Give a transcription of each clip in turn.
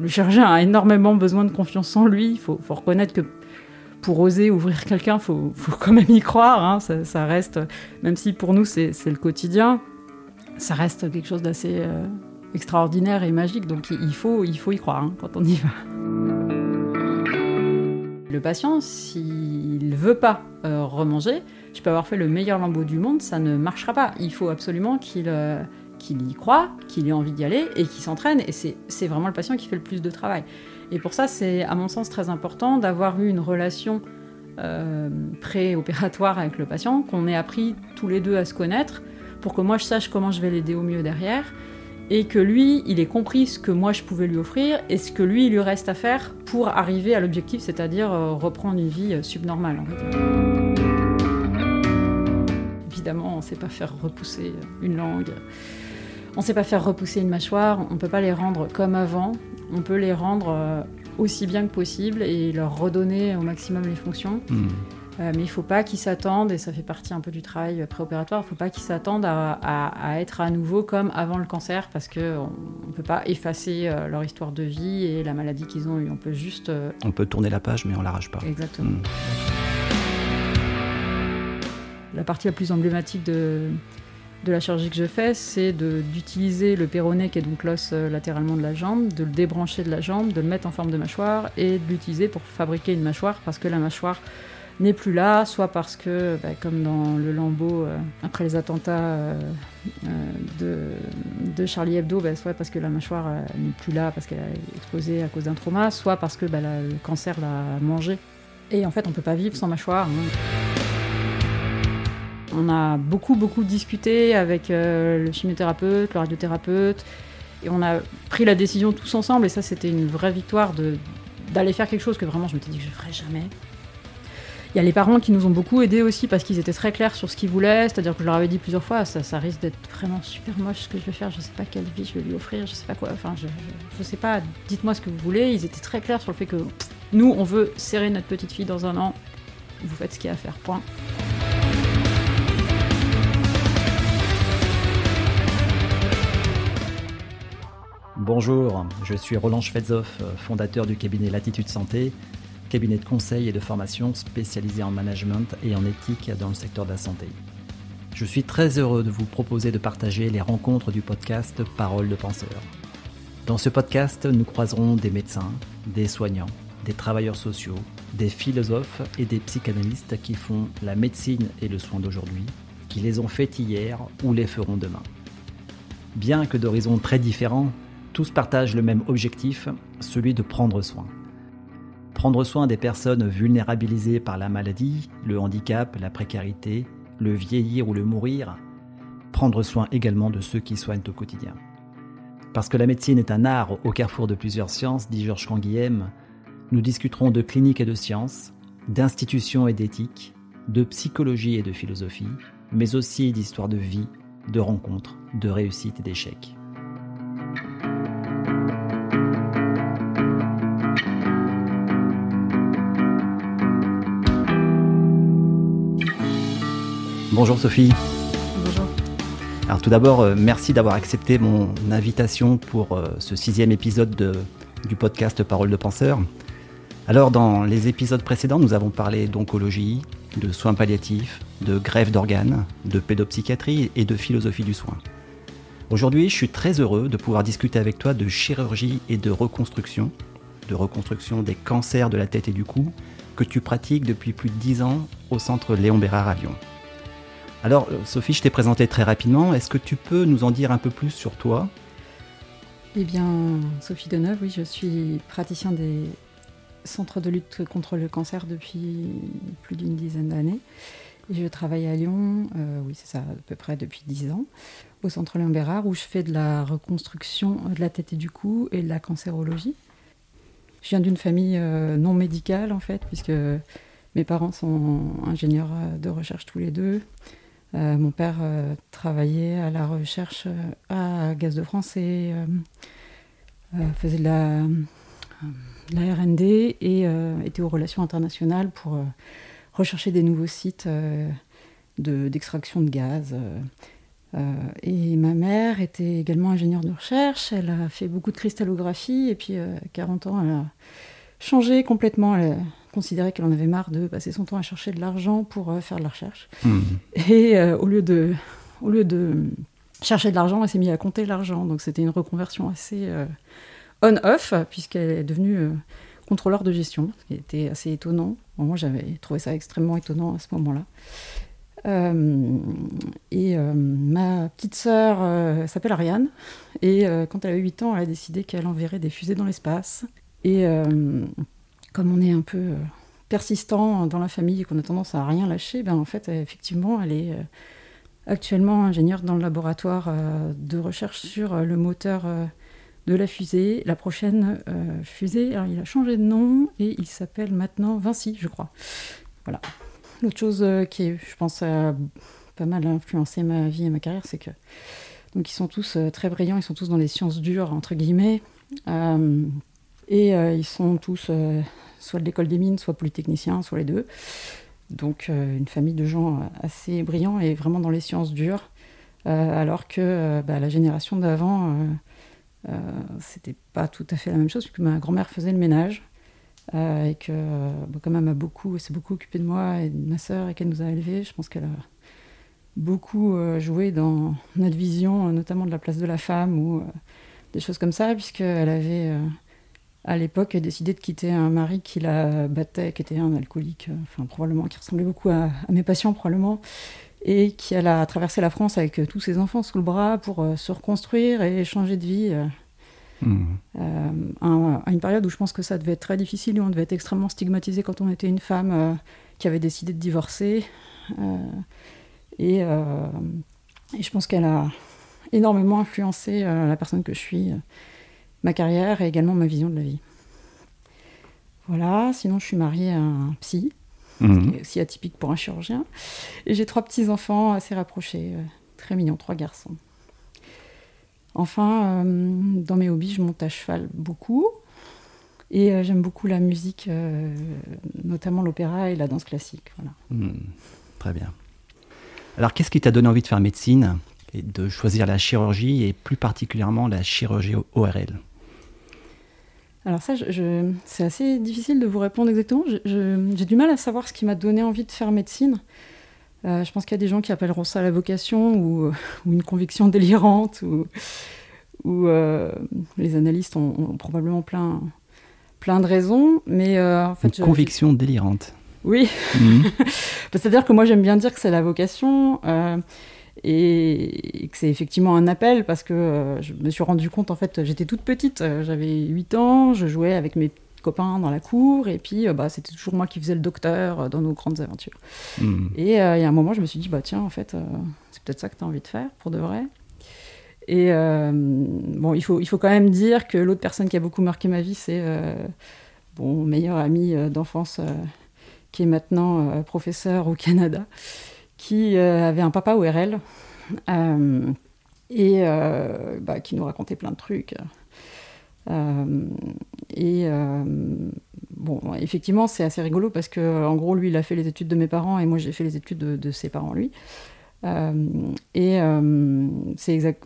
le chirurgien a énormément besoin de confiance en lui. Il faut, reconnaître que pour oser ouvrir quelqu'un, il faut, quand même y croire. Hein. Ça, reste, même si pour nous c'est le quotidien, ça reste quelque chose d'assez euh, extraordinaire et magique. Donc il faut, il faut y croire hein, quand on y va. Le patient, s'il ne veut pas euh, remanger, tu peux avoir fait le meilleur lambeau du monde, ça ne marchera pas. Il faut absolument qu'il euh, qu'il y croit, qu'il ait envie d'y aller et qu'il s'entraîne. Et c'est vraiment le patient qui fait le plus de travail. Et pour ça, c'est à mon sens très important d'avoir eu une relation euh, pré-opératoire avec le patient, qu'on ait appris tous les deux à se connaître, pour que moi je sache comment je vais l'aider au mieux derrière et que lui, il ait compris ce que moi je pouvais lui offrir et ce que lui, il lui reste à faire pour arriver à l'objectif, c'est-à-dire euh, reprendre une vie euh, subnormale. Évidemment, on ne sait pas faire repousser une langue, on ne sait pas faire repousser une mâchoire, on ne peut pas les rendre comme avant, on peut les rendre euh, aussi bien que possible et leur redonner au maximum les fonctions. Hmm. Euh, mais il ne faut pas qu'ils s'attendent, et ça fait partie un peu du travail préopératoire, il ne faut pas qu'ils s'attendent à, être à nouveau comme avant le cancer, parce qu'on ne peut pas effacer euh, leur histoire de vie et la maladie qu'ils ont eue. On peut juste... On peut tourner la page, mais on ne l'arrache pas. Exactement. Hmm. La partie la plus emblématique de, de la chirurgie que je fais, c'est d'utiliser le péroné, qui est donc l'os latéralement de la jambe, de le débrancher de la jambe, de le mettre en forme de mâchoire et de l'utiliser pour fabriquer une mâchoire, parce que la mâchoire n'est plus là, soit parce que, bah, comme dans le lambeau, euh, après les attentats euh, euh, de, Charlie Hebdo, bah, soit parce que la mâchoire n'est plus là, parce qu'elle a explosé à cause d'un trauma, soit parce que bah, le cancer l'a mangé. Et en fait, on peut pas vivre sans mâchoire. Hein. On a beaucoup, beaucoup discuté avec le chimiothérapeute, le radiothérapeute, et on a pris la décision tous ensemble, et ça, c'était une vraie victoire d'aller faire quelque chose que vraiment je me suis dit que je ne ferais jamais. Il y a les parents qui nous ont beaucoup aidés aussi parce qu'ils étaient très clairs sur ce qu'ils voulaient, c'est-à-dire que je leur avais dit plusieurs fois, ça, risque d'être vraiment super moche ce que je vais faire, je sais pas quelle vie je vais lui offrir, je sais pas quoi, enfin je, je, sais pas, dites-moi ce que vous voulez. Ils étaient très clairs sur le fait que nous, on veut serrer notre petite fille dans un an, vous faites ce qu'il y a à faire, point. Bonjour, je suis Roland Schwedzoff, fondateur du cabinet Latitude Santé cabinet de conseil et de formation spécialisé en management et en éthique dans le secteur de la santé. Je suis très heureux de vous proposer de partager les rencontres du podcast Parole de penseurs. Dans ce podcast, nous croiserons des médecins, des soignants, des travailleurs sociaux, des philosophes et des psychanalystes qui font la médecine et le soin d'aujourd'hui, qui les ont fait hier ou les feront demain. Bien que d'horizons très différents, tous partagent le même objectif, celui de prendre soin prendre soin des personnes vulnérabilisées par la maladie, le handicap, la précarité, le vieillir ou le mourir, prendre soin également de ceux qui soignent au quotidien. Parce que la médecine est un art au carrefour de plusieurs sciences, dit Georges Canguilhem, nous discuterons de clinique et de sciences, d'institutions et d'éthique, de psychologie et de philosophie, mais aussi d'histoire de vie, de rencontres, de réussites et d'échecs. Bonjour Sophie. Bonjour. Alors tout d'abord, euh, merci d'avoir accepté mon invitation pour euh, ce sixième épisode du podcast Parole de penseur. Alors dans les épisodes précédents, nous avons parlé d'oncologie, de soins palliatifs, de grève d'organes, de pédopsychiatrie et de philosophie du soin. Aujourd'hui, je suis très heureux de pouvoir discuter avec toi de chirurgie et de reconstruction, de reconstruction des cancers de la tête et du cou, que tu pratiques depuis plus de dix ans au centre Léon Bérard à Lyon. Alors, Sophie, je t'ai présenté très rapidement. Est-ce que tu peux nous en dire un peu plus sur toi? Eh bien, Sophie Deneuve, oui, je suis praticien des centres de lutte contre le cancer depuis plus d'une dizaine d'années. Je travaille à Lyon, euh, oui, c'est ça, à peu près depuis dix ans, au centre Léon Bérard, où je fais de la reconstruction de la tête et du cou et de la cancérologie. Je viens d'une famille euh, non médicale, en fait, puisque mes parents sont ingénieurs de recherche tous les deux. Euh, mon père euh, travaillait à la recherche euh, à Gaz de France et faisait de la, RD et était aux relations internationales pour rechercher des nouveaux sites d'extraction de, gaz. et ma mère était également ingénieure de recherche. Elle a fait beaucoup de cristallographie et puis à 40 ans, elle a changé complètement. Considéré qu'elle en avait marre de passer son temps à chercher de l'argent pour faire de la recherche. Mmh. Et au lieu de, au lieu de chercher de l'argent, elle s'est mise à compter l'argent. Donc c'était une reconversion assez on-off, puisqu'elle est devenue contrôleur de gestion, ce qui était assez étonnant. moi, j'avais trouvé ça extrêmement étonnant à ce moment-là. Euh, et euh, ma petite sœur euh, s'appelle Ariane, et quand elle avait 8 ans, elle a décidé qu'elle enverrait des fusées dans l'espace. Et comme on est un peu persistant dans la famille et qu'on a tendance à rien lâcher, ben en fait, effectivement, elle est actuellement ingénieure dans le laboratoire de recherche sur le moteur de la fusée. La prochaine euh, fusée, alors il a changé de nom et il s'appelle maintenant Vinci, je crois. Voilà. L'autre chose euh, qui, je pense, a pas mal influencé ma vie et ma carrière, c'est que donc ils sont tous euh, très brillants, ils sont tous dans les sciences dures entre guillemets, et ils sont tous soit de l'école des mines, soit polytechniciens, soit les deux. Donc une famille de gens assez brillants et vraiment dans les sciences dures, alors que bah, la génération d'avant euh, c'était pas tout à fait la même chose, puisque ma grand-mère faisait le ménage. Euh, et que, quand même, a beaucoup, s'est beaucoup occupée de moi et de ma sœur et qu'elle nous a élevés. Je pense qu'elle a beaucoup euh, joué dans notre vision, notamment de la place de la femme ou des choses comme ça, puisqu'elle avait à l'époque décidé de quitter un mari qui la battait, qui était un alcoolique, enfin probablement qui ressemblait beaucoup à, à mes patients probablement, et qui a traversé la France avec euh, tous ses enfants sous le bras pour euh, se reconstruire et changer de vie. Euh, mmh. à une période où je pense que ça devait être très difficile, où on devait être extrêmement stigmatisé quand on était une femme qui avait décidé de divorcer. Et, et, je pense qu'elle a énormément influencé la personne que je suis, ma carrière et également ma vision de la vie. Voilà, sinon je suis mariée à un psy mmh. qui est aussi atypique pour un chirurgien. Et j'ai trois petits-enfants assez rapprochés, euh, très mignons, trois garçons. Enfin, euh, dans mes hobbies, je monte à cheval beaucoup. Et euh, j'aime beaucoup la musique, notamment l'opéra et la danse classique. Voilà. Mmh. très bien. Alors, qu'est-ce qui t'a donné envie de faire médecine et de choisir la chirurgie et plus particulièrement la chirurgie ORL alors ça, je, c'est assez difficile de vous répondre exactement. j'ai du mal à savoir ce qui m'a donné envie de faire médecine. Euh, je pense qu'il y a des gens qui appelleront ça la vocation ou, une conviction délirante ou, ou euh, les analystes ont, probablement plein, plein de raisons. Mais euh, en fait, une conviction délirante. Oui. Mhm. C'est-à-dire que moi j'aime bien dire que c'est la vocation et, que c'est effectivement un appel parce que euh, je me suis rendu compte, en fait, j'étais toute petite, euh, j'avais 8 ans, je jouais avec mes copains dans la cour et puis euh, bah, c'était toujours moi qui faisais le docteur dans nos grandes aventures. Hmm. Et il y a un moment, je me suis dit, bah tiens, en fait, c'est peut-être ça que tu as envie de faire pour de vrai. Et bon, il faut, il faut quand même dire que l'autre personne qui a beaucoup marqué ma vie, c'est mon meilleur ami d'enfance qui est maintenant professeur au Canada qui euh, avait un papa ORL euh, et euh, bah, qui nous racontait plein de trucs. et bon, effectivement, c'est assez rigolo parce que, en gros, lui, il a fait les études de mes parents et moi, j'ai fait les études de, ses parents, lui. et c'est exact.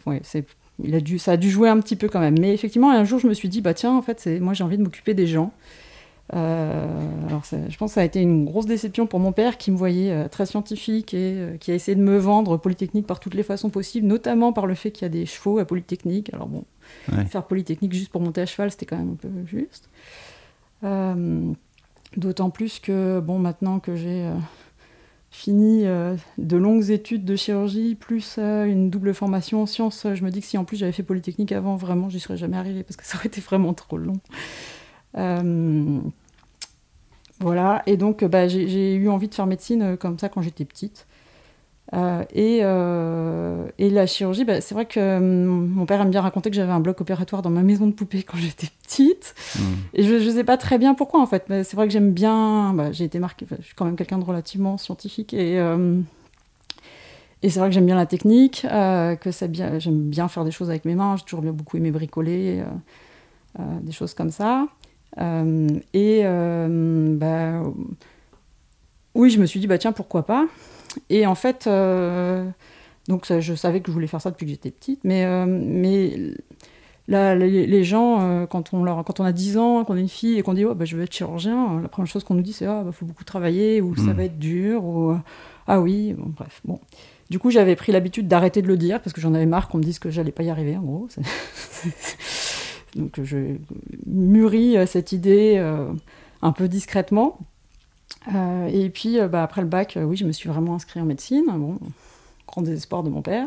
il a dû, ça a dû jouer un petit peu quand même. Mais effectivement, un jour, je me suis dit, bah tiens, en fait, moi, j'ai envie de m'occuper des gens. Euh, alors je pense que ça a été une grosse déception pour mon père qui me voyait euh, très scientifique et euh, qui a essayé de me vendre Polytechnique par toutes les façons possibles, notamment par le fait qu'il y a des chevaux à Polytechnique. Alors bon, faire Polytechnique juste pour monter à cheval, c'était quand même un peu juste. D'autant plus que, bon, maintenant que j'ai fini de longues études de chirurgie, plus une double formation en sciences, je me dis que si en plus j'avais fait Polytechnique avant, vraiment, j'y serais jamais arrivée parce que ça aurait été vraiment trop long. Voilà, et donc bah, j'ai eu envie de faire médecine euh, comme ça quand j'étais petite. Euh, et, euh, et, la chirurgie, bah, c'est vrai que mon père aime bien raconter que j'avais un bloc opératoire dans ma maison de poupée quand j'étais petite. Mmh. Et je ne sais pas très bien pourquoi en fait. Mais c'est vrai que j'aime bien. Bah, j'ai été marquée. je suis quand même quelqu'un de relativement scientifique et. et c'est vrai que j'aime bien la technique, que bien, j'aime bien faire des choses avec mes mains. J'ai toujours bien beaucoup aimé bricoler, des choses comme ça. Euh, et euh, bah, oui, je me suis dit, bah tiens, pourquoi pas Et en fait, euh, Donc je savais que je voulais faire ça depuis que j'étais petite. Mais, mais Là, les, gens, quand, on leur, quand on a 10 ans, qu'on est une fille et qu'on dit oh, bah, je veux être chirurgien, la première chose qu'on nous dit c'est ah, bah, faut beaucoup travailler, ou ça hmm. va être dur, ou ah oui, bon, bref. Bon. Du coup, j'avais pris l'habitude d'arrêter de le dire parce que j'en avais marre qu'on me dise que j'allais pas y arriver, en gros. Donc, je mûris euh, cette idée euh, un peu discrètement. Euh, et puis, bah, après le bac, oui, je me suis vraiment inscrite en médecine. Bon, grand désespoir de mon père.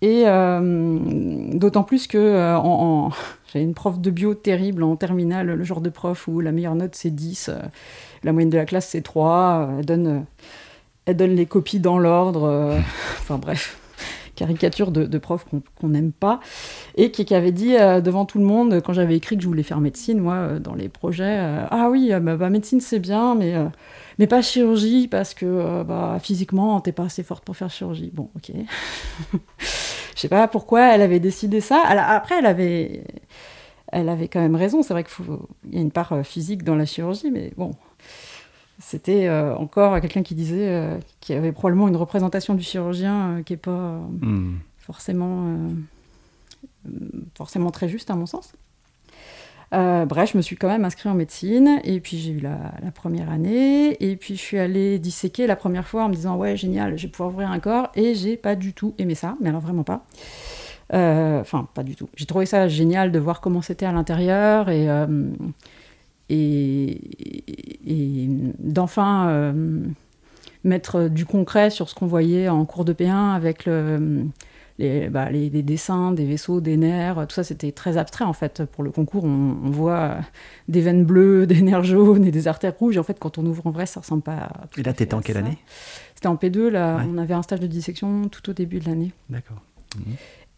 Et d'autant plus que en, j'avais une prof de bio terrible en terminale, le genre de prof où la meilleure note c'est 10, la moyenne de la classe c'est 3, elle donne elle donne les copies dans l'ordre. Enfin bref, caricature de, prof qu'on n'aime pas. Et qui, avait dit euh, devant tout le monde, quand j'avais écrit que je voulais faire médecine, moi, euh, dans les projets, ah oui, bah, bah, médecine c'est bien, mais, mais pas chirurgie, parce que bah, physiquement, t'es pas assez forte pour faire chirurgie. Bon, ok. Je sais pas pourquoi elle avait décidé ça. après, elle avait, elle avait quand même raison. C'est vrai qu'il y a une part physique dans la chirurgie, mais bon, c'était euh, encore quelqu'un qui disait euh, qu'il y avait probablement une représentation du chirurgien euh, qui n'est pas hmm. forcément, forcément très juste à mon sens. bref, je me suis quand même inscrite en médecine et puis j'ai eu la, première année et puis je suis allée disséquer la première fois en me disant ouais génial, je vais pouvoir ouvrir un corps et j'ai pas du tout aimé ça, mais alors vraiment pas. Enfin, pas du tout. J'ai trouvé ça génial de voir comment c'était à l'intérieur et et, d'enfin euh, mettre du concret sur ce qu'on voyait en cours de P1 avec le, les, bah, les, dessins des vaisseaux, des nerfs, tout ça c'était très abstrait en fait. Pour le concours, on, voit des veines bleues, des nerfs jaunes et des artères rouges. Et en fait, quand on ouvre en vrai, ça ressemble pas. À et là, t'étais en quelle année? C'était en P2. Là, on avait un stage de dissection tout au début de l'année. D'accord. Mmh.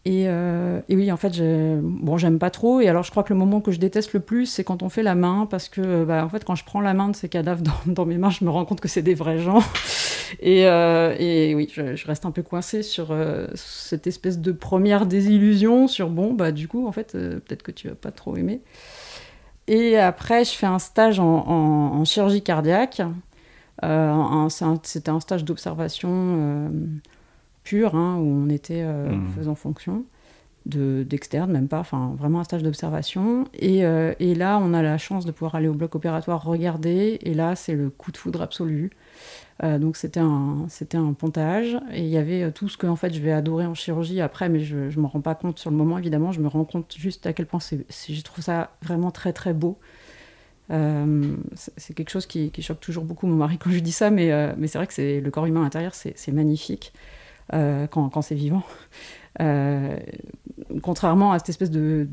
Euh, et, oui, en fait, bon, j'aime pas trop. Et alors, je crois que le moment que je déteste le plus, c'est quand on fait la main, parce que, bah, en fait, quand je prends la main de ces cadavres dans, mes mains, je me rends compte que c'est des vrais gens. Et, euh, et oui, je, reste un peu coincée sur euh, cette espèce de première désillusion sur bon, bah, du coup, en fait, peut-être que tu vas pas trop aimer. Et après, je fais un stage en, chirurgie cardiaque. C'était un, stage d'observation pur, hein, où on était euh, mmh. faisant fonction d'externe, même pas, enfin vraiment un stage d'observation. Et, euh, et, là, on a la chance de pouvoir aller au bloc opératoire regarder, et là, c'est le coup de foudre absolu. Euh, donc c'était un, c'était un pontage, et il y avait tout ce que en fait je vais adorer en chirurgie après, mais je ne me rends pas compte sur le moment, évidemment, je me rends compte juste à quel point c'est, je trouve ça vraiment très très beau. c'est quelque chose qui, qui, choque toujours beaucoup mon mari quand je dis ça, mais, mais c'est vrai que c'est, le corps humain intérieur, c'est magnifique. Euh, quand, c'est vivant. Euh, contrairement à cette espèce de,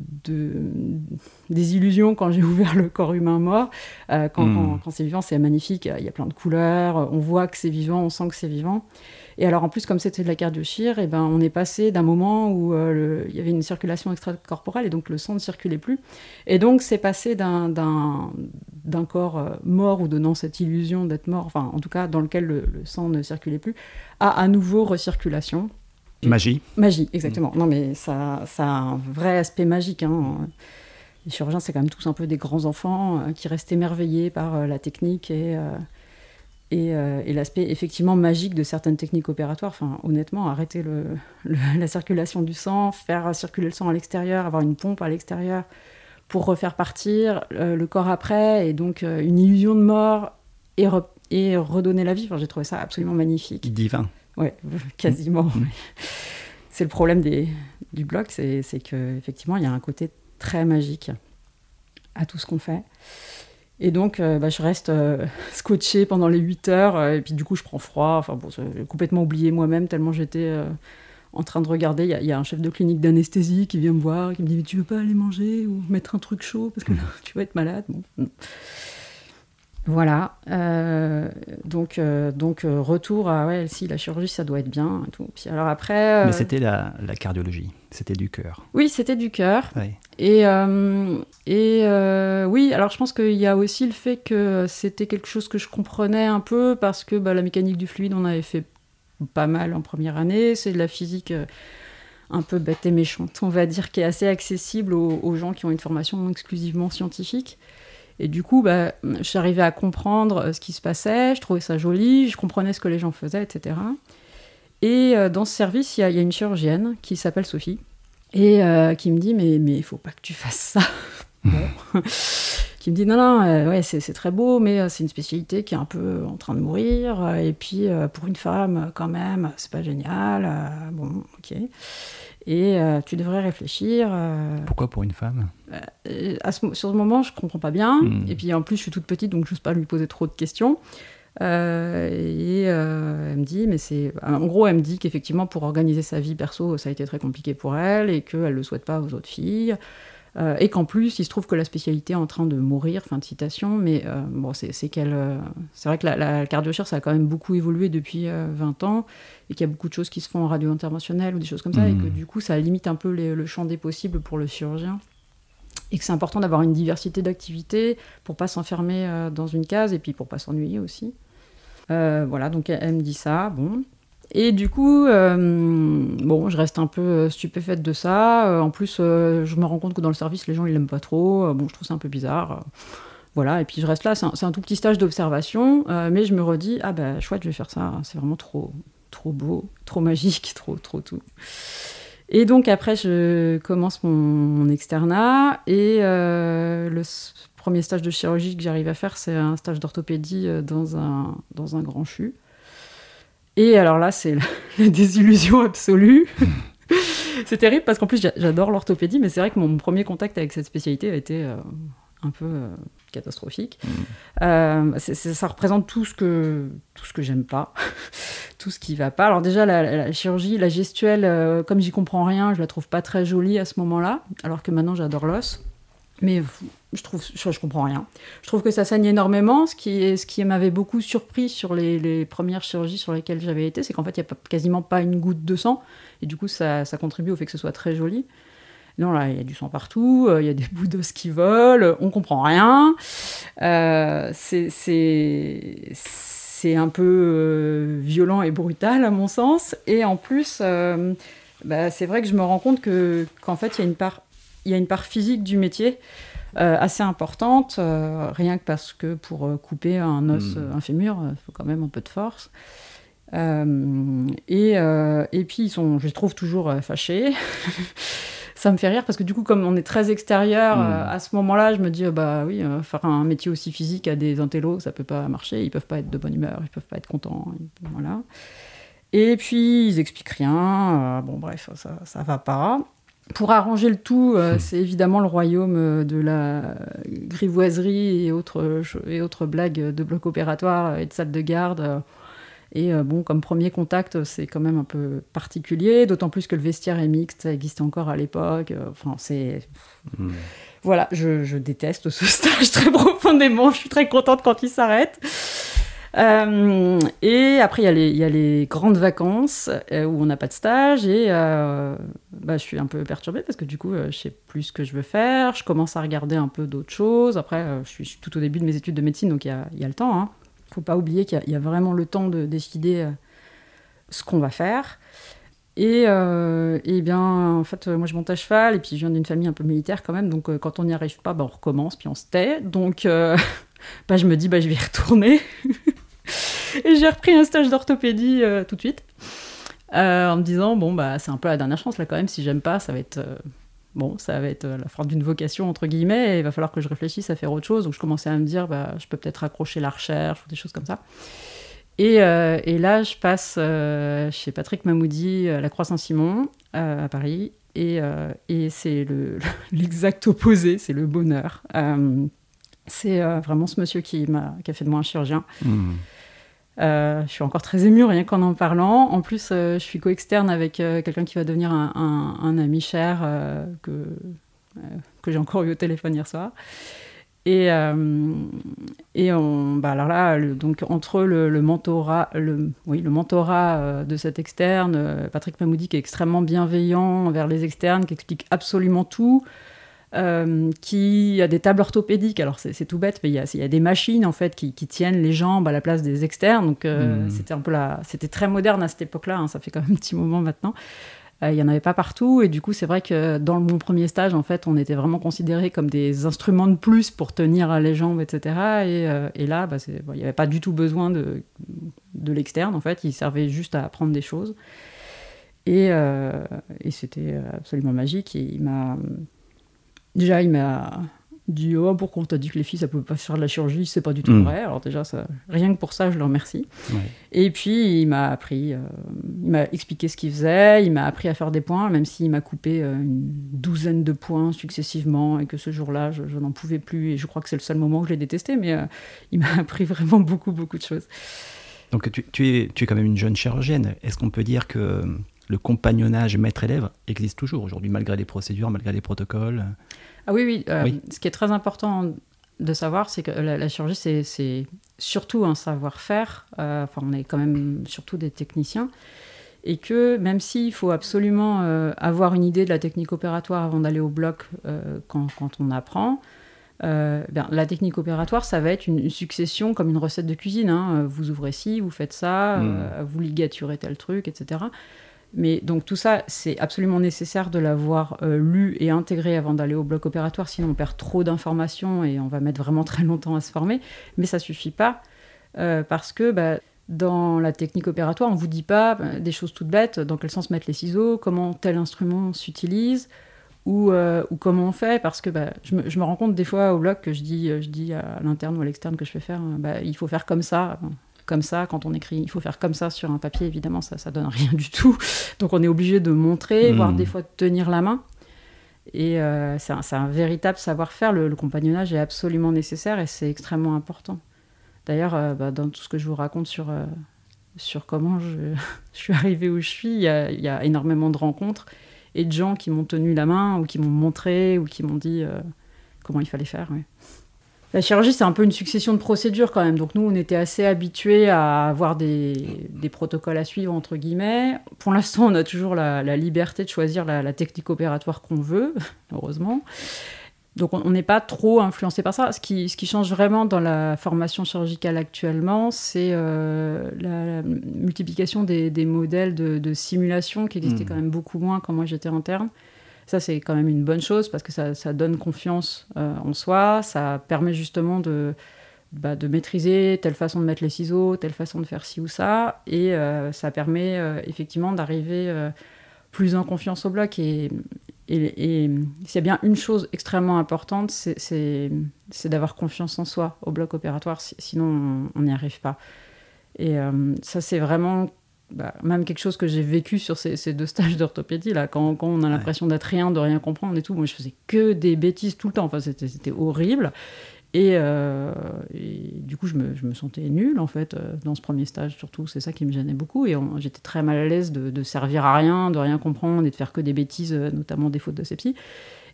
désillusion quand j'ai ouvert le corps humain mort, euh, hmm. quand, quand, c'est vivant, c'est magnifique, il y a plein de couleurs, on voit que c'est vivant, on sent que c'est vivant. Et alors en plus, comme c'était de la cardiochire, et eh ben, on est passé d'un moment où il y avait une circulation extracorporelle et donc le sang ne circulait plus. Et donc c'est passé d'un corps mort ou donnant cette illusion d'être mort, enfin en tout cas dans lequel le sang ne circulait plus, à à nouveau recirculation. Magie. Magie, exactement. Non, mais ça, ça a un vrai aspect magique. Hein. Les chirurgiens, c'est quand même tous un peu des grands enfants euh, qui restent émerveillés par euh, la technique et, euh, et, l'aspect effectivement magique de certaines techniques opératoires. Enfin, honnêtement, arrêter le, la circulation du sang, faire circuler le sang à l'extérieur, avoir une pompe à l'extérieur pour refaire partir le corps après, et donc une illusion de mort et, et redonner la vie. Enfin, J'ai trouvé ça absolument magnifique. Divin. Ouais, quasiment. Mm. C'est le problème des, du blog, c'est qu'effectivement, il y a un côté très magique à tout ce qu'on fait. Et donc, euh, bah, je reste euh, scotché pendant les 8 heures, euh, et puis du coup, je prends froid. Enfin, bon, j'ai complètement oublié moi-même, tellement j'étais en train de regarder. Il y, a un chef de clinique d'anesthésie qui vient me voir, qui me dit Mais tu veux pas aller manger ou mettre un truc chaud? Parce que mm. tu vas être malade. Voilà. Euh, donc, euh, donc euh, retour à ouais, si la chirurgie, ça doit être bien. Et tout. Puis alors après. Mais c'était la, la, cardiologie, c'était du cœur. Oui, c'était du cœur. Et, et oui, alors je pense qu'il y a aussi le fait que c'était quelque chose que je comprenais un peu parce que bah, la mécanique du fluide, on avait fait pas mal en première année. C'est de la physique un peu bête et méchante, on va dire, qui est assez accessible aux, aux gens qui ont une formation exclusivement scientifique. Et du coup, bah, j'arrivais à comprendre euh, ce qui se passait, je trouvais ça joli, je comprenais ce que les gens faisaient, etc. Et dans ce service, il y, a une chirurgienne qui s'appelle Sophie et qui me dit mais il faut pas que tu fasses ça. qui me dit non, non, euh, ouais, c'est très beau, mais euh, c'est une spécialité qui est un peu en train de mourir. Euh, et puis, pour une femme, quand même, c'est pas génial. bon, ok. Et tu devrais réfléchir. Pourquoi pour une femme? à Sur ce moment, je comprends pas bien. Hmm. Et puis, en plus, je suis toute petite, donc je n'ose pas lui poser trop de questions. et elle me dit, mais c'est. En gros, elle me dit qu'effectivement, pour organiser sa vie perso, ça a été très compliqué pour elle et qu'elle ne le souhaite pas aux autres filles. Euh, et qu'en plus, il se trouve que la spécialité est en train de mourir, fin de citation, mais euh, bon, c'est qu'elle. Euh, c'est vrai que la, la ça a quand même beaucoup évolué depuis 20 ans, et qu'il y a beaucoup de choses qui se font en radio interventionnelle ou des choses comme ça, et que mmh. du coup, ça limite un peu le champ des possibles pour le chirurgien. Et que c'est important d'avoir une diversité d'activités pour pas s'enfermer dans une case, et puis pour pas s'ennuyer aussi. voilà, donc elle, me dit ça, bon. Et du coup, euh, bon, je reste un peu euh, stupéfaite de ça. Euh, en plus, je me rends compte que dans le service, les gens, ils l'aiment pas trop. bon, je trouve ça un peu bizarre. voilà, et puis je reste là. C'est un, tout petit stage d'observation, mais je me redis, ah ben, chouette, je vais faire ça. C'est vraiment trop, trop beau, trop magique, trop, trop tout. Et donc après, je commence mon, externat et le premier stage de chirurgie que j'arrive à faire, c'est un stage d'orthopédie dans un, dans un grand CHU. Et alors là, c'est la, désillusion absolue. c'est terrible parce qu'en plus, j'adore l'orthopédie, mais c'est vrai que mon premier contact avec cette spécialité a été euh, un peu euh, catastrophique. Mm. Euh, ça représente tout ce que tout ce que j'aime pas, tout ce qui va pas. Alors déjà la, chirurgie, la gestuelle, comme j'y comprends rien, je la trouve pas très jolie à ce moment-là, alors que maintenant j'adore l'os. Mais je trouve, je, comprends rien. Je trouve que ça saigne énormément. Ce qui, ce qui m'avait beaucoup surpris sur les, premières chirurgies sur lesquelles j'avais été, c'est qu'en fait, il n'y a quasiment pas une goutte de sang. Et du coup, ça, ça, contribue au fait que ce soit très joli. Non, là, il y a du sang partout, euh, il y a des bouts d'os qui volent, on comprend rien. Euh, c'est un peu euh, violent et brutal, à mon sens. Et en plus, bah, c'est vrai que je me rends compte qu'en fait, il y a une part il y a une part physique du métier euh, assez importante, euh, rien que parce que pour euh, couper un os, hmm. un fémur, il faut quand même un peu de force. Et, et, puis, ils sont, je les trouve toujours fâchés. ça me fait rire parce que du coup, comme on est très extérieur, hmm. à ce moment-là, je me dis, bah oui, faire un métier aussi physique à des intellos, ça peut pas marcher. Ils peuvent pas être de bonne humeur, ils peuvent pas être contents. Voilà. Et puis, ils expliquent rien. bon, bref, ça, ça va pas. Pour arranger le tout, euh, hmm. c'est évidemment le royaume euh, de la grivoiserie et autres, et autres blagues de bloc opératoire et de salle de garde. Et euh, bon, comme premier contact, c'est quand même un peu particulier, d'autant plus que le vestiaire est mixte, ça existait encore à l'époque. Enfin, c'est. Hmm. Voilà, je, je, déteste ce stage très profondément. Je suis très contente quand il s'arrête. Euh, et après, il y, a les grandes vacances euh, où on n'a pas de stage et euh, bah, je suis un peu perturbée parce que du coup, je sais plus ce que je veux faire. Je commence à regarder un peu d'autres choses. Après, je suis, tout au début de mes études de médecine, donc il y a, le temps. Il hein. ne faut pas oublier qu'il y, a vraiment le temps de décider ce qu'on va faire. Et, et, bien, en fait, moi je monte à cheval et puis je viens d'une famille un peu militaire quand même, donc quand on n'y arrive pas, bah, on recommence puis on se tait. Donc bah, je me dis, bah, je vais y retourner. et j'ai repris un stage d'orthopédie euh, tout de suite, euh, en me disant, bon, bah, c'est un peu la dernière chance là quand même, si j'aime pas, ça va être. Euh, bon, ça va être la fin d'une vocation, entre guillemets, et il va falloir que je réfléchisse à faire autre chose. Donc je commençais à me dire, bah, je peux peut-être accrocher la recherche ou des choses comme ça. Et, et là, je passe chez Patrick Mamoudi à la Croix-Saint-Simon, à Paris, et, et c'est l'exact opposé, c'est le bonheur. C'est euh, vraiment ce monsieur qui, m'a, qui a fait de moi un chirurgien. Hmm. Euh, je suis encore très émue rien qu'en en parlant. En plus, euh, je suis co-externe avec quelqu'un qui va devenir un, ami cher que, que j'ai encore eu au téléphone hier soir. Et, et on, bah alors là, donc entre le, le mentorat, le, oui, le mentorat de cet externe, Patrick Mamoudi qui est extrêmement bienveillant envers les externes, qui explique absolument tout, euh, qui a des tables orthopédiques. Alors c'est tout bête, mais il y, a, il y, a, des machines en fait qui, tiennent les jambes à la place des externes. Donc euh, hmm. c'était un peu la, c'était très moderne à cette époque-là. Hein, ça fait quand même un petit moment maintenant. Euh, il y en avait pas partout et du coup c'est vrai que dans mon premier stage en fait on était vraiment considérés comme des instruments de plus pour tenir les jambes etc. Et, et là bah, il n'y avait pas du tout besoin de, de l'externe, en fait. Il servait juste à apprendre des choses. Et, et c'était absolument magique. Et il m'a. Déjà, il m'a dit oh, pourquoi on t'a dit que les filles ça pouvait pas faire de la chirurgie c'est pas du tout mm. vrai. Alors déjà ça rien que pour ça je le remercie. Et puis il m'a appris euh, il m'a expliqué ce qu'il faisait il m'a appris à faire des points même s'il m'a coupé euh, une douzaine de points successivement et que ce jour-là je, n'en pouvais plus et je crois que c'est le seul moment que je l'ai détesté mais euh, il m'a appris vraiment beaucoup beaucoup de choses. Donc tu, tu, es, tu es quand même une jeune chirurgienne. Est-ce qu'on peut dire que le compagnonnage maître-élève existe toujours aujourd'hui malgré les procédures malgré les protocoles? Ah oui, euh, oui. Ce qui est très important de savoir, c'est que la, chirurgie, c'est surtout un savoir-faire. Euh, enfin, on est quand même surtout des techniciens. Et que même s'il faut absolument euh, avoir une idée de la technique opératoire avant d'aller au bloc quand, on apprend, bien, la technique opératoire, ça va être une, succession comme une recette de cuisine. Hein. Vous ouvrez ci, vous faites ça, hmm. vous ligaturez tel truc, etc. Mais donc tout ça, c'est absolument nécessaire de l'avoir euh, lu et intégré avant d'aller au bloc opératoire, sinon on perd trop d'informations et on va mettre vraiment très longtemps à se former. Mais ça suffit pas euh, parce que bah, dans la technique opératoire, on vous dit pas bah, des choses toutes bêtes, dans quel sens mettre les ciseaux, comment tel instrument s'utilise? Ou, euh, comment on fait, parce que bah, je, me, rends compte des fois au bloc que je dis, je dis à l'interne ou à l'externe que je fais faire, il faut faire comme ça comme ça, quand on écrit, il faut faire comme ça sur un papier, évidemment, ça, ça donne rien du tout. Donc on est obligé de montrer, voire hmm. des fois de tenir la main. Et euh, c'est un, véritable savoir-faire. Le, compagnonnage est absolument nécessaire et c'est extrêmement important. D'ailleurs, euh, bah, dans tout ce que je vous raconte sur, euh, sur comment je, suis arrivée où je suis, il y, a, énormément de rencontres et de gens qui m'ont tenu la main ou qui m'ont montré ou qui m'ont dit comment il fallait faire. La chirurgie, c'est un peu une succession de procédures quand même. Donc nous, on était assez habitués à avoir des, protocoles à suivre, entre guillemets. Pour l'instant, on a toujours la, liberté de choisir la, technique opératoire qu'on veut, heureusement. Donc on n'est pas trop influencé par ça. Ce qui, ce qui, change vraiment dans la formation chirurgicale actuellement, c'est euh, la, multiplication des, modèles de, simulation qui existaient mmh. quand même beaucoup moins quand moi j'étais interne. Ça, c'est quand même une bonne chose parce que ça, donne confiance euh, en soi. Ça permet justement de, bah, de maîtriser telle façon de mettre les ciseaux, telle façon de faire ci ou ça. Et euh, ça permet euh, effectivement d'arriver plus en confiance au bloc. Et, et, y a bien une chose extrêmement importante, c'est d'avoir confiance en soi au bloc opératoire. Sinon, on n'y arrive pas. Et ça, c'est vraiment bah, même quelque chose que j'ai vécu sur ces, deux stages d'orthopédie, là, quand, quand, on a l'impression d'être rien, de rien comprendre et tout. Moi, je faisais que des bêtises tout le temps. Enfin, c'était horrible. Euh, et, du coup, je me, je me, sentais nulle, en fait, euh, dans ce premier stage, surtout. C'est ça qui me gênait beaucoup. Et j'étais très mal à l'aise de, servir à rien, de rien comprendre et de faire que des bêtises, euh, notamment des fautes de sepsie.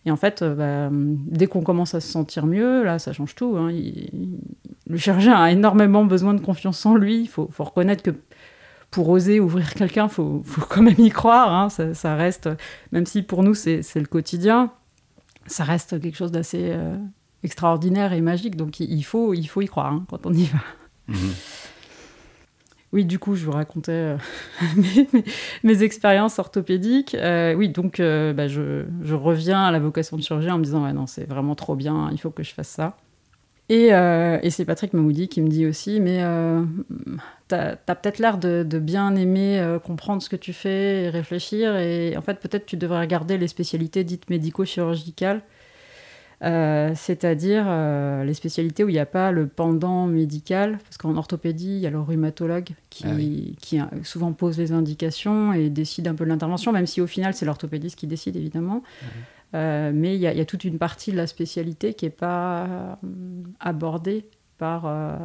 Et en fait, bah, dès qu'on commence à se sentir mieux, là, ça change tout. Hein. le chirurgien a énormément besoin de confiance en lui. Il faut, faut reconnaître que pour oser ouvrir quelqu'un, il faut, quand même y croire. Hein. Ça, reste, même si pour nous c'est le quotidien, ça reste quelque chose d'assez euh, extraordinaire et magique. Donc il faut, il faut y croire hein, quand on y va. Mhm. Oui, du coup, je vous racontais euh, mes, expériences orthopédiques. Euh, oui, donc bah, je, je, reviens à la vocation de chirurgien en me disant ouais, non, c'est vraiment trop bien, il faut que je fasse ça. Euh, et, c'est Patrick Mamoudi qui me dit aussi, mais euh, t'as as, peut-être l'air de, bien aimer euh, comprendre ce que tu fais et réfléchir, et en fait peut-être tu devrais regarder les spécialités dites médico-chirurgicales, c'est-à-dire les spécialités où il n'y a pas le pendant médical, parce qu'en orthopédie, il y a le rhumatologue qui, ah qui souvent pose les indications et décide un peu de l'intervention, même si au final c'est l'orthopédiste qui décide évidemment. Euh, mais il y, a toute une partie de la spécialité qui n'est pas euh, abordée par, euh,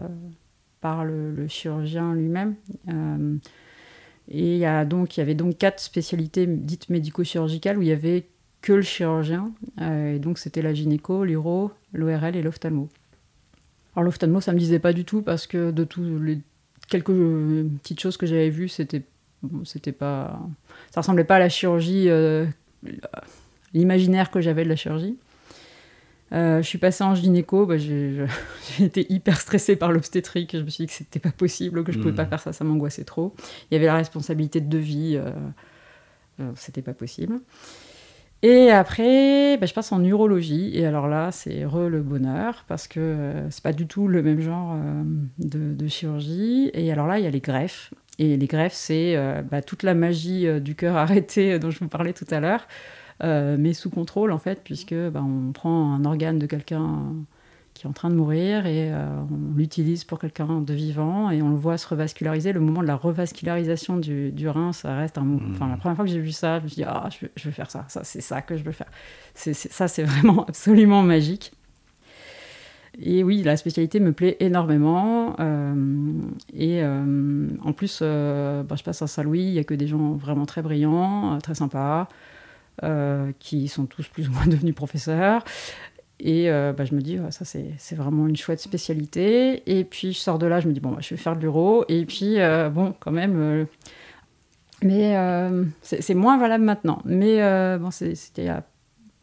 par le, chirurgien lui-même. et il y, avait donc quatre spécialités dites médico-chirurgicales où il y avait que le chirurgien. et donc c'était la gynéco, l'uro, l'ORL et l'ophtalmo. Alors l'ophtalmo, ça me disait pas du tout parce que de tous les quelques petites choses que j'avais vues, c'était c'était pas ça ressemblait pas à la chirurgie l'imaginaire que j'avais de la chirurgie. Euh, je suis passée en gynéco, bah, j'ai été hyper stressée par l'obstétrique. Je me suis dit que c'était pas possible, que je pouvais pas hmm. faire ça, ça m'angoissait trop. Il y avait la responsabilité de devis, euh, euh, c'était pas possible. Et après, bah, je passe en urologie. Et alors là, c'est re le bonheur parce que euh, c'est pas du tout le même genre euh, de, chirurgie. Et alors là, il y a les greffes. Et les greffes, c'est bah, toute la magie du cœur arrêté dont je vous parlais tout à l'heure, mais sous contrôle en fait, puisque bah, on prend un organe de quelqu'un qui est en train de mourir et euh, on l'utilise pour quelqu'un de vivant et on le voit se revasculariser. Le moment de la revascularisation du, du rein, ça reste un moment. Enfin, la première fois que j'ai vu ça, je me suis dit, ah, je, veux, faire ça. ça c'est ça que je veux faire. C'est, ça, c'est vraiment absolument magique. Et oui, la spécialité me plaît énormément. Euh, et euh, en plus, bah, je passe à Saint-Louis, il n'y a que des gens vraiment très brillants, très sympas, qui sont tous plus ou moins devenus professeurs. Et euh, bah, je me dis, ça c'est vraiment une chouette spécialité. Et puis je sors de là, je me dis, bon, bah, je vais faire de l'euro. Et puis, euh, bon, quand même, euh, mais c'est moins valable maintenant. Mais c'était il y a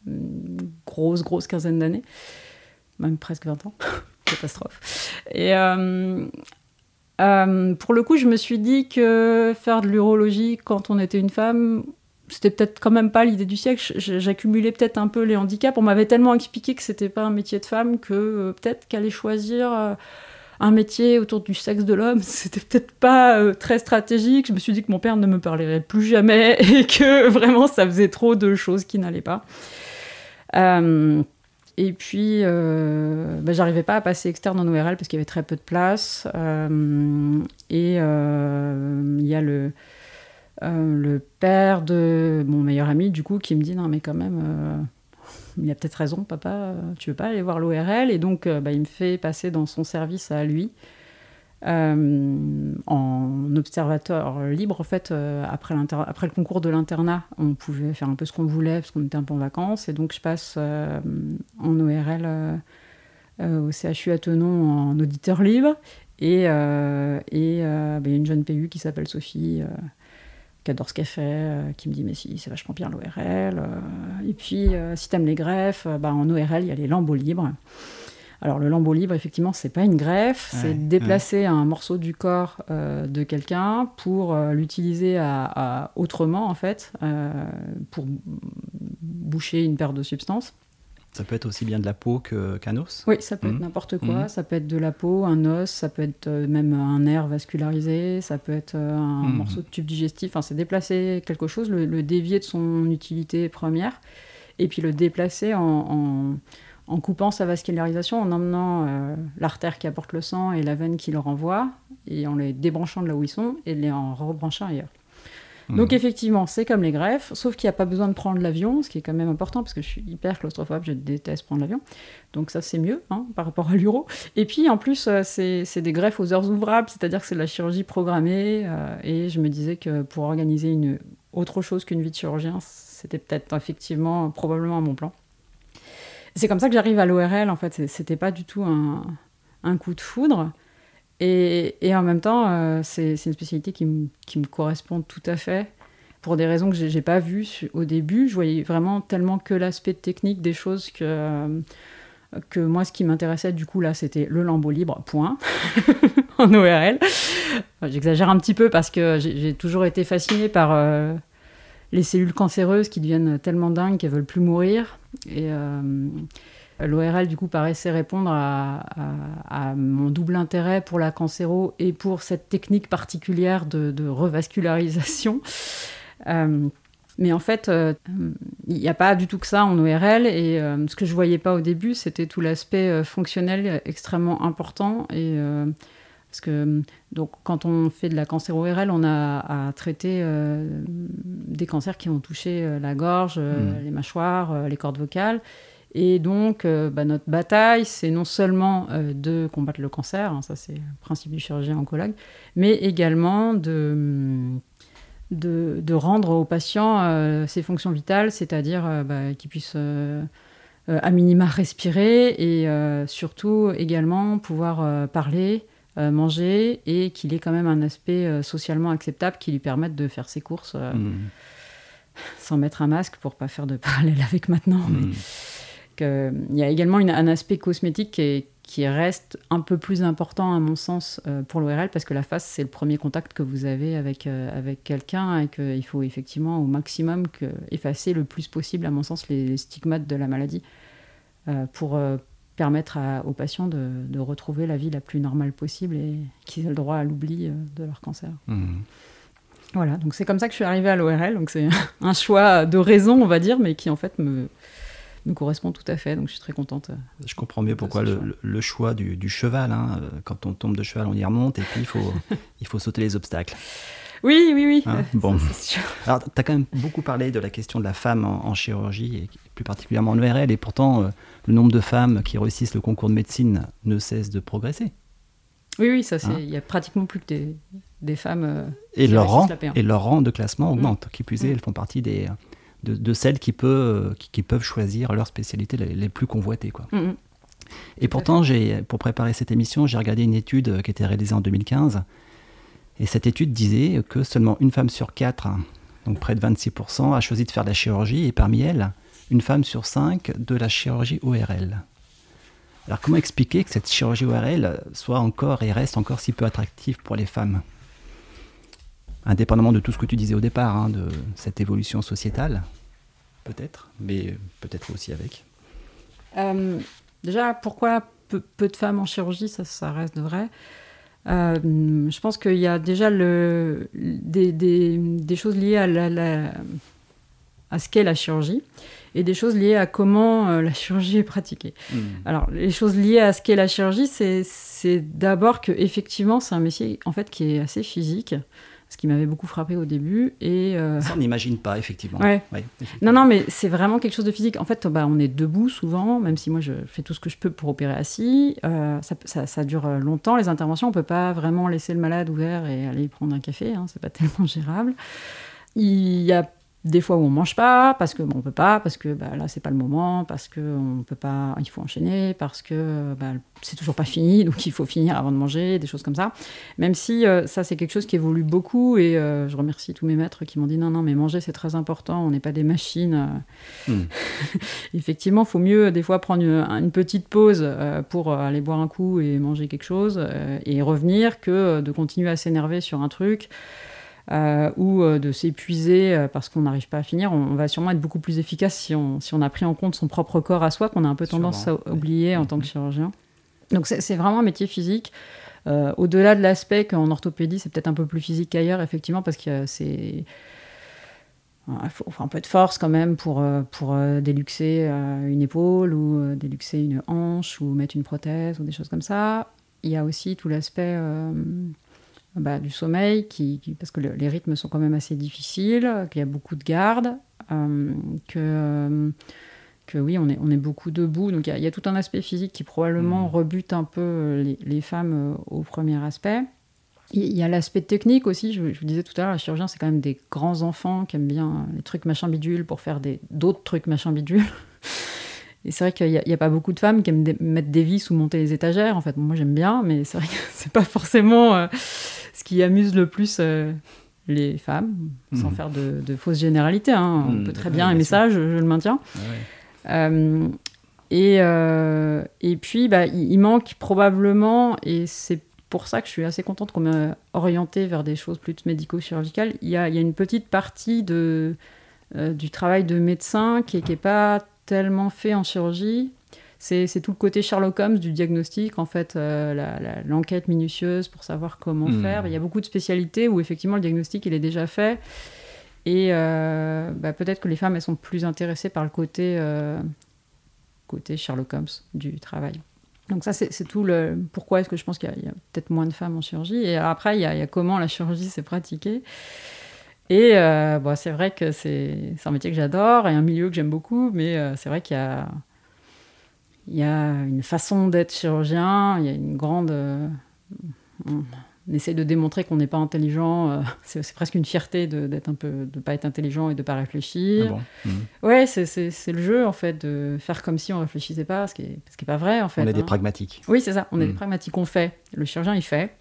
une grosse, grosse quinzaine d'années, même presque 20 ans. Catastrophe. Et pour le coup, je me suis dit que faire de l'urologie quand on était une femme, c'était peut-être quand même pas l'idée du siècle. J'accumulais peut-être un peu les handicaps. On m'avait tellement expliqué que c'était pas un métier de femme que euh, peut-être qu'aller choisir euh, un métier autour du sexe de l'homme, c'était peut-être pas euh, très stratégique. Je me suis dit que mon père ne me parlerait plus jamais et que vraiment ça faisait trop de choses qui n'allaient pas. et puis, bah, j'arrivais pas à passer externe en ORL parce qu'il y avait très peu de place. et il y a le le père de mon meilleur ami, du coup, qui me dit Non, mais quand même, euh, il a peut-être raison, papa, euh, tu veux pas aller voir l'ORL Et donc, bah, il me fait passer dans son service à lui. en observateur libre, en fait, après, après, le concours de l'internat, on pouvait faire un peu ce qu'on voulait parce qu'on était un peu en vacances. Et donc, je passe en ORL au CHU à Tenon en auditeur libre. Et il bah, y a une jeune PU qui s'appelle Sophie, qui adore ce qu'elle fait, euh, qui me dit mais si c'est vachement bien l'ORL. Euh. et puis euh, si t'aimes les greffes, bah, en ORL il y a les lambeaux libres. Alors le lambeau libre, effectivement, c'est pas une greffe, c'est déplacer un morceau du corps de quelqu'un pour l'utiliser à, autrement en fait, pour boucher une perte de substance. Ça peut être aussi bien de la peau qu'un os Oui, ça peut être mmh. n'importe quoi. Mmh. Ça peut être de la peau, un os, ça peut être euh, même un nerf vascularisé, ça peut être euh, un mmh. morceau de tube digestif. Enfin, c'est déplacer quelque chose, le, dévier de son utilité première, et puis le déplacer en, en, coupant sa vascularisation, en emmenant euh, l'artère qui apporte le sang et la veine qui le renvoie, et en les débranchant de là où ils sont, et les en rebranchant ailleurs. Donc mhm. effectivement, c'est comme les greffes, sauf qu'il n'y a pas besoin de prendre l'avion, ce qui est quand même important parce que je suis hyper claustrophobe, je déteste prendre l'avion. Donc ça c'est mieux hein, par rapport à l'uro. Et puis en plus, euh, c'est des greffes aux heures ouvrables, c'est-à-dire que c'est de la chirurgie programmée. Euh, et je me disais que pour organiser une autre chose qu'une vie de chirurgien, c'était peut-être effectivement probablement à mon plan. C'est comme ça que j'arrive à l'ORL en fait. C'était pas du tout un coup de foudre. Et, en même temps, euh, c'est une spécialité qui, me correspond tout à fait. Pour des raisons que je n'ai pas vues au début, je voyais vraiment tellement que l'aspect technique des choses que, euh, que moi, ce qui m'intéressait, du coup, là, c'était le lambeau libre, point, en ORL. J'exagère un petit peu parce que j'ai toujours été fascinée par euh, les cellules cancéreuses qui deviennent tellement dingues qu'elles veulent plus mourir. Et L'ORL, du coup, paraissait répondre à, mon double intérêt pour la cancéro et pour cette technique particulière de, revascularisation. Euh, mais en fait, euh, il n'y a pas du tout que ça en ORL. Et euh, ce que je ne voyais pas au début, c'était tout l'aspect fonctionnel extrêmement important. Et, parce que donc, quand on fait de la cancéro-ORL, on a à traiter des cancers qui ont touché la gorge, mmh. les mâchoires, les cordes vocales. Et donc, euh, bah, notre bataille, c'est non seulement euh, de combattre le cancer, hein, ça c'est le principe du chirurgien oncologue, mais également de, de, rendre aux patients euh, ses fonctions vitales, c'est-à-dire bah, qu'ils puissent à minima respirer et surtout également pouvoir parler, manger et qu'il ait quand même un aspect socialement acceptable qui lui permette de faire ses courses mmh. sans mettre un masque pour pas faire de parallèle avec maintenant. Mais... Il y a également un aspect cosmétique qui est, qui reste un peu plus important à mon sens euh, pour l'ORL parce que la face c'est le premier contact que vous avez avec, euh, avec quelqu'un et qu'il faut effectivement au maximum que, effacer le plus possible à mon sens les, stigmates de la maladie euh, pour permettre aux patients de, de, retrouver la vie la plus normale possible et qu'ils aient le droit à l'oubli de leur cancer. Mmh. Voilà, donc c'est comme ça que je suis arrivée à l'ORL, donc c'est un choix de raison on va dire mais qui en fait me, me correspond tout à fait. Donc je suis très contente. Euh, je comprends mieux pourquoi le, choix du, cheval. Hein, euh, quand on tombe de cheval, on y remonte et puis il faut, il faut sauter les obstacles. Oui, oui, oui. Hein, bon. Alors, tu as quand même beaucoup parlé de la question de la femme en, chirurgie, et plus particulièrement en ERL, et pourtant, euh, le nombre de femmes qui réussissent le concours de médecine ne cesse de progresser. Oui, oui, ça. Hein il y a pratiquement plus que des, des femmes. et, leur rang, et leur rang de classement augmente. Qui plus est, mm. elles font partie des, de, celles qui, peut, qui, peuvent choisir leur spécialité les, plus convoitées. Quoi. Mm, mm. Et pourtant, pour préparer cette émission, j'ai regardé une étude qui était réalisée en 2015. Et cette étude disait que seulement une femme sur quatre, donc près de 26%, a choisi de faire de la chirurgie, et parmi elles, une femme sur cinq de la chirurgie ORL. Alors comment expliquer que cette chirurgie ORL soit encore et reste encore si peu attractive pour les femmes? Indépendamment de tout ce que tu disais au départ, hein, de cette évolution sociétale, peut-être, mais peut-être aussi avec. Euh, déjà, pourquoi peu, de femmes en chirurgie Ça, ça reste vrai. Euh, je pense qu'il y a déjà le, des, des, choses liées à, la, à ce qu'est la chirurgie et des choses liées à comment euh, la chirurgie est pratiquée. Hmm. Alors, les choses liées à ce qu'est la chirurgie, c'est d'abord que effectivement, c'est un métier en fait qui est assez physique ce qui m'avait beaucoup frappé au début. Et, euh, Ça, on n'imagine pas, effectivement. Non, non, mais c'est vraiment quelque chose de physique. En fait, bah, on est debout souvent, même si moi je fais tout ce que je peux pour opérer assis. Euh, ça, ça, dure longtemps, les interventions. On ne peut pas vraiment laisser le malade ouvert et aller prendre un café. Hein, c'est pas tellement gérable. Il y a des fois où on mange pas parce que bon, on peut pas parce que bah, là c'est pas le moment parce que on peut pas il faut enchaîner parce que bah, c'est toujours pas fini donc il faut finir avant de manger des choses comme ça même si euh, ça c'est quelque chose qui évolue beaucoup et euh, je remercie tous mes maîtres qui m'ont dit non non mais manger c'est très important on n'est pas des machines hmm. effectivement il faut mieux des fois prendre une, petite pause euh, pour aller boire un coup et manger quelque chose et revenir que de continuer à s'énerver sur un truc euh, ou euh, de s'épuiser euh, parce qu'on n'arrive pas à finir, on, va sûrement être beaucoup plus efficace si on, si on a pris en compte son propre corps à soi, qu'on a un peu tendance à oublier en tant que mhm. chirurgien. Donc c'est vraiment un métier physique. Au-delà de l'aspect qu'en orthopédie, c'est peut-être un peu plus physique qu'ailleurs, effectivement, parce que c'est. Il faut, un peu de force quand même pour, pour déluxer une épaule ou déluxer une hanche ou mettre une prothèse ou des choses comme ça. Il y a aussi tout l'aspect bah, du sommeil, qui, parce que les rythmes sont quand même assez difficiles, qu'il y a beaucoup de garde, euh, que, euh, que oui, on est, on est beaucoup debout. Donc il y, a tout un aspect physique qui probablement mmh. rebute un peu les, les femmes euh, au premier aspect. Il y a l'aspect technique aussi, je, vous disais tout à l'heure, les chirurgiens, c'est quand même des grands enfants qui aiment bien les trucs machin bidule pour faire d'autres trucs machin bidule. Et c'est vrai qu'il n'y a, pas beaucoup de femmes qui aiment mettre des vis ou monter les étagères. En fait, moi j'aime bien, mais c'est vrai que c'est pas forcément ce qui amuse le plus euh, les femmes, sans mhm. faire de, fausses généralités. Hein. On mhm. peut très bien aimer ça, je, le maintiens. Euh, et, euh, et puis, bah, il, manque probablement, et c'est pour ça que je suis assez contente qu'on m'ait orienté vers des choses plus médico-chirurgicales, il y a, une petite partie de, du travail de médecin qui n'est pas tellement fait en chirurgie, c'est tout le côté Sherlock Holmes du diagnostic, en fait, euh, l'enquête minutieuse pour savoir comment hmm. faire. Il y a beaucoup de spécialités où effectivement le diagnostic il est déjà fait. Et euh, bah, peut-être que les femmes elles sont plus intéressées par le côté, euh, côté Sherlock Holmes du travail. Donc ça c'est tout le pourquoi est-ce que je pense qu'il y a, peut-être moins de femmes en chirurgie. Et après il y a, comment la chirurgie s'est pratiquée. Et bon, c'est vrai que c'est un métier que j'adore et un milieu que j'aime beaucoup, mais c'est vrai qu'il y a il y a une façon d'être chirurgien, il y a une grande. Euh, on, essaie de démontrer qu'on n'est pas intelligent. Euh, c'est presque une fierté peu, de pas être intelligent et de pas réfléchir. Ah bon? Mmh. Ouais, c'est le jeu en fait de faire comme si on réfléchissait pas, ce qui est, ce qui est pas vrai en fait. On est des hein. pragmatiques. Oui, c'est ça. On est des mmh. pragmatiques. On fait. Le chirurgien, il fait.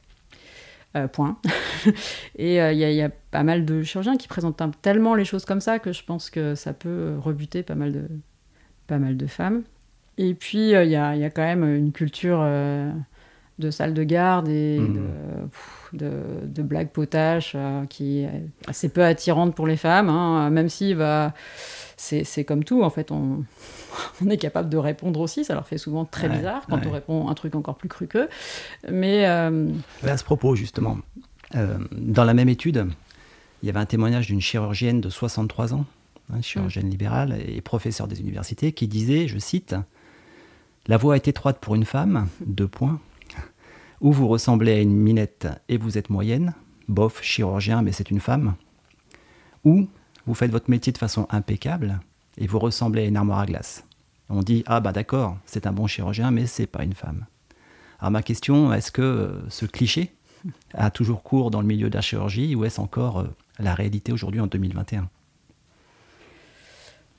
Euh, point. et il y, y, a pas mal de chirurgiens qui présentent tellement les choses comme ça que je pense que ça peut rebuter pas mal de, pas mal de femmes. Et puis, il y, a, y, a, quand même une culture de salle de garde et mmh. de, de, blagues potaches qui est assez peu attirante pour les femmes, hein, même si bah, c'est comme tout, en fait, on, on, est capable de répondre aussi, ça leur fait souvent très bizarre quand on répond un truc encore plus cru qu'eux. Mais, euh, À ce propos, justement, euh, dans la même étude, il y avait un témoignage d'une chirurgienne de 63 ans, hein, chirurgienne libérale et professeure des universités, qui disait, je cite, La voix est étroite pour une femme, deux points, ou vous ressemblez à une minette et vous êtes moyenne, bof, chirurgien, mais c'est une femme, ou vous faites votre métier de façon impeccable et vous ressemblez à une armoire à glace. On dit ah bah d'accord, c'est un bon chirurgien, mais c'est pas une femme. Alors ma question, est-ce que euh, ce cliché a toujours cours dans le milieu de la chirurgie ou est-ce encore euh, la réalité aujourd'hui en 2021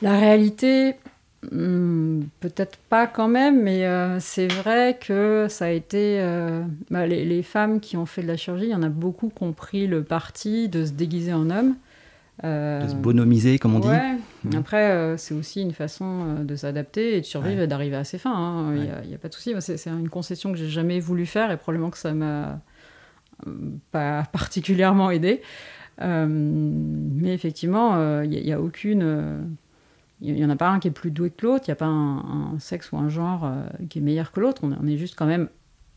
La réalité, peut-être pas quand même, mais euh, c'est vrai que ça a été. Bah, les, les, femmes qui ont fait de la chirurgie, il y en a beaucoup qui ont pris le parti de se déguiser en homme. Euh, de se bonomiser, comme on dit. Mmh. Après, euh, c'est aussi une façon euh, de s'adapter et de survivre et d'arriver à ses fins. Il n'y a, pas de souci. C'est une concession que j'ai jamais voulu faire et probablement que ça m'a pas particulièrement aidé. mais effectivement, il n'y a, aucune. Il n'y en a pas un qui est plus doué que l'autre, il n'y a pas un, sexe ou un genre qui est meilleur que l'autre. On, est juste quand même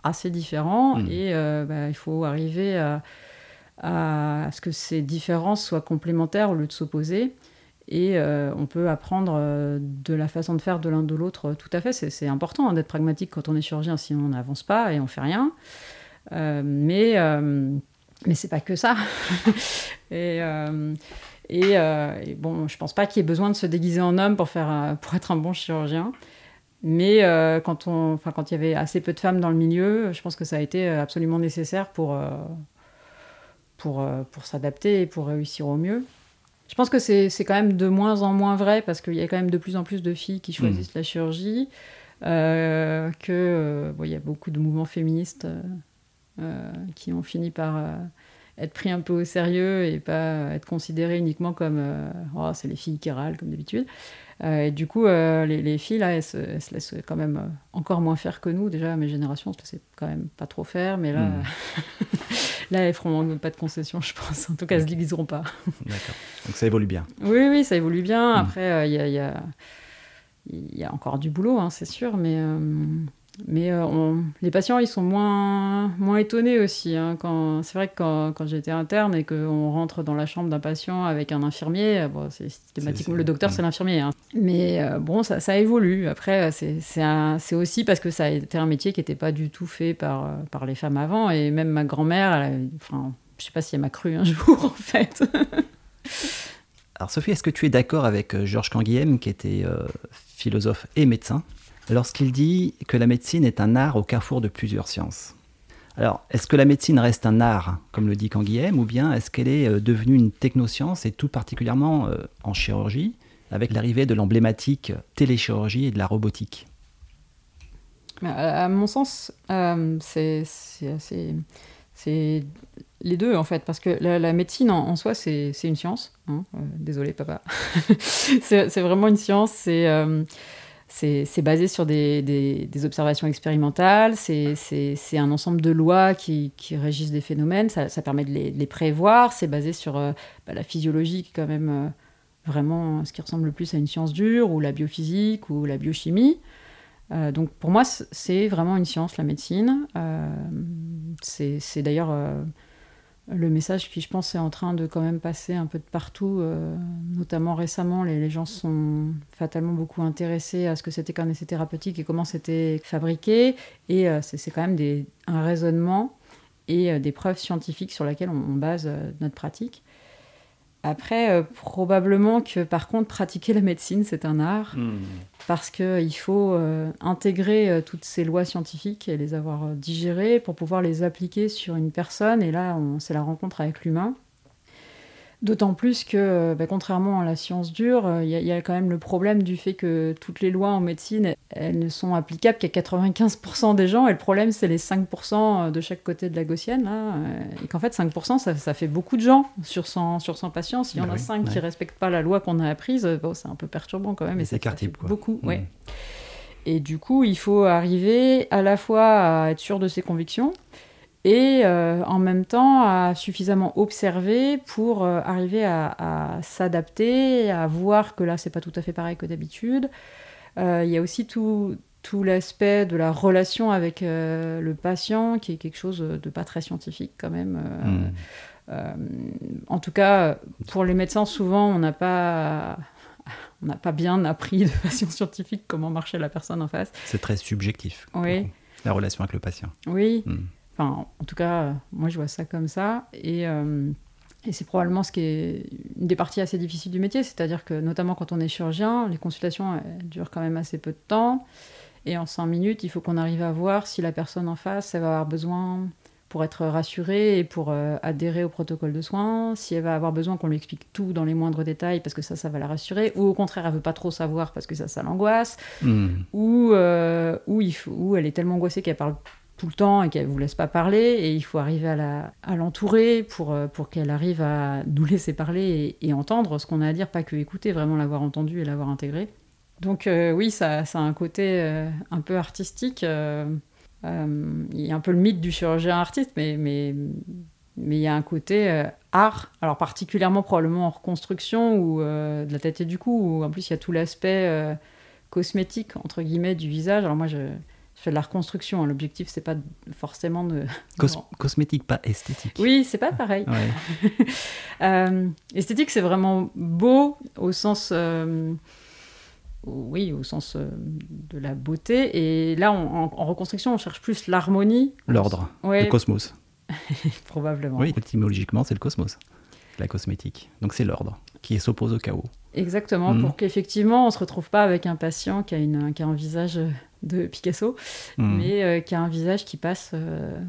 assez différents mmh. et bah, il faut arriver à à ce que ces différences soient complémentaires au lieu de s'opposer. Et euh, on peut apprendre euh, de la façon de faire de l'un de l'autre euh, tout à fait. C'est important hein, d'être pragmatique quand on est chirurgien, sinon on n'avance pas et on fait rien. mais mais c'est pas que ça. et, et, et, bon, je pense pas qu'il y ait besoin de se déguiser en homme pour, faire, pour être un bon chirurgien. Mais quand, on, enfin, quand il y avait assez peu de femmes dans le milieu, je pense que ça a été absolument nécessaire pour, pour, euh, pour s'adapter et pour réussir au mieux. Je pense que c'est quand même de moins en moins vrai parce qu'il y a quand même de plus en plus de filles qui choisissent mmh. la chirurgie, euh, que euh, il y a beaucoup de mouvements féministes qui ont fini par être pris un peu au sérieux et pas être considérés uniquement comme oh, c'est les filles qui râlent comme d'habitude. et du coup, les, les, filles là, elles se, laissent quand même encore moins faire que nous. Déjà, mes générations, on se laissait quand même pas trop faire, mais là. Mmh. Là, elles feront pas de concessions, je pense. En tout cas, elles ne se diviseront pas. D'accord. Donc ça évolue bien. Oui, oui, ça évolue bien. Hmm. Après, euh, il y, a, y, a, encore du boulot, hein, c'est sûr, mais euh, mais euh, les patients, ils sont moins, moins étonnés aussi. Hein, quand... C'est vrai que quand, quand j'étais interne et qu'on rentre dans la chambre d'un patient avec un infirmier, bon, c'est systématiquement le docteur, c'est l'infirmier. Hein. Mais euh, bon, ça, ça, évolue. Après, c'est aussi parce que ça a été un métier qui n'était pas du tout fait par, euh, par les femmes avant. Et même ma grand-mère, enfin, je sais pas si elle m'a cru un jour, en fait. Alors Sophie, est-ce que tu es d'accord avec Georges Canguilhem, qui était philosophe et médecin? Lorsqu'il dit que la médecine est un art au carrefour de plusieurs sciences. Alors, est-ce que la médecine reste un art, comme le dit Canguilhem, ou bien est-ce qu'elle est euh, devenue une technoscience, et tout particulièrement euh, en chirurgie, avec l'arrivée de l'emblématique téléchirurgie et de la robotique? À mon sens, euh, c'est les deux en fait, parce que la, médecine en, soi, c'est une science. Hein, désolé papa. c'est vraiment une science, c'est c'est basé sur des, observations expérimentales, c'est un ensemble de lois qui, régissent des phénomènes, ça, permet de les, prévoir, c'est basé sur euh, bah, la physiologie qui est quand même euh, vraiment ce qui ressemble le plus à une science dure, ou la biophysique, ou la biochimie. Euh, donc pour moi, c'est vraiment une science, la médecine. c'est d'ailleurs le message qui, je pense, est en train de quand même passer un peu de partout, euh, notamment récemment. Les, gens sont fatalement beaucoup intéressés à ce que c'était qu'un essai thérapeutique et comment c'était fabriqué. Et euh, c'est quand même un raisonnement et euh, des preuves scientifiques sur lesquelles on, base notre pratique. Après, euh, probablement que par contre, pratiquer la médecine, c'est un art, hmm. parce qu'il faut euh, intégrer euh, toutes ces lois scientifiques et les avoir digérées pour pouvoir les appliquer sur une personne. Et là, c'est la rencontre avec l'humain. D'autant plus que, bah, contrairement à la science dure, il y, y, a quand même le problème du fait que toutes les lois en médecine, elles ne sont applicables qu'à 95% des gens, et le problème, c'est les 5% de chaque côté de la gaussienne, là, et qu'en fait, 5%, ça, ça, fait beaucoup de gens sur 100, sur 100 patients. S'il y en bah a 5 qui ne respectent pas la loi qu'on a apprise, bon, c'est un peu perturbant quand même. Et c'est. Beaucoup, mmh. ouais. Et du coup, il faut arriver à la fois à être sûr de ses convictions et euh, en même temps à suffisamment observer pour euh, arriver à, s'adapter, à voir que là, c'est pas tout à fait pareil que d'habitude. Euh, il y a aussi tout, tout l'aspect de la relation avec le patient qui est quelque chose de pas très scientifique quand même. Hmm. en tout cas, pour les médecins, souvent, on n'a pas on n'a pas bien appris de façon scientifique comment marchait la personne en face. C'est très subjectif. Oui. La relation avec le patient. Oui. Hmm. Enfin, en tout cas, moi je vois ça comme ça. Et, euh, et c'est probablement ce qui est une des parties assez difficiles du métier, c'est-à-dire que notamment quand on est chirurgien, les consultations durent quand même assez peu de temps. Et en cinq minutes, il faut qu'on arrive à voir si la personne en face, elle va avoir besoin pour être rassurée et pour euh, adhérer au protocole de soins, si elle va avoir besoin qu'on lui explique tout dans les moindres détails parce que ça, ça va la rassurer, ou au contraire, elle veut pas trop savoir parce que ça, ça l'angoisse, hmm. ou, euh, ou, il faut, ou elle est tellement angoissée qu'elle parle tout le temps et qu'elle vous laisse pas parler et il faut arriver à l'entourer pour, euh, pour qu'elle arrive à nous laisser parler et, entendre ce qu'on a à dire, pas que écouter, vraiment l'avoir entendu et l'avoir intégré. Donc oui, ça, ça, a un côté un peu artistique. Euh, il y a un peu le mythe du chirurgien artiste, mais, mais, mais il y a un côté euh, art, alors particulièrement probablement en reconstruction ou euh, de la tête et du cou, où en plus il y a tout l'aspect cosmétique, entre guillemets, du visage. Alors moi, je, fais de la reconstruction. Hein. L'objectif, c'est pas forcément de. cosmétique, pas esthétique. Oui, c'est pas pareil. esthétique, c'est vraiment beau au sens oui, au sens euh, de la beauté. Et là, en, reconstruction, on cherche plus l'harmonie. L'ordre, le cosmos. Probablement. Oui, étymologiquement, c'est le cosmos, la cosmétique. Donc c'est l'ordre qui s'oppose au chaos. Exactement, pour mhm. qu'effectivement, on ne se retrouve pas avec un patient qui a, une, qui a un visage de Picasso, mhm. mais euh, qui a un visage qui passe euh,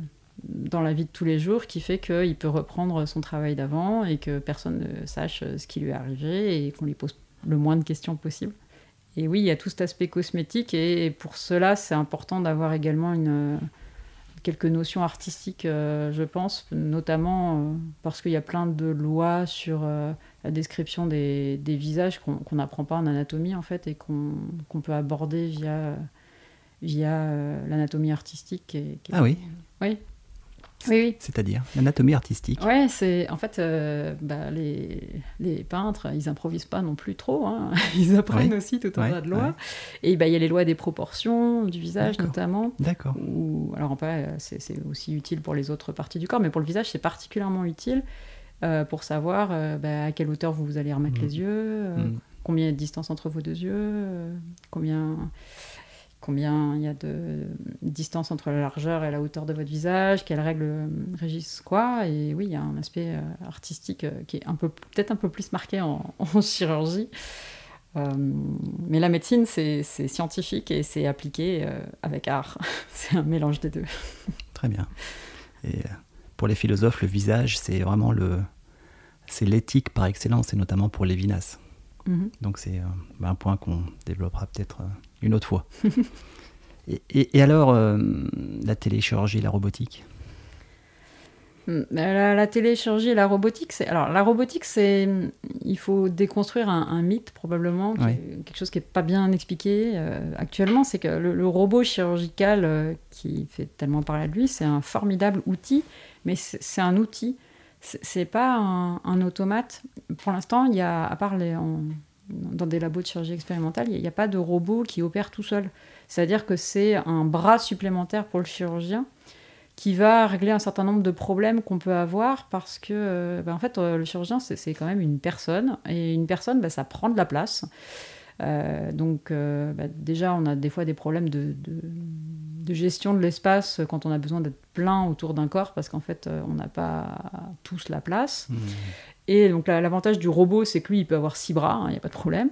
dans la vie de tous les jours, qui fait qu'il peut reprendre son travail d'avant et que personne ne sache ce qui lui est arrivé et qu'on lui pose le moins de questions possible. Et oui, il y a tout cet aspect cosmétique et pour cela, c'est important d'avoir également une, quelques notions artistiques, euh, je pense, notamment euh, parce qu'il y a plein de lois sur euh, la description des, des visages qu'on n'apprend pas en anatomie en fait et qu'on peut aborder via, via l'anatomie artistique. ah oui Oui, oui, C'est-à-dire l'anatomie artistique. Ouais, c'est en fait euh, bah, les, les, peintres, ils improvisent pas non plus trop. Hein. Ils apprennent aussi tout un tas de lois. Et bah, il y a les lois des proportions du visage notamment. D'accord. Alors en fait, c'est aussi utile pour les autres parties du corps, mais pour le visage, c'est particulièrement utile euh, pour savoir euh, bah, à quelle hauteur vous allez remettre mm. les yeux, mm. combien il y a de distance entre vos deux yeux, combien combien il y a de distance entre la largeur et la hauteur de votre visage, quelles règles euh, régissent quoi. Et oui, il y a un aspect euh, artistique euh, qui est un peu, peut-être un peu plus marqué en, chirurgie. mais la médecine, c'est scientifique et c'est appliqué avec art. c'est un mélange des deux. Très bien. Et pour les philosophes, le visage, c'est vraiment le, c'est l'éthique par excellence, et notamment pour Lévinas. Mhm. Donc c'est un point qu'on développera peut-être une autre fois. et, alors, euh, la téléchirurgie, la robotique hmm, la, la, téléchirurgie et la robotique, c'est alors la robotique, c'est il faut déconstruire un, mythe probablement, quelque chose qui est pas bien expliqué euh, actuellement, c'est que le, robot chirurgical euh, qui fait tellement parler de lui, c'est un formidable outil, mais c'est un outil, c'est pas un, automate. Pour l'instant, il y a à part les, dans des labos de chirurgie expérimentale, il n'y a, pas de robot qui opère tout seul. C'est-à-dire que c'est un bras supplémentaire pour le chirurgien qui va régler un certain nombre de problèmes qu'on peut avoir parce que, euh, ben, en fait, euh, le chirurgien, c'est quand même une personne. Et une personne, ben, ça prend de la place. Euh, donc, ben, déjà, on a des fois des problèmes de, de, gestion de l'espace quand on a besoin d'être plein autour d'un corps parce qu'en fait, on n'a pas tous la place. Mmh. Et donc l'avantage du robot, c'est que lui, il peut avoir six bras, il hein, n'y a pas de problème.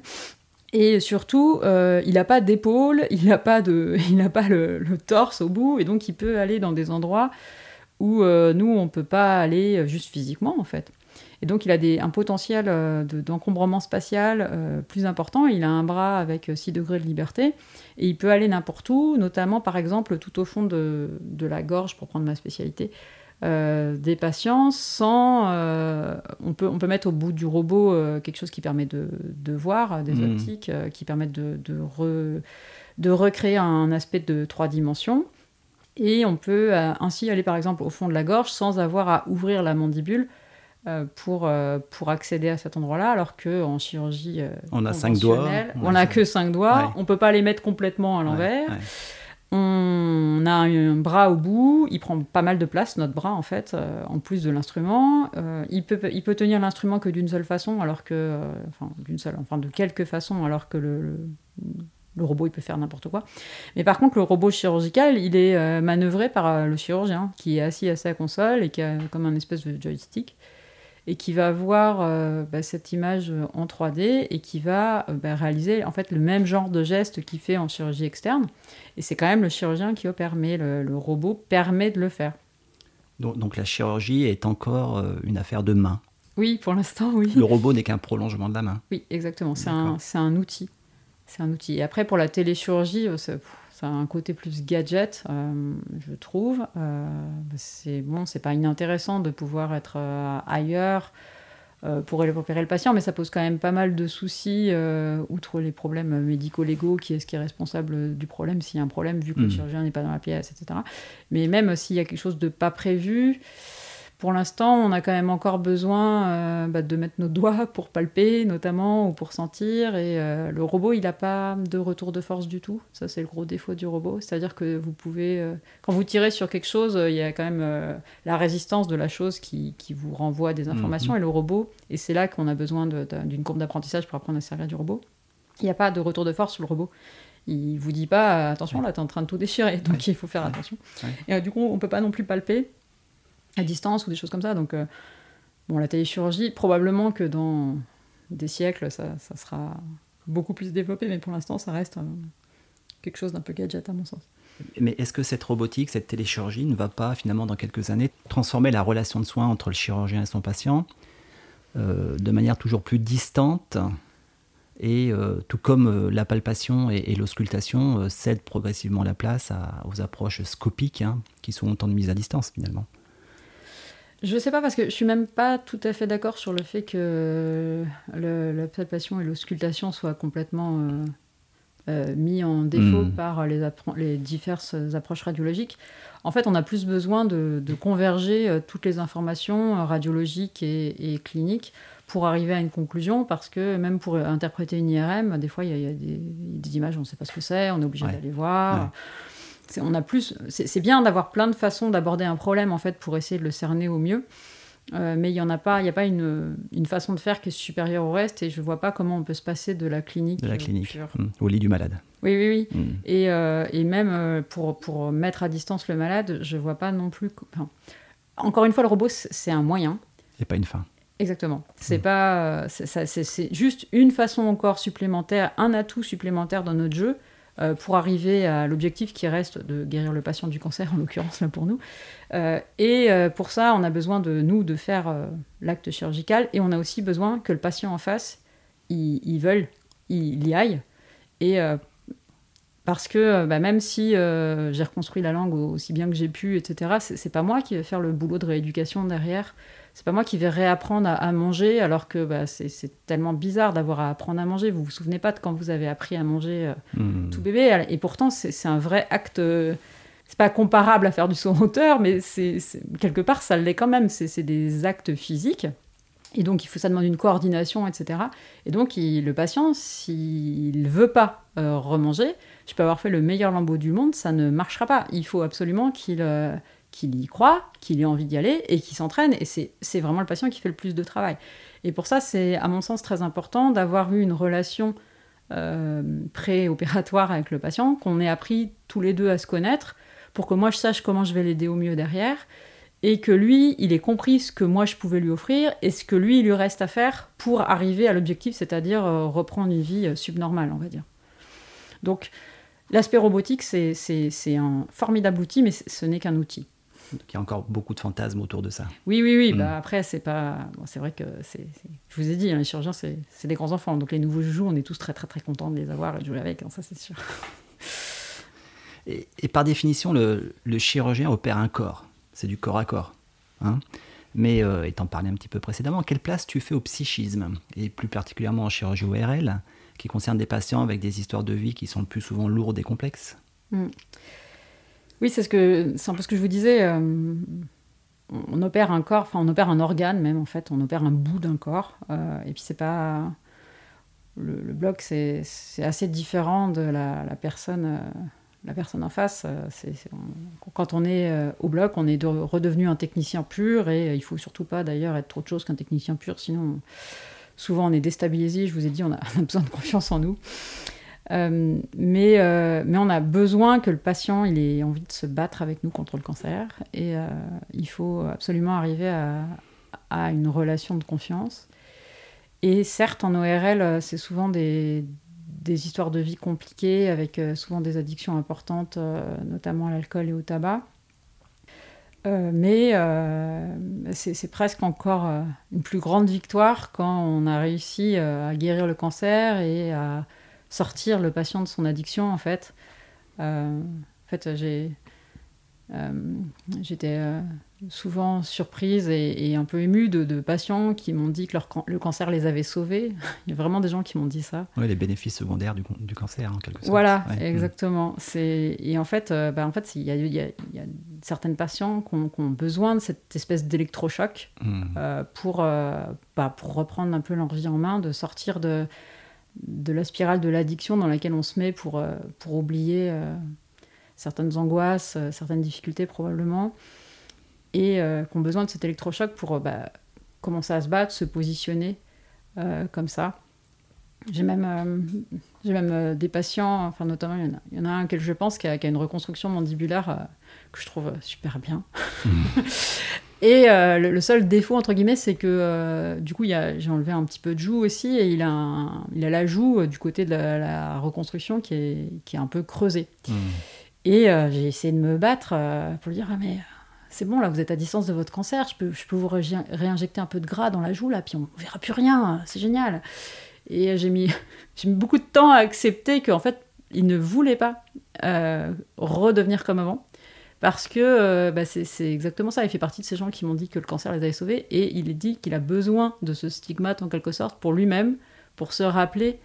Et surtout, euh, il n'a pas d'épaule, il n'a pas, de, il pas le, torse au bout, et donc il peut aller dans des endroits où euh, nous, on ne peut pas aller euh, juste physiquement, en fait. Et donc il a des, un potentiel d'encombrement spatial plus important. Il a un bras avec 6 degrés de liberté, et il peut aller n'importe où, notamment par exemple tout au fond de la gorge, pour prendre ma spécialité, euh, des patients sans... Euh, on, peut, on peut mettre au bout du robot euh, quelque chose qui permet de, de voir, des hmm. optiques qui permettent de, de de recréer un aspect de trois dimensions. Et on peut ainsi aller par exemple au fond de la gorge sans avoir à ouvrir la mandibule pour, pour accéder à cet endroit-là, alors qu'en chirurgie on a cinq doigts, on n'a que cinq doigts, on peut pas les mettre complètement à l'envers. On a un bras au bout, il prend pas mal de place, notre bras en fait, en plus de l'instrument. il, peut, il peut tenir l'instrument que d'une seule façon, alors que. enfin, d'une seule, enfin de quelques façons, alors que le le robot, il peut faire n'importe quoi. Mais par contre, le robot chirurgical, il est euh, manœuvré par euh, le chirurgien qui est assis à sa console et qui a comme un espèce de joystick et qui va voir euh, bah, cette image en 3D et qui va bah, réaliser en fait le même genre de geste qu'il fait en chirurgie externe. Et c'est quand même le chirurgien qui opère, mais le, robot permet de le faire. Donc, donc, la chirurgie est encore une affaire de main. Oui, pour l'instant, oui. Le robot n'est qu'un prolongement de la main. Oui, exactement. C'est un, un, outil c'est un outil. Et après, pour la téléchirurgie, euh, ça, a un côté plus gadget, euh, je trouve. Euh, c'est bon, c'est pas inintéressant de pouvoir être ailleurs pour opérer le patient, mais ça pose quand même pas mal de soucis, outre les problèmes médico-légaux, qui est ce qui est responsable du problème, s'il y a un problème, vu que le hmm. chirurgien n'est pas dans la pièce, etc. Mais même s'il y a quelque chose de pas prévu, pour l'instant, on a quand même encore besoin euh, bah, de mettre nos doigts pour palper, notamment, ou pour sentir. Et euh, le robot, il n'a pas de retour de force du tout. Ça, c'est le gros défaut du robot. C'est-à-dire que vous pouvez, euh, quand vous tirez sur quelque chose, il y a quand même la résistance de la chose qui, vous renvoie des informations. Mhm. Et le robot, et c'est là qu'on a besoin d'une courbe d'apprentissage pour apprendre à servir du robot. Il n'y a pas de retour de force sur le robot il vous dit pas attention là tu es en train de tout déchirer donc il faut faire attention et du coup on peut pas non plus palper à distance ou des choses comme ça. Donc, euh, bon, la téléchirurgie, probablement que dans des siècles, ça, sera beaucoup plus développé, mais pour l'instant, ça reste euh, quelque chose d'un peu gadget à mon sens. Mais est-ce que cette robotique, cette téléchirurgie ne va pas finalement dans quelques années transformer la relation de soins entre le chirurgien et son patient euh, de manière toujours plus distante et tout comme la palpation et, l'auscultation cèdent progressivement la place aux approches scopiques hein, qui sont autant de mise à distance finalement je sais pas parce que je suis même pas tout à fait d'accord sur le fait que la palpation et l'auscultation soient complètement euh, euh, mis en défaut hmm. par les, les, diverses approches radiologiques. En fait, on a plus besoin de, converger euh, toutes les informations radiologiques et, cliniques pour arriver à une conclusion, parce que même pour interpréter une IRM, des fois, il y, a, des, images, on ne sait pas ce que c'est, on est obligé d'aller voir on a plus, c'est bien d'avoir plein de façons d'aborder un problème en fait pour essayer de le cerner au mieux. Euh, mais il n'y en a pas, il a pas une, façon de faire qui est supérieure au reste et je ne vois pas comment on peut se passer de la clinique. De la clinique, mmh. au lit du malade. Oui, oui, oui. Mmh. Et, euh, et, même euh, pour, pour mettre à distance le malade, je ne vois pas non plus. encore une fois, le robot, c'est un moyen. Et pas une fin. Exactement. C'est mmh. pas, c'est juste une façon encore supplémentaire, un atout supplémentaire dans notre jeu euh, pour arriver à l'objectif qui reste de guérir le patient du cancer, en l'occurrence là pour nous. Euh, et euh, pour ça, on a besoin de nous de faire l'acte chirurgical et on a aussi besoin que le patient en face, il, veuille, il, y aille. Et parce que bah, même si j'ai reconstruit la langue aussi bien que j'ai pu, etc., c'est pas moi qui vais faire le boulot de rééducation derrière c'est pas moi qui vais réapprendre à, manger alors que bah, c'est tellement bizarre d'avoir à apprendre à manger. Vous vous souvenez pas de quand vous avez appris à manger euh, hmm. tout bébé et pourtant c'est un vrai acte. c'est pas comparable à faire du saut en hauteur, mais c'est quelque part ça l'est quand même. C'est des actes physiques. Et donc, il faut, ça demande une coordination, etc. Et donc, le patient, s'il ne veut pas euh, remanger, je peux avoir fait le meilleur lambeau du monde, ça ne marchera pas. Il faut absolument qu'il euh, qu'il y croit, qu'il ait envie d'y aller et qu'il s'entraîne. Et c'est vraiment le patient qui fait le plus de travail. Et pour ça, c'est à mon sens très important d'avoir eu une relation euh, pré-opératoire avec le patient, qu'on ait appris tous les deux à se connaître, pour que moi je sache comment je vais l'aider au mieux derrière, et que lui, il ait compris ce que moi je pouvais lui offrir et ce que lui, il lui reste à faire pour arriver à l'objectif, c'est-à-dire euh, reprendre une vie euh, subnormale, on va dire. Donc, l'aspect robotique, c'est un formidable outil, mais ce n'est qu'un outil. Il y a encore beaucoup de fantasmes autour de ça. Oui, oui, oui. Mm. Bah, après, c'est pas. c'est vrai que c'est. Je vous ai dit, hein, les chirurgiens, c'est des grands enfants. Donc les nouveaux joujoux, on est tous très, très, très contents de les avoir et de jouer avec. Hein, ça, c'est sûr. Et, par définition, le, chirurgien opère un corps. C'est du corps à corps. Hein Mais euh, étant parlé un petit peu précédemment, quelle place tu fais au psychisme? Et plus particulièrement en chirurgie ORL qui concerne des patients avec des histoires de vie qui sont le plus souvent lourdes et complexes? Mm. Oui, c'est ce que c'est un peu ce que je vous disais. Euh, on opère un corps, enfin on opère un organe même en fait, on opère un bout d'un corps. Euh, et puis c'est pas le, bloc, c'est assez différent de la, personne. Euh, la personne en face, quand on est au bloc, on est redevenu un technicien pur et il faut surtout pas d'ailleurs être trop de choses qu'un technicien pur, sinon souvent on est déstabilisé. Je vous ai dit, on a besoin de confiance en nous. Euh, mais, euh, mais on a besoin que le patient ait envie de se battre avec nous contre le cancer et euh, il faut absolument arriver à, à, une relation de confiance. Et certes, en ORL, c'est souvent des, des, histoires de vie compliquées avec souvent des addictions importantes, notamment à l'alcool et au tabac. mais c'est presque encore une plus grande victoire quand on a réussi à guérir le cancer et à sortir le patient de son addiction, en fait. Euh, en fait, j'ai, euh, j'étais euh, souvent surprise et, un peu émue de, patients qui m'ont dit que leur, le cancer les avait sauvés. Il y a vraiment des gens qui m'ont dit ça. Oui, les bénéfices secondaires du, du, cancer, en quelque sorte. Voilà, exactement. C'est, et en fait, bah, en fait il y a, y, a, y a, certaines patients qui ont, besoin de cette espèce d'électrochoc mmh. pour, bah, pour reprendre un peu leur vie en main, de sortir de de la spirale de l'addiction dans laquelle on se met pour, euh, pour oublier euh, certaines angoisses, euh, certaines difficultés probablement, et qui ont besoin de cet électrochoc pour bah, commencer à se battre, se positionner comme ça. J'ai même, j'ai même des patients, enfin notamment il y en a, un auquel je pense qui a, une reconstruction mandibulaire que je trouve super bien. Mmh. Et euh, le, seul défaut, entre guillemets, c'est que euh, du coup, j'ai enlevé un petit peu de joue aussi, et il a, il a la joue euh, du côté de la, reconstruction qui est, qui est un peu creusée. Hmm. Et j'ai essayé de me battre pour lui dire ah, mais c'est bon, là, vous êtes à distance de votre cancer, je peux, je peux vous réinjecter un peu de gras dans la joue, là, puis on verra plus rien, c'est génial. Et j'ai mis, mis beaucoup de temps à accepter qu'en fait, il ne voulait pas redevenir comme avant parce que euh, bah, c'est exactement ça. Il fait partie de ces gens qui m'ont dit que le cancer les avait sauvés et il est dit qu'il a besoin de ce stigmate en quelque sorte pour lui-même, pour se rappeler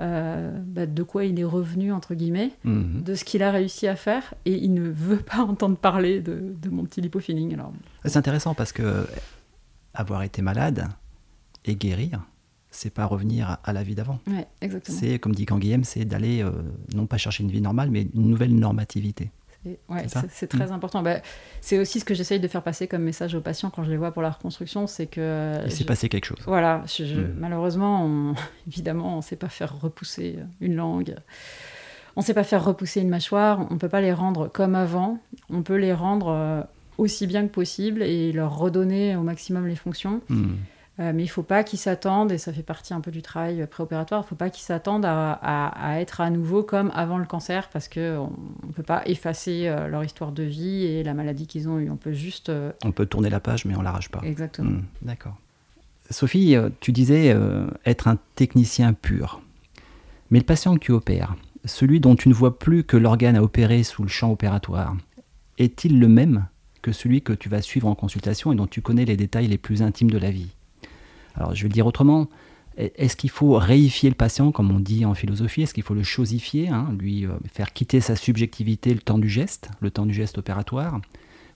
euh, bah, de quoi il est revenu, entre guillemets, mhm. de ce qu'il a réussi à faire et il ne veut pas entendre parler de, mon petit lipofeeling. Alors... C'est intéressant parce que avoir été malade et guérir, c'est pas revenir à la vie d'avant. Ouais. C'est, comme dit Canguilhem, c'est d'aller euh, non pas chercher une vie normale, mais une nouvelle normativité. Ouais, c'est très mm. important. Bah, c'est aussi ce que j'essaye de faire passer comme message aux patients quand je les vois pour la reconstruction, c'est que... Il s'est passé quelque chose. Voilà, mm. malheureusement, évidemment, on ne sait pas faire repousser une langue, on ne sait pas faire repousser une mâchoire, on ne peut pas les rendre comme avant, on peut les rendre euh, aussi bien que possible et leur redonner au maximum les fonctions. Mm. Euh, mais il ne faut pas qu'ils s'attendent, et ça fait partie un peu du travail préopératoire, il ne faut pas qu'ils s'attendent à, être à nouveau comme avant le cancer, parce qu'on ne peut pas effacer euh, leur histoire de vie et la maladie qu'ils ont eue. On peut juste... Euh, on peut tourner la page, mais on ne l'arrache pas. Exactement. Hmm, d'accord. Sophie, tu disais être un technicien pur. Mais le patient que tu opères, celui dont tu ne vois plus que l'organe à opérer sous le champ opératoire, est-il le même que celui que tu vas suivre en consultation et dont tu connais les détails les plus intimes de la vie? Alors je vais le dire autrement, est-ce qu'il faut réifier le patient, comme on dit en philosophie? Est-ce qu'il faut le chosifier, hein, lui euh, faire quitter sa subjectivité le temps du geste, le temps du geste opératoire,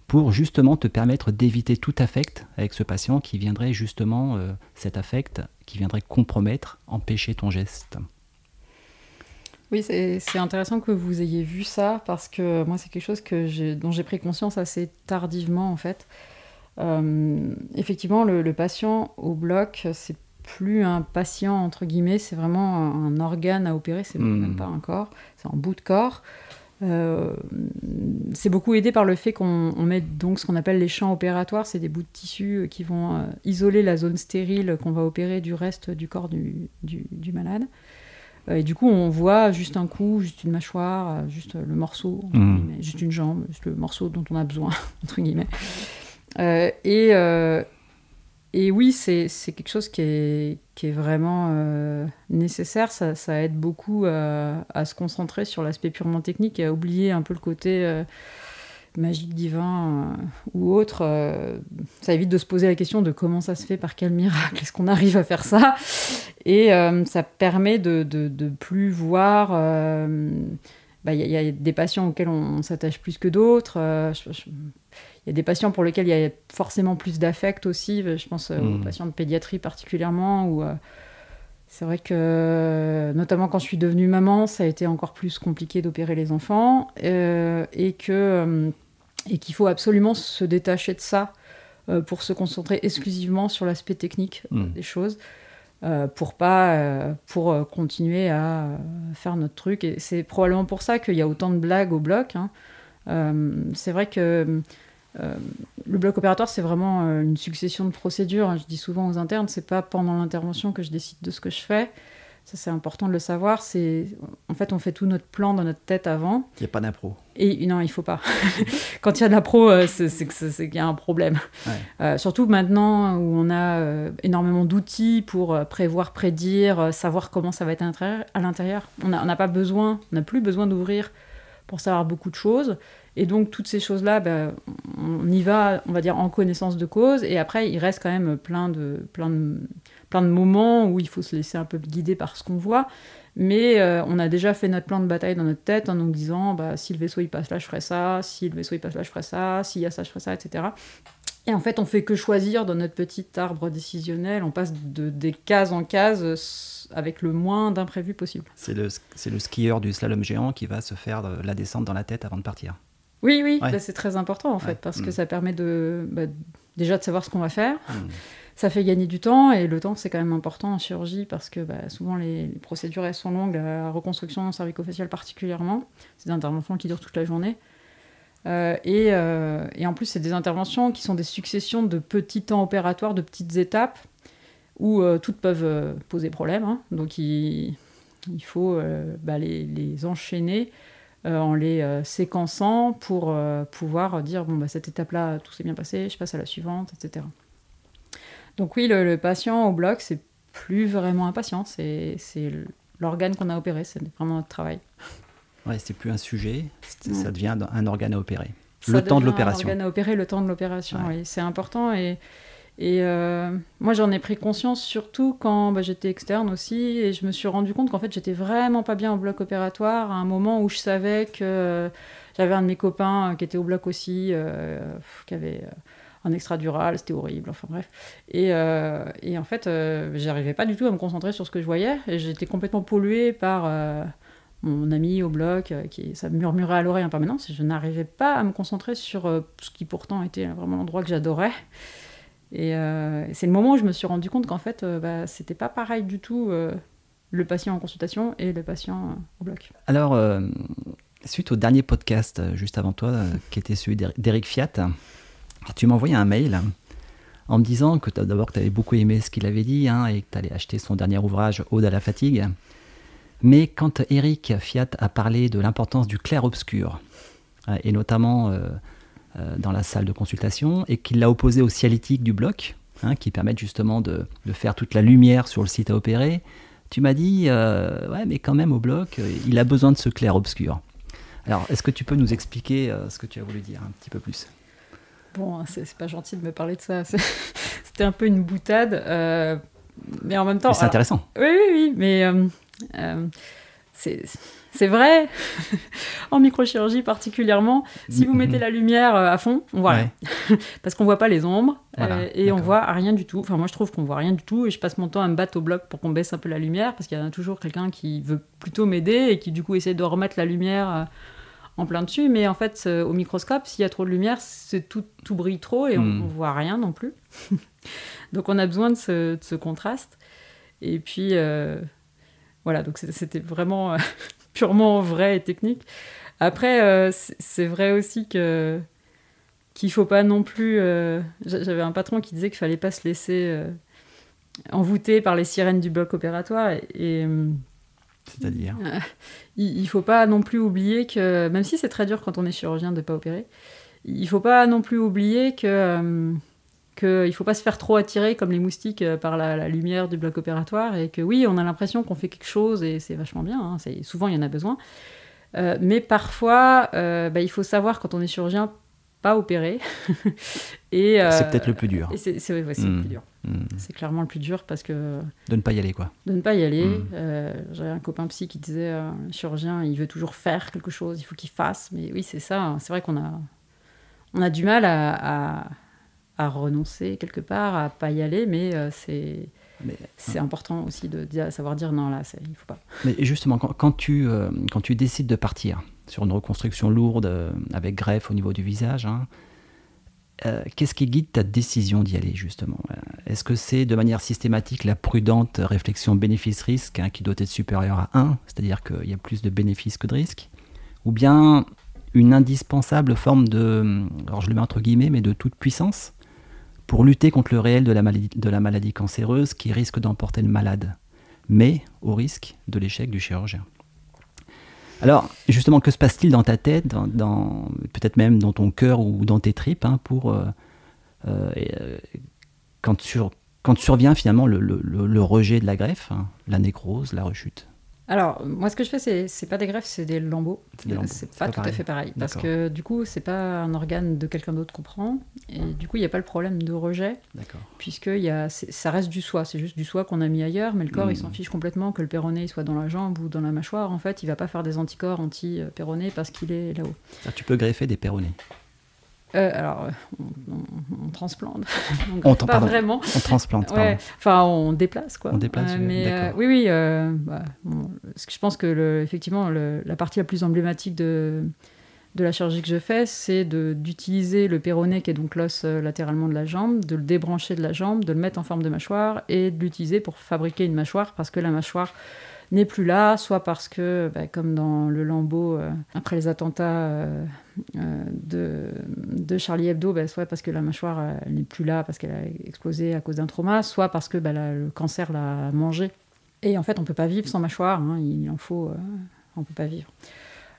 pour justement te permettre d'éviter tout affect avec ce patient qui viendrait justement, euh, cet affect, qui viendrait compromettre, empêcher ton geste? Oui, c'est intéressant que vous ayez vu ça parce que moi, c'est quelque chose que dont j'ai pris conscience assez tardivement en fait. Euh, effectivement, le, patient au bloc, c'est plus un patient entre guillemets, c'est vraiment un, organe à opérer, c'est hmm. même pas un corps, c'est un bout de corps. Euh, c'est beaucoup aidé par le fait qu'on met donc ce qu'on appelle les champs opératoires, c'est des bouts de tissu qui vont euh, isoler la zone stérile qu'on va opérer du reste du corps du, du, malade. et du coup, on voit juste un coup, juste une mâchoire, juste le morceau, hmm. juste une jambe, juste le morceau dont on a besoin, entre guillemets. Euh, et, euh, et oui, c'est quelque chose qui est, qui est vraiment euh, nécessaire. Ça, ça, aide beaucoup à, se concentrer sur l'aspect purement technique et à oublier un peu le côté magique divin ou autre, ça évite de se poser la question de comment ça se fait, par quel miracle est-ce qu'on arrive à faire ça. Et ça permet de, de, plus voir. Bah, il y, a des patients auxquels on, s'attache plus que d'autres. Il y a des patients pour lesquels il y a forcément plus d'affect aussi. Je pense aux mmh. patients de pédiatrie particulièrement, où c'est vrai que, notamment quand je suis devenue maman, ça a été encore plus compliqué d'opérer les enfants euh, et que euh, et qu'il faut absolument se détacher de ça euh, pour se concentrer exclusivement sur l'aspect technique hmm. des choses. pour pas pour continuer à faire notre truc et c'est probablement pour ça qu'il y a autant de blagues au bloc hein. c'est vrai que euh, le bloc opératoire, c'est vraiment euh, une succession de procédures. Je dis souvent aux internes, c'est pas pendant l'intervention que je décide de ce que je fais. Ça, c'est important de le savoir. C'est en fait, on fait tout notre plan dans notre tête avant. Il n'y a pas d'impro. Et non, il faut pas. Quand il y a de la pro, euh, c'est qu'il y a un problème. surtout maintenant où on a énormément d'outils pour prévoir, prédire, savoir comment ça va être à l'intérieur. On n'a pas besoin, on n'a plus besoin d'ouvrir pour savoir beaucoup de choses. Et donc, toutes ces choses-là, ben, on y va, on va dire, en connaissance de cause. Et après, il reste quand même plein de, plein de, plein de moments où il faut se laisser un peu guider par ce qu'on voit. Mais euh, on a déjà fait notre plan de bataille dans notre tête en nous disant bah, si le vaisseau il passe là, je ferai ça. Si le vaisseau il passe là, je ferai ça. S'il y a ça, je ferai ça, etc. Et en fait, on fait que choisir dans notre petit arbre décisionnel. On passe de, des cases en cases avec le moins d'imprévus possible. C'est le, le skieur du slalom géant qui va se faire la descente dans la tête avant de partir. Oui, oui, bah, c'est très important en fait, parce que mm. ça permet de bah, déjà de savoir ce qu'on va faire. Mm. Ça fait gagner du temps, et le temps c'est quand même important en chirurgie parce que bah, souvent les, procédures elles sont longues, la reconstruction cervico-faciale particulièrement. C'est des interventions qui durent toute la journée. Euh, et, euh, et, en plus, c'est des interventions qui sont des successions de petits temps opératoires, de petites étapes, où euh, toutes peuvent poser problème. Hein. Donc il, il faut les, les, enchaîner euh, en les euh, séquençant pour euh, pouvoir dire bon bah cette étape là tout s'est bien passé, je passe à la suivante, etc. Donc oui, le, patient au bloc c'est plus vraiment un patient, c'est l'organe qu'on a opéré, c'est vraiment notre travail. Ouais, c'est plus un sujet, ça devient un organe à opérer. le temps de l'opération. Un organe à opérer, le temps de l'opération, oui, c'est important et et euh, moi, j'en ai pris conscience surtout quand bah, j'étais externe aussi, et je me suis rendu compte qu'en fait, j'étais vraiment pas bien au bloc opératoire à un moment où je savais que j'avais un de mes copains qui était au bloc aussi, euh, qui avait euh, un extradural, c'était horrible, enfin bref. Et, et en fait, j'arrivais pas du tout à me concentrer sur ce que je voyais, et j'étais complètement polluée par mon ami au bloc, qui ça murmurait à l'oreille en permanence, et je n'arrivais pas à me concentrer sur ce qui pourtant était vraiment l'endroit que j'adorais. Et euh, c'est le moment où je me suis rendu compte qu'en fait, euh, bah, c'était pas pareil du tout euh, le patient en consultation et le patient au bloc. Alors, suite au dernier podcast juste avant toi, qui était celui d'Eric Fiat, tu m'as envoyé un mail en me disant que d'abord tu avais beaucoup aimé ce qu'il avait dit hein, et que tu allais acheter son dernier ouvrage, Ode à la fatigue. Mais quand Eric Fiat a parlé de l'importance du clair-obscur, et notamment euh, dans la salle de consultation et qu'il l'a opposé au cialytique du bloc, hein, qui permettent justement de, faire toute la lumière sur le site à opérer. Tu m'as dit, euh, ouais, mais quand même au bloc, euh, il a besoin de ce clair-obscur. Alors, est-ce que tu peux nous expliquer ce que tu as voulu dire un petit peu plus? Bon, c'est pas gentil de me parler de ça. C'était un peu une boutade, mais en même temps. C'est intéressant. Oui, oui, oui, mais c'est c'est vrai, en microchirurgie particulièrement, si vous mettez la lumière euh, à fond, on voit rien. Parce qu'on voit pas les ombres euh, et on voit rien du tout. Enfin, moi je trouve qu'on voit rien du tout et je passe mon temps à me battre au bloc pour qu'on baisse un peu la lumière parce qu'il y a toujours quelqu'un qui veut plutôt m'aider et qui du coup essaie de remettre la lumière euh, en plein dessus. Mais en fait, au microscope, s'il y a trop de lumière, c'est tout, tout brille trop et on, hmm. voit rien non plus. donc on a besoin de ce, contraste. Et puis. voilà, donc c'était vraiment purement vrai et technique. Après, euh, c'est vrai aussi que qu'il faut pas non plus. Euh, j'avais un patron qui disait qu'il fallait pas se laisser euh, envoûter par les sirènes du bloc opératoire et, c'est-à-dire? il, il faut pas non plus oublier que même si c'est très dur quand on est chirurgien de pas opérer, il faut pas non plus oublier que qu'il ne faut pas se faire trop attirer comme les moustiques euh, par la, lumière du bloc opératoire et que oui, on a l'impression qu'on fait quelque chose et c'est vachement bien, hein, souvent il y en a besoin. Euh, mais parfois, euh, bah, il faut savoir quand on est chirurgien pas opérer. et c'est peut-être le plus dur. C'est le plus dur. C'est clairement le plus dur parce que. De ne pas y aller, quoi. De ne pas y aller. J'avais un copain psy qui disait chirurgien, il veut toujours faire quelque chose, il faut qu'il fasse. Mais oui, c'est ça. Hein. C'est vrai qu'on a, on a du mal à, à, renoncer quelque part, à pas y aller, mais c'est c'est important aussi de savoir dire non, là, il ne faut pas. Mais justement, quand, tu, euh, quand tu décides de partir sur une reconstruction lourde euh, avec greffe au niveau du visage, hein, euh, qu'est-ce qui guide ta décision d'y aller justement? Est-ce que c'est de manière systématique la prudente réflexion bénéfice-risque hein, qui doit être supérieure à 1, c'est-à-dire qu'il y a plus de bénéfices que de risques? Ou bien une indispensable forme de, alors je le mets entre guillemets, mais de toute puissance? Pour lutter contre le réel de la maladie, cancéreuse qui risque d'emporter le malade, mais au risque de l'échec du chirurgien. Alors, justement, que se passe-t-il dans ta tête, peut-être même dans ton cœur ou dans tes tripes, hein, pour, euh, euh, euh, quand survient finalement le, rejet de la greffe, hein, la nécrose, la rechute? Alors, moi, ce que je fais, c'est, c'est pas des greffes, c'est des lambeaux. C'est pas, tout à fait pareil. Parce que du coup, c'est pas un organe de quelqu'un d'autre qu'on prend. Et du coup, il n'y a pas le problème de rejet. Puisque y a, ça reste du soie. C'est juste du soie qu'on a mis ailleurs. Mais le corps, il s'en hmm. fiche complètement que le péroné soit dans la jambe ou dans la mâchoire. En fait, il va pas faire des anticorps anti-péroné parce qu'il est là-haut. tu peux greffer des péronés euh, alors, on, transplante. on, pas vraiment. On transplante. Enfin, on déplace quoi. On déplace. Euh, mais euh, oui, oui. Bah, je pense que le, effectivement, la partie la plus emblématique de de la chirurgie que je fais, c'est d'utiliser le péroné, qui est donc l'os latéralement de la jambe, de le débrancher de la jambe, de le mettre en forme de mâchoire et de l'utiliser pour fabriquer une mâchoire, parce que la mâchoire n'est plus là, soit parce que, bah, comme dans le lambeau, euh, après les attentats euh, euh, de, Charlie Hebdo, bah, soit parce que la mâchoire n'est plus là, parce qu'elle a explosé à cause d'un trauma, soit parce que bah, le cancer l'a mangé. Et en fait, on ne peut pas vivre sans mâchoire, hein, il en faut, on ne peut pas vivre.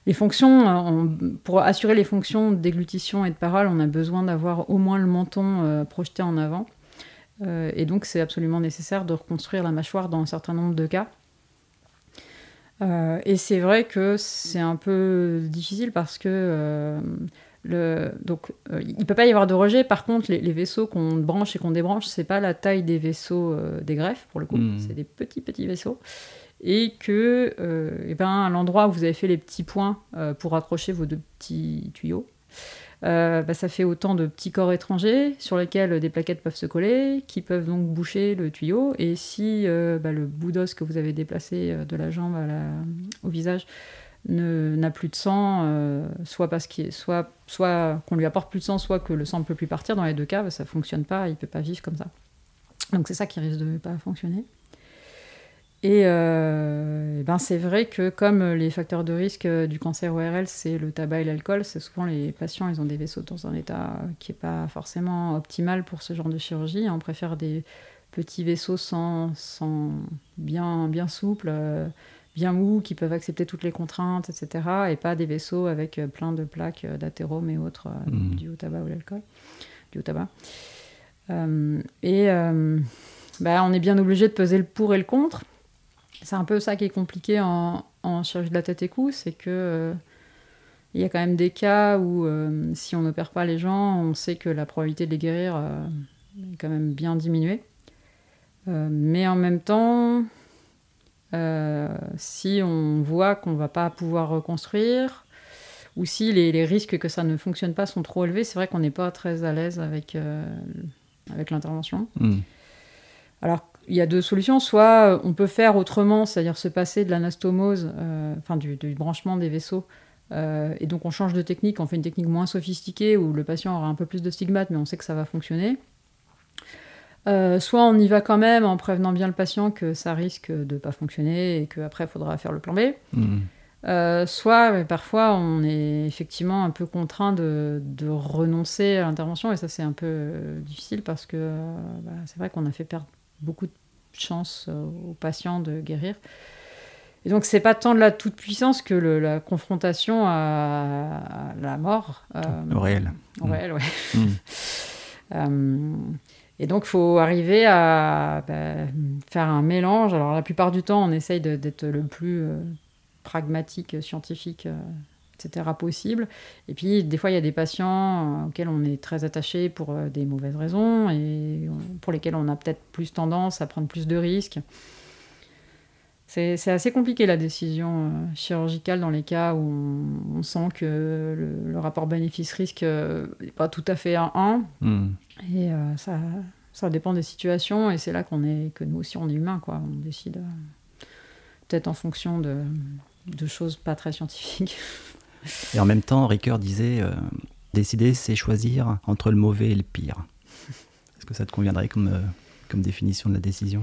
Les fonctions, pour assurer les fonctions déglutition et de parole, on a besoin d'avoir au moins le menton projeté en avant. et donc, c'est absolument nécessaire de reconstruire la mâchoire dans un certain nombre de cas. Euh, et c'est vrai que c'est un peu difficile parce que euh, le, donc euh, il peut pas y avoir de rejet. Par contre, les, vaisseaux qu'on branche et qu'on débranche, c'est pas la taille des vaisseaux des greffes pour le coup, hmm. c'est des petits petits vaisseaux. Et que, et ben, à l'endroit où vous avez fait les petits points pour accrocher vos deux petits tuyaux, euh, bah, ça fait autant de petits corps étrangers sur lesquels des plaquettes peuvent se coller, qui peuvent donc boucher le tuyau. Et si euh, bah, le bout d'os que vous avez déplacé euh, de la jambe au visage n'a plus de sang, soit parce qu'il soit, soit qu'on lui apporte plus de sang, soit que le sang ne peut plus partir, dans les deux cas, bah, ça ne fonctionne pas, il ne peut pas vivre comme ça. Donc c'est ça qui risque de ne pas fonctionner. Et, euh, ben c'est vrai que comme les facteurs de risque du cancer ORL, c'est le tabac et l'alcool, c'est souvent les patients, ils ont des vaisseaux dans un état qui n'est pas forcément optimal pour ce genre de chirurgie. On préfère des petits vaisseaux sans, sans bien, bien souples, bien mous, qui peuvent accepter toutes les contraintes, etc. Et pas des vaisseaux avec plein de plaques d'athérome et autres mmh. du tabac ou l'alcool, du tabac. Euh, et euh, ben, on est bien obligé de peser le pour et le contre. C'est un peu ça qui est compliqué en, chirurgie de la tête et cou, c'est que euh, il y a quand même des cas où euh, si on n'opère pas les gens, on sait que la probabilité de les guérir euh, est quand même bien diminuée. mais en même temps, si on voit qu'on ne va pas pouvoir reconstruire, ou si les, risques que ça ne fonctionne pas sont trop élevés, c'est vrai qu'on n'est pas très à l'aise avec, avec l'intervention. Hmm. Alors, il y a deux solutions. Soit euh, on peut faire autrement, c'est-à-dire se passer de l'anastomose, euh, enfin du, branchement des vaisseaux, euh, et donc on change de technique, on fait une technique moins sophistiquée où le patient aura un peu plus de stigmates, mais on sait que ça va fonctionner. soit on y va quand même en prévenant bien le patient que ça risque de ne pas fonctionner et qu'après il faudra faire le plan B. Mmh. soit parfois on est effectivement un peu contraint de, renoncer à l'intervention et ça c'est un peu difficile parce que bah, c'est vrai qu'on a fait perdre beaucoup de chance euh, aux patients de guérir. Et donc, c'est pas tant de la toute-puissance que la confrontation à, la mort. Euh, au réel. Au réel, oui. Mm. Euh, et donc, il faut arriver à bah, faire un mélange. Alors, la plupart du temps, on essaye d'être le plus pragmatique, scientifique etc. possible. Et puis, des fois, il y a des patients auxquels on est très attaché pour des mauvaises raisons et pour lesquels on a peut-être plus tendance à prendre plus de risques. C'est assez compliqué la décision chirurgicale dans les cas où on, sent que le, rapport bénéfice-risque n'est pas tout à fait un 1. Hmm. Et ça, ça dépend des situations et c'est là qu'on est que nous aussi on est humain quoi on décide euh, peut-être en fonction de, choses pas très scientifiques et en même temps Ricoeur disait euh, décider c'est choisir entre le mauvais et le pire est-ce que ça te conviendrait comme, euh, comme définition de la décision?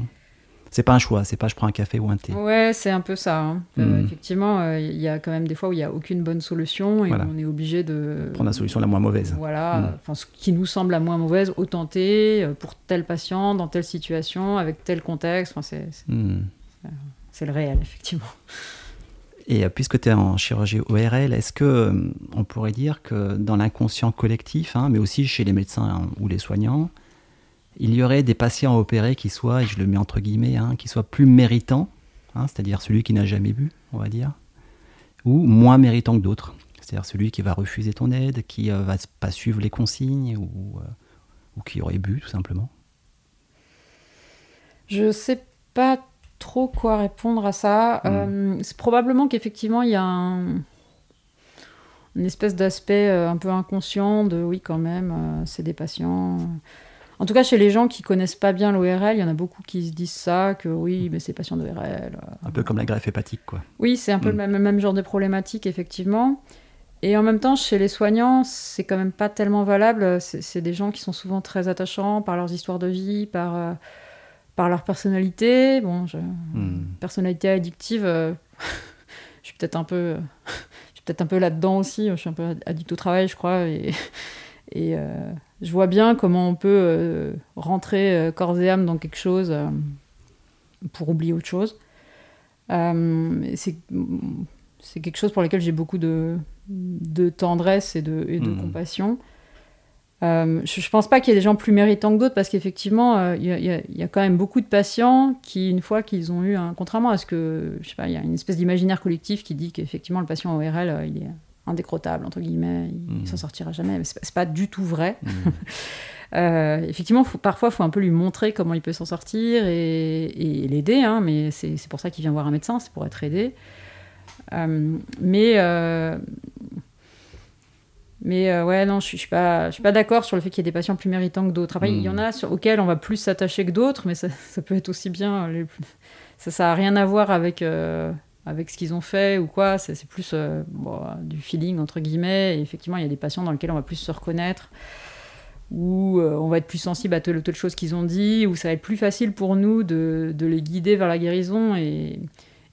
C'est pas un choix, c'est pas je prends un café ou un thé. Ouais, c'est un peu ça. Hein. Euh, hmm. effectivement, il euh, y a quand même des fois où il n'y a aucune bonne solution et on est obligé de prendre la solution la moins mauvaise. Voilà, enfin ce qui nous semble la moins mauvaise, au tenter pour tel patient, dans telle situation, avec tel contexte. Enfin, hmm. c'est le réel, effectivement. Et puisque tu es en chirurgie ORL, est-ce que on pourrait dire que dans l'inconscient collectif, hein, mais aussi chez les médecins ou les soignants, il y aurait des patients opérés qui soient, et je le mets entre guillemets, hein, qui soient plus méritants, hein, c'est-à-dire celui qui n'a jamais bu, on va dire, ou moins méritants que d'autres, c'est-à-dire celui qui va refuser ton aide, qui ne euh, va pas suivre les consignes, ou, euh, ou qui aurait bu tout simplement? Je sais pas trop quoi répondre à ça. Hmm. Euh, c'est probablement qu'effectivement il y a un, une espèce d'aspect un peu inconscient de oui quand même, c'est des patients en tout cas, chez les gens qui connaissent pas bien l'ORL, il y en a beaucoup qui se disent ça, que oui, mais c'est patient d'ORL. Euh. Un peu comme la greffe hépatique, quoi. Oui, c'est un peu le mm. même, genre de problématique, effectivement. Et en même temps, chez les soignants, c'est quand même pas tellement valable. C'est des gens qui sont souvent très attachants par leurs histoires de vie, par, euh, par leur personnalité. Bon, mm. personnalité addictive, euh, je suis peut-être un peu, je suis peut-être un peu là-dedans aussi. Je suis un peu addict au travail, je crois, et, et je vois bien comment on peut euh, rentrer euh, corps et âme dans quelque chose euh, pour oublier autre chose. c'est quelque chose pour lequel j'ai beaucoup de, de, tendresse et de, et de hmm. compassion. Je ne pense pas qu'il y ait des gens plus méritants que d'autres parce qu'effectivement, il y, y, a quand même beaucoup de patients qui, une fois qu'ils ont eu un. Contrairement à ce que. Je sais pas, il y a une espèce d'imaginaire collectif qui dit qu'effectivement, le patient ORL, il est indécrottable, entre guillemets, il, ne s'en mmh. sortira jamais. Mais c'est pas, du tout vrai. Mmh. Euh, effectivement, parfois, il faut un peu lui montrer comment il peut s'en sortir et, l'aider, hein, mais c'est pour ça qu'il vient voir un médecin, c'est pour être aidé. Euh, mais euh, ouais, non, je suis, suis pas, je suis pas d'accord sur le fait qu'il y ait des patients plus méritants que d'autres. Après, il y en mmh. a sur, auxquels on va plus s'attacher que d'autres, mais ça, ça, peut être aussi bien. ça, ça a rien à voir avec avec ce qu'ils ont fait ou quoi. C'est plus euh, du feeling, entre guillemets. Et effectivement, il y a des patients dans lesquels on va plus se reconnaître, où euh, on va être plus sensible à telle ou telle chose qu'ils ont dit, où ça va être plus facile pour nous de, les guider vers la guérison. Et,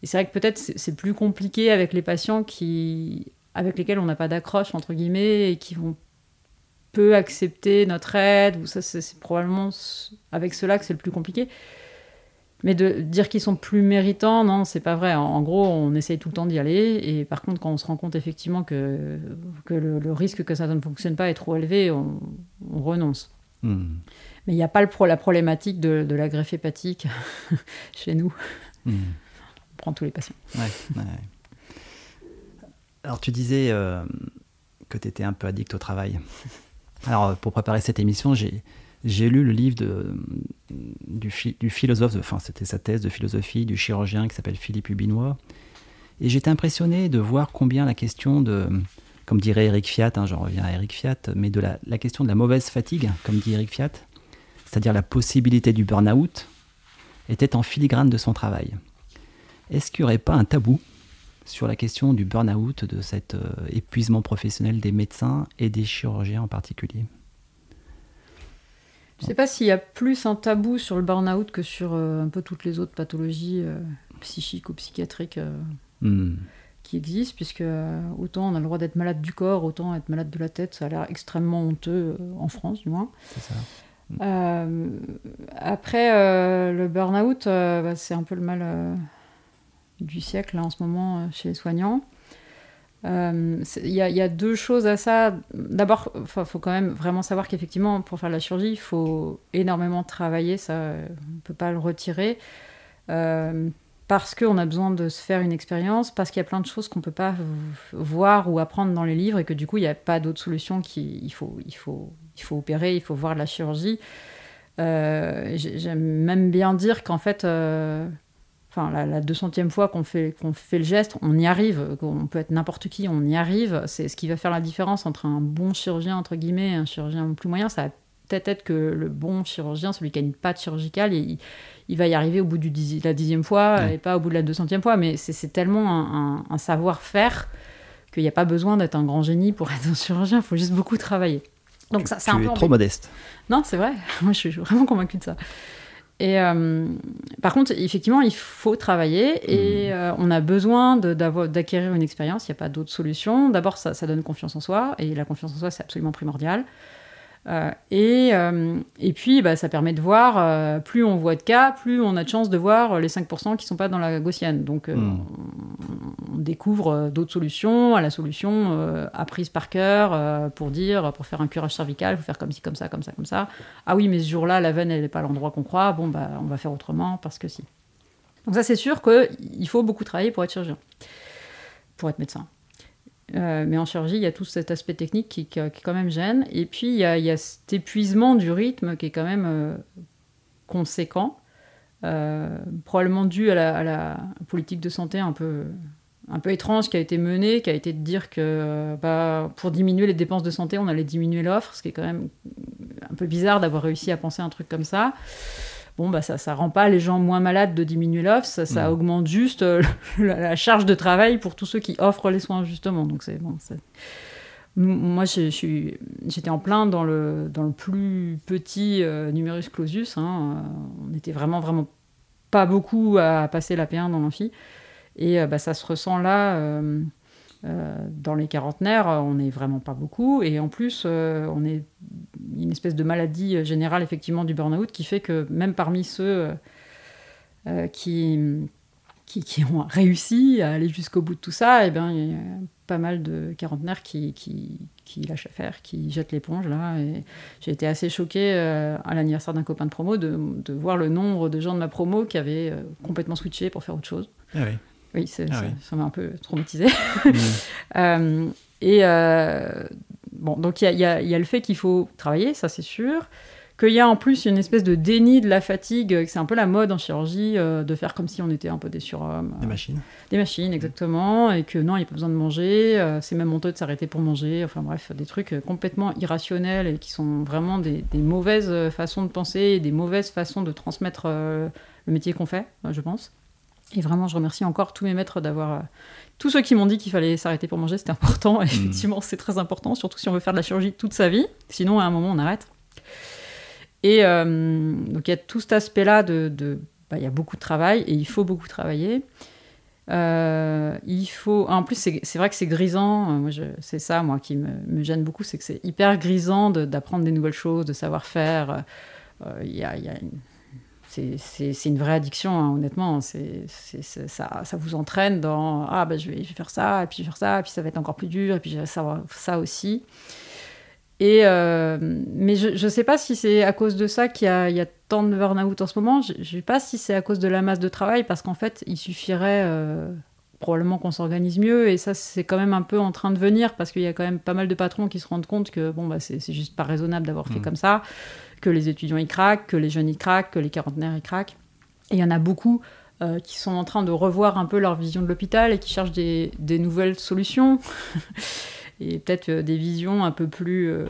c'est vrai que peut-être c'est plus compliqué avec les patients qui, avec lesquels on n'a pas d'accroche, entre guillemets, et qui vont peu accepter notre aide. Ou ça, c'est probablement avec cela que c'est le plus compliqué. Mais de dire qu'ils sont plus méritants, non, c'est pas vrai. En, gros, on essaye tout le temps d'y aller. Et par contre, quand on se rend compte effectivement que, que le, risque que ça ne fonctionne pas est trop élevé, on, renonce. Hmm. Mais il n'y a pas le la problématique de, la greffe hépatique chez nous. Hmm. On prend tous les patients. Alors, tu disais euh, que tu étais un peu addict au travail. Alors, pour préparer cette émission, j'ai lu le livre du, philosophe, enfin c'était sa thèse de philosophie, du chirurgien qui s'appelle Philippe Hubinois. Et j'étais impressionné de voir combien la question de, comme dirait Eric Fiat, hein, j'en reviens à Eric Fiat, mais de la, la, question de la mauvaise fatigue, comme dit Eric Fiat, c'est-à-dire la possibilité du burn-out, était en filigrane de son travail. Est-ce qu'il n'y aurait pas un tabou sur la question du burn-out, de cet euh, épuisement professionnel des médecins et des chirurgiens en particulier je ne sais pas s'il y a plus un tabou sur le burn-out que sur euh, un peu toutes les autres pathologies euh, psychiques ou psychiatriques hmm. qui existent, puisque autant on a le droit d'être malade du corps, autant être malade de la tête, ça a l'air extrêmement honteux en France, du moins. Ça. après, le burn-out, bah, c'est un peu le mal du siècle en ce moment chez les soignants. Euh, il y, a deux choses à ça. D'abord, il faut quand même vraiment savoir qu'effectivement, pour faire la chirurgie, il faut énormément travailler, ça, on ne peut pas le retirer. Euh, parce qu'on a besoin de se faire une expérience, parce qu'il y a plein de choses qu'on ne peut pas voir ou apprendre dans les livres et que du coup, il n'y a pas d'autre solution qu'il faut, il faut, il faut opérer, il faut voir de la chirurgie. Euh, j'aime même bien dire qu'en fait, euh, enfin, la, la 200e fois qu'on fait, qu'on fait le geste, on y arrive. On peut être n'importe qui, on y arrive. C'est ce qui va faire la différence entre un bon chirurgien, entre guillemets, et un chirurgien plus moyen. Ça va peut-être être que le bon chirurgien, celui qui a une patte chirurgicale, il, il va y arriver au bout de la dixième fois et pas au bout de la 200e fois. Mais c'est c'est un, savoir-faire qu'il n'y a pas besoin d'être un grand génie pour être un chirurgien. Il faut juste beaucoup travailler. Donc ça, c'est un peu trop modeste. Non, c'est vrai. Moi, je suis vraiment convaincue de ça. Et euh, par contre, effectivement, il faut travailler et hmm. euh, on a besoin d'acquérir une expérience. Il n'y a pas d'autre solution. D'abord, ça, ça, donne confiance en soi et la confiance en soi, c'est absolument primordial. Euh, et, euh, et puis, bah, ça permet de voir, euh, plus on voit de cas, plus on a de chance de voir les 5% qui ne sont pas dans la gaussienne. Donc, hmm. on, découvre d'autres solutions, à la solution apprise par cœur pour dire, pour faire un curage cervical, il faut faire comme ci, comme ça, comme ça, comme ça. Ah oui, mais ce jour-là, la veine, elle n'est pas à l'endroit qu'on croit. Bon, bah, on va faire autrement parce que si. Donc ça, c'est sûr qu'il faut beaucoup travailler pour être chirurgien, pour être médecin. Euh, mais en chirurgie, il y a tout cet aspect technique qui, qui, quand même gêne. Et puis, il y, a, cet épuisement du rythme qui est quand même euh, conséquent, euh, probablement dû à la, à la, politique de santé un peu, un peu étrange qui a été menée, qui a été de dire que bah, pour diminuer les dépenses de santé, on allait diminuer l'offre, ce qui est quand même un peu bizarre d'avoir réussi à penser un truc comme ça bon, bah, ça ne rend pas les gens moins malades de diminuer l'offre, ça, ça mm. augmente juste euh, la, charge de travail pour tous ceux qui offrent les soins, justement. Donc, c'est bon. Moi, j'étais en plein dans le, dans le plus petit euh, numerus clausus. Hein, euh, on était vraiment, vraiment pas beaucoup à passer la P1 dans l'amphi. Et bah, ça se ressent là. Euh, dans les quarantenaires, on n'est vraiment pas beaucoup. Et en plus, euh, on est une espèce de maladie générale, effectivement, du burn-out qui fait que même parmi ceux euh, qui, qui, ont réussi à aller jusqu'au bout de tout ça, eh bien, il y a pas mal de quarantenaires qui, qui, qui lâchent faire, qui jettent l'éponge. là. J'ai été assez choquée à l'anniversaire d'un copain de promo de, de, voir le nombre de gens de ma promo qui avaient complètement switché pour faire autre chose. Ah oui. Oui, ah ça m'a un peu traumatisé. Mmh. Euh, et euh, bon, donc il y, y a, le fait qu'il faut travailler, ça c'est sûr. Qu'il y a en plus une espèce de déni de la fatigue, c'est un peu la mode en chirurgie euh, de faire comme si on était un peu des surhommes. Des machines. Des machines, exactement. Et que non, il n'y a pas besoin de manger. c'est même honteux de s'arrêter pour manger. Enfin bref, des trucs complètement irrationnels et qui sont vraiment des, des mauvaises façons de penser et des mauvaises façons de transmettre le métier qu'on fait, je pense. Et vraiment, je remercie encore tous mes maîtres d'avoir. Euh, tous ceux qui m'ont dit qu'il fallait s'arrêter pour manger, c'était important. Mm. Effectivement, c'est très important, surtout si on veut faire de la chirurgie toute sa vie. Sinon, à un moment, on arrête. Et euh, donc, il y a tout cet aspect-là de. bah, il y a beaucoup de travail et il faut beaucoup travailler. Euh, il faut. En plus, c'est vrai que c'est grisant. Moi, c'est ça, moi, qui me, me gêne beaucoup, c'est que c'est hyper grisant d'apprendre des nouvelles choses, de savoir faire. Il y a, y a une c'est une vraie addiction, hein, honnêtement. C'est ça, ça vous entraîne dans ah ben je vais, faire ça, et puis je vais faire ça, et puis ça va être encore plus dur, et puis je vais savoir ça aussi. Et euh, mais je ne sais pas si c'est à cause de ça qu'il y, y, a tant de burn-out en ce moment. Je ne sais pas si c'est à cause de la masse de travail, parce qu'en fait, il suffirait euh, probablement qu'on s'organise mieux. Et ça, c'est quand même un peu en train de venir, parce qu'il y a quand même pas mal de patrons qui se rendent compte que bon, bah, c'est juste pas raisonnable d'avoir fait mmh. comme ça que les étudiants y craquent, que les jeunes y craquent, que les quarantenaires y craquent. Et il y en a beaucoup euh, qui sont en train de revoir un peu leur vision de l'hôpital et qui cherchent des, nouvelles solutions et peut-être euh, des visions un peu plus euh,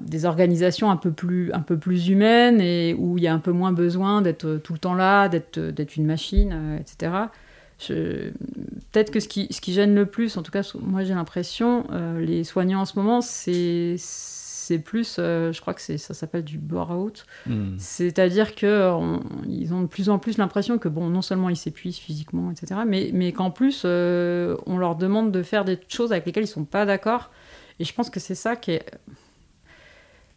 des organisations un peu plus un peu plus humaines et où il y a un peu moins besoin d'être tout le temps là d'être d'être une machine etc peut-être que ce qui, ce qui gêne le plus en tout cas moi j'ai l'impression les soignants en ce moment c'est c'est plus, euh, je crois que ça s'appelle du bore-out. Hmm. C'est-à-dire qu'ils ont de plus en plus l'impression que, bon, non seulement ils s'épuisent physiquement, etc., mais, mais qu'en plus, euh, on leur demande de faire des choses avec lesquelles ils sont pas d'accord. Et je pense que c'est ça qui est.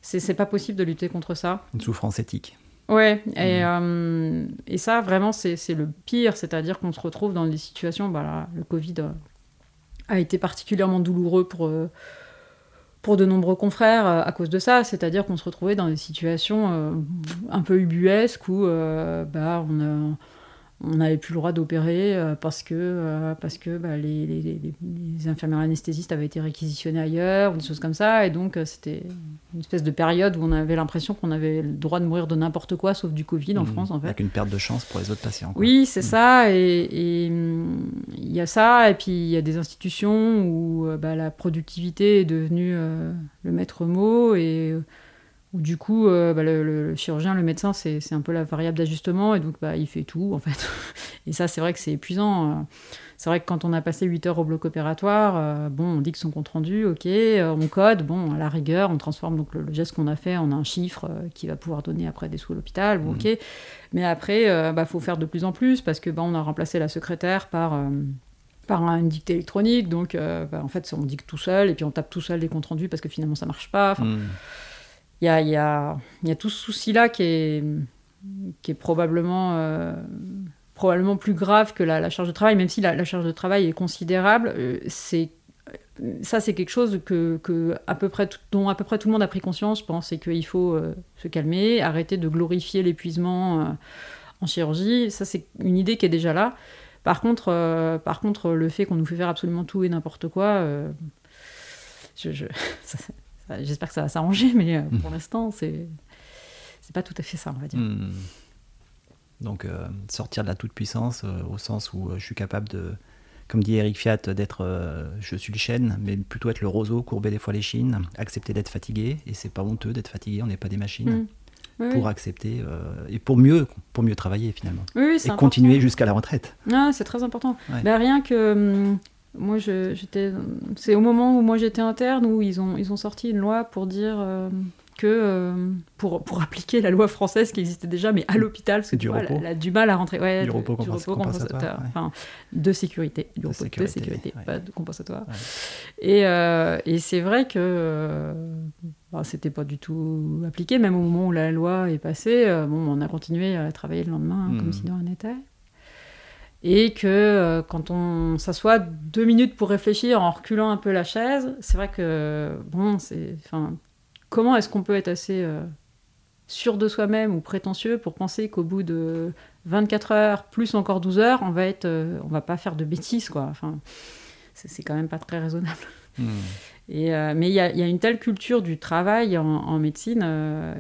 C'est pas possible de lutter contre ça. Une souffrance éthique. Ouais, et, hmm. euh, et ça, vraiment, c'est le pire. C'est-à-dire qu'on se retrouve dans des situations. Bah, le Covid a été particulièrement douloureux pour pour de nombreux confrères euh, à cause de ça, c'est-à-dire qu'on se retrouvait dans des situations euh, un peu ubuesques où euh, bah, on on n'avait plus le droit d'opérer euh, parce que, euh, parce que bah, les, les, les, infirmières anesthésistes avaient été réquisitionnés ailleurs, ou des choses comme ça. Et donc, euh, c'était une espèce de période où on avait l'impression qu'on avait le droit de mourir de n'importe quoi, sauf du Covid en mmh. France, en fait. Avec une perte de chance pour les autres patients. Oui, c'est mmh. ça. Et il y a ça. Et puis, il y a des institutions où bah, la productivité est devenue le maître mot. Et du coup, euh, bah, le, chirurgien, le médecin, c'est un peu la variable d'ajustement, et donc bah, il fait tout, en fait. Et ça, c'est vrai que c'est épuisant. Euh. C'est vrai que quand on a passé 8 heures au bloc opératoire, euh, bon, on dit que son compte rendu, ok, on code, bon, à la rigueur, on transforme donc le, geste qu'on a fait en un chiffre qui va pouvoir donner après des sous à l'hôpital, bon, mmh. ok. Mais après, il bah, faut faire de plus en plus, parce que bah, on a remplacé la secrétaire par par une dictée électronique, donc en fait on dicte tout seul et puis on tape tout seul des comptes rendus parce que finalement ça marche pas. Mmh il y a, y, y a, tout ce souci-là qui est, qui est probablement, euh, probablement plus grave que la, charge de travail, même si la, charge de travail est considérable. Euh, c'est ça, c'est quelque chose que, que, à peu près dont à peu près tout le monde a pris conscience, je pense, c'est qu'il faut euh, se calmer, arrêter de glorifier l'épuisement en chirurgie. Ça, c'est une idée qui est déjà là. Par contre, par contre le fait qu'on nous fait faire absolument tout et n'importe quoi, je J'espère que ça va s'arranger, mais euh, pour hmm. l'instant, c'est c'est pas tout à fait ça, on va dire. Hmm. Donc euh, sortir de la toute puissance euh, au sens où je suis capable de, comme dit Eric Fiat, d'être, je suis le chêne, mais plutôt être le roseau, courber des fois les chines, accepter d'être fatigué, et c'est pas honteux d'être fatigué, on n'est pas des machines. Hmm. pour accepter et pour mieux pour mieux travailler finalement oui, et continuer jusqu'à la retraite ah, c'est très important ben, rien que hum, moi, j'étais. C'est au moment où moi j'étais interne où ils ont, ils ont sorti une loi pour dire euh, que euh, pour, pour appliquer la loi française qui existait déjà, mais à l'hôpital, parce que du vois, repos. a du mal à rentrer. Ouais, du, repos, compensatoire. Enfin, de sécurité. Du repos de sécurité, pas de compensatoire. Et, euh, et c'est vrai que bah, c'était pas du tout appliqué, même au moment où la loi est passée. bon, on a continué à travailler le lendemain comme hmm. si de rien n'était et que euh, quand on s'assoit deux minutes pour réfléchir en reculant un peu la chaise, c'est vrai que bon, c'est, enfin, comment est-ce qu'on peut être assez euh, sûr de soi-même ou prétentieux pour penser qu'au bout de 24 heures plus encore 12 heures, on va être, euh, on va pas faire de bêtises quoi. Enfin, c'est, quand même pas très raisonnable. Hmm. Et, mais il y, y, a une telle culture du travail en, médecine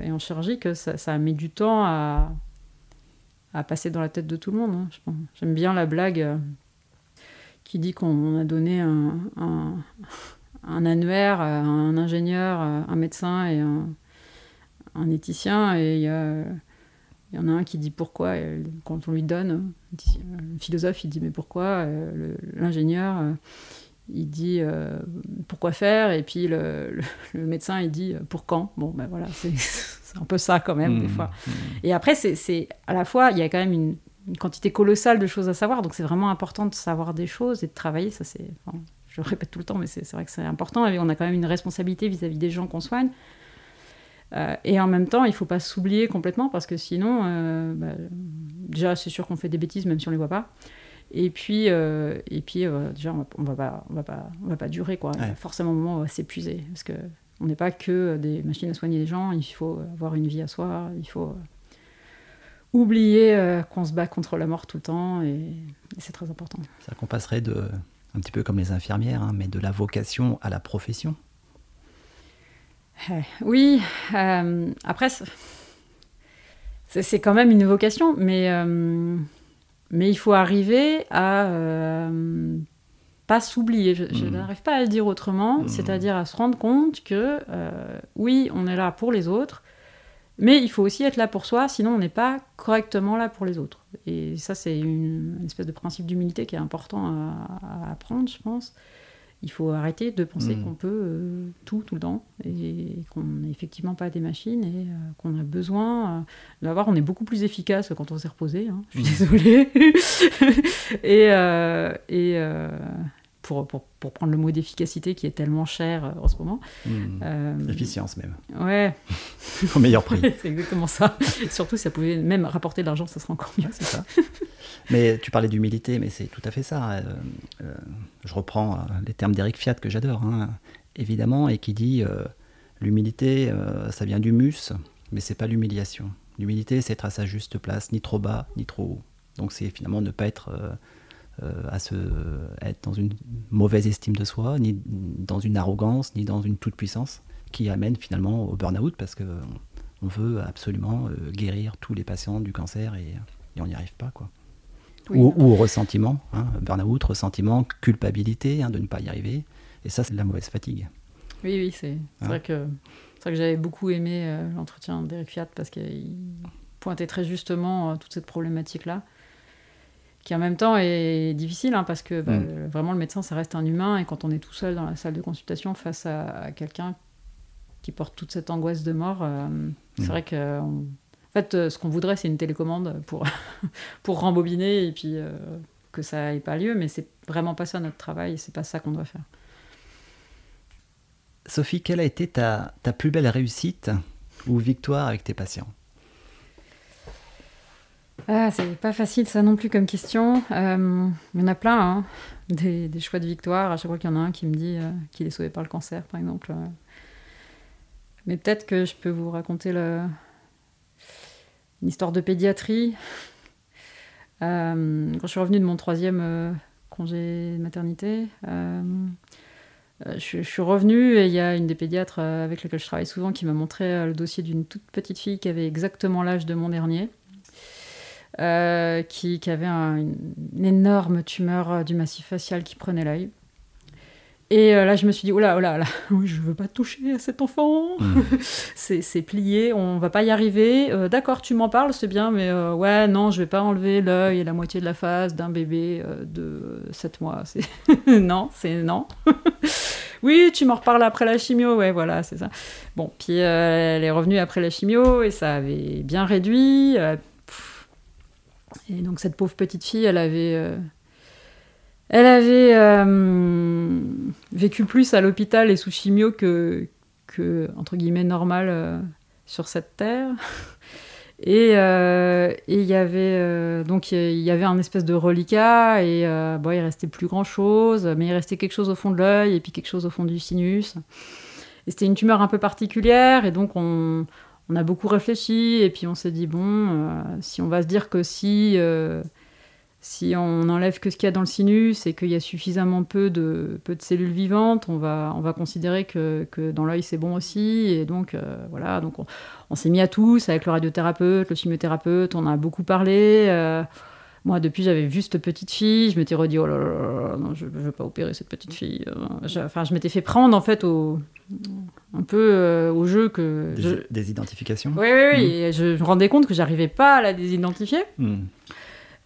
et en chirurgie que ça, ça met du temps à à passer dans la tête de tout le monde. Hein, J'aime bien la blague euh, qui dit qu'on a donné un, annuaire à un ingénieur, un médecin et un, éthicien, et il y, en a un qui dit pourquoi, quand on lui donne, le philosophe il dit mais pourquoi, euh, l'ingénieur euh, il dit pourquoi faire, et puis le, le, médecin il dit pour quand? Bon ben voilà, c'est un peu ça quand même, des mmh, fois. Mmh. Et après, c'est à la fois, il y a quand même une, quantité colossale de choses à savoir, donc c'est vraiment important de savoir des choses et de travailler. Ça, c'est, je le répète tout le temps, mais c'est vrai que c'est important. Et on a quand même une responsabilité vis-à-vis des gens qu'on soigne. Euh, et en même temps, il ne faut pas s'oublier complètement parce que sinon, euh, bah, déjà, c'est sûr qu'on fait des bêtises même si on ne les voit pas. Et puis, euh, et puis déjà, on va, va pas, on va pas, on va pas durer quoi. Forcément, un moment, on va s'épuiser parce que on n'est pas que des machines à soigner les gens, il faut avoir une vie à soi, il faut euh, oublier euh, qu'on se bat contre la mort tout le temps, et, c'est très important. Ça qu'on passerait de, un petit peu comme les infirmières, hein, mais de la vocation à la profession Oui, euh, après, c'est quand même une vocation, mais, mais il faut arriver à pas s'oublier. Je, hmm. n'arrive pas à le dire autrement, hmm. c'est-à-dire à se rendre compte que euh, oui, on est là pour les autres, mais il faut aussi être là pour soi, sinon on n'est pas correctement là pour les autres. Et ça, c'est une, espèce de principe d'humilité qui est important à, apprendre, je pense. Il faut arrêter de penser hmm. qu'on peut euh, tout, tout le temps, et qu'on n'est effectivement pas des machines, et euh, qu'on a besoin d'avoir. On est beaucoup plus efficace quand on s'est reposé, hein, je suis désolée. et, et pour, pour, pour, prendre le mot d'efficacité qui est tellement cher euh, en ce moment. Euh, Efficience même. Ouais. Au meilleur prix. c'est exactement ça. Surtout, si ça pouvait même rapporter de l'argent, ça serait encore mieux. c'est ça. mais tu parlais d'humilité, mais c'est tout à fait ça. Euh, je reprends les termes d'Eric Fiat que j'adore, hein, évidemment, et qui dit l'humilité, ça vient du mus, mais c'est pas l'humiliation. L'humilité, c'est être à sa juste place, ni trop bas, ni trop haut. Donc c'est finalement ne pas être à se, être dans une mauvaise estime de soi, ni dans une arrogance, ni dans une toute puissance qui amène finalement au burn-out parce que on veut absolument guérir tous les patients du cancer et, on n'y arrive pas quoi. ou, au ressentiment, hein, burn-out, ressentiment, culpabilité hein, de ne pas y arriver. Et ça, c'est de la mauvaise fatigue. Oui, oui, c'est hein vrai que vrai que j'avais beaucoup aimé euh, l'entretien d'Eric Fiat parce qu'il pointait très justement euh, toute cette problématique-là, qui en même temps est difficile hein, parce que bah, mm. vraiment le médecin, ça reste un humain et quand on est tout seul dans la salle de consultation face à, quelqu'un qui porte toute cette angoisse de mort, euh, c'est mm. vrai que en fait, ce qu'on voudrait, c'est une télécommande pour, pour rembobiner et puis que ça n'ait pas lieu, mais c'est vraiment pas ça notre travail c'est pas ça qu'on doit faire. Sophie, quelle a été ta, plus belle réussite ou victoire avec tes patients? Ah, c'est pas facile ça non plus comme question. Euh, il y en a plein, hein. des, choix de victoire. À chaque fois qu'il y en a un qui me dit euh, qu'il est sauvé par le cancer, par exemple. Euh. Mais peut-être que je peux vous raconter le... une histoire de pédiatrie. quand je suis revenue de mon troisième congé de maternité, euh, je, suis revenue et il y a une des pédiatres avec laquelle je travaille souvent qui m'a montré le dossier d'une toute petite fille qui avait exactement l'âge de mon dernier. Qui, avait une, énorme tumeur du massif facial qui prenait l'œil. Et là, je me suis dit, oh là, oh là, là, je veux pas toucher à cet enfant. Hmm. c'est plié, on va pas y arriver. D'accord, tu m'en parles, c'est bien, mais ouais, non, je vais pas enlever l'œil et la moitié de la face d'un bébé de 7 mois. non, c'est non. oui, tu m'en reparles après la chimio, ouais, voilà, c'est ça. Bon, puis euh, elle est revenue après la chimio et ça avait bien réduit. Euh, et donc cette pauvre petite fille, elle avait, euh, elle avait vécu plus à l'hôpital et sous chimio que, entre guillemets normal sur cette terre. Euh, et il y avait euh, donc il y avait un espèce de reliquat et euh, bon, il restait plus grand chose, mais il restait quelque chose au fond de l'œil et puis quelque chose au fond du sinus. Et c'était une tumeur un peu particulière et donc on, on a beaucoup réfléchi et puis on s'est dit bon, si on va se dire que si si on enlève que ce qu'il y a dans le sinus et qu'il y a suffisamment peu de, cellules vivantes, on va, on va considérer que, dans l'œil c'est bon aussi. Et donc, euh, voilà, donc on, s'est mis à tous avec le radiothérapeute, le chimiothérapeute, on a beaucoup parlé. Euh, moi, depuis, j'avais vu cette petite fille, je m'étais redit, oh là là, non, je ne veux pas opérer cette petite fille. Euh, enfin, je m'étais fait prendre, en fait, au, un peu au jeu que... Des, identifications Oui, oui, oui. Hmm. Et je, me rendais compte que j'arrivais pas à la désidentifier. Hmm.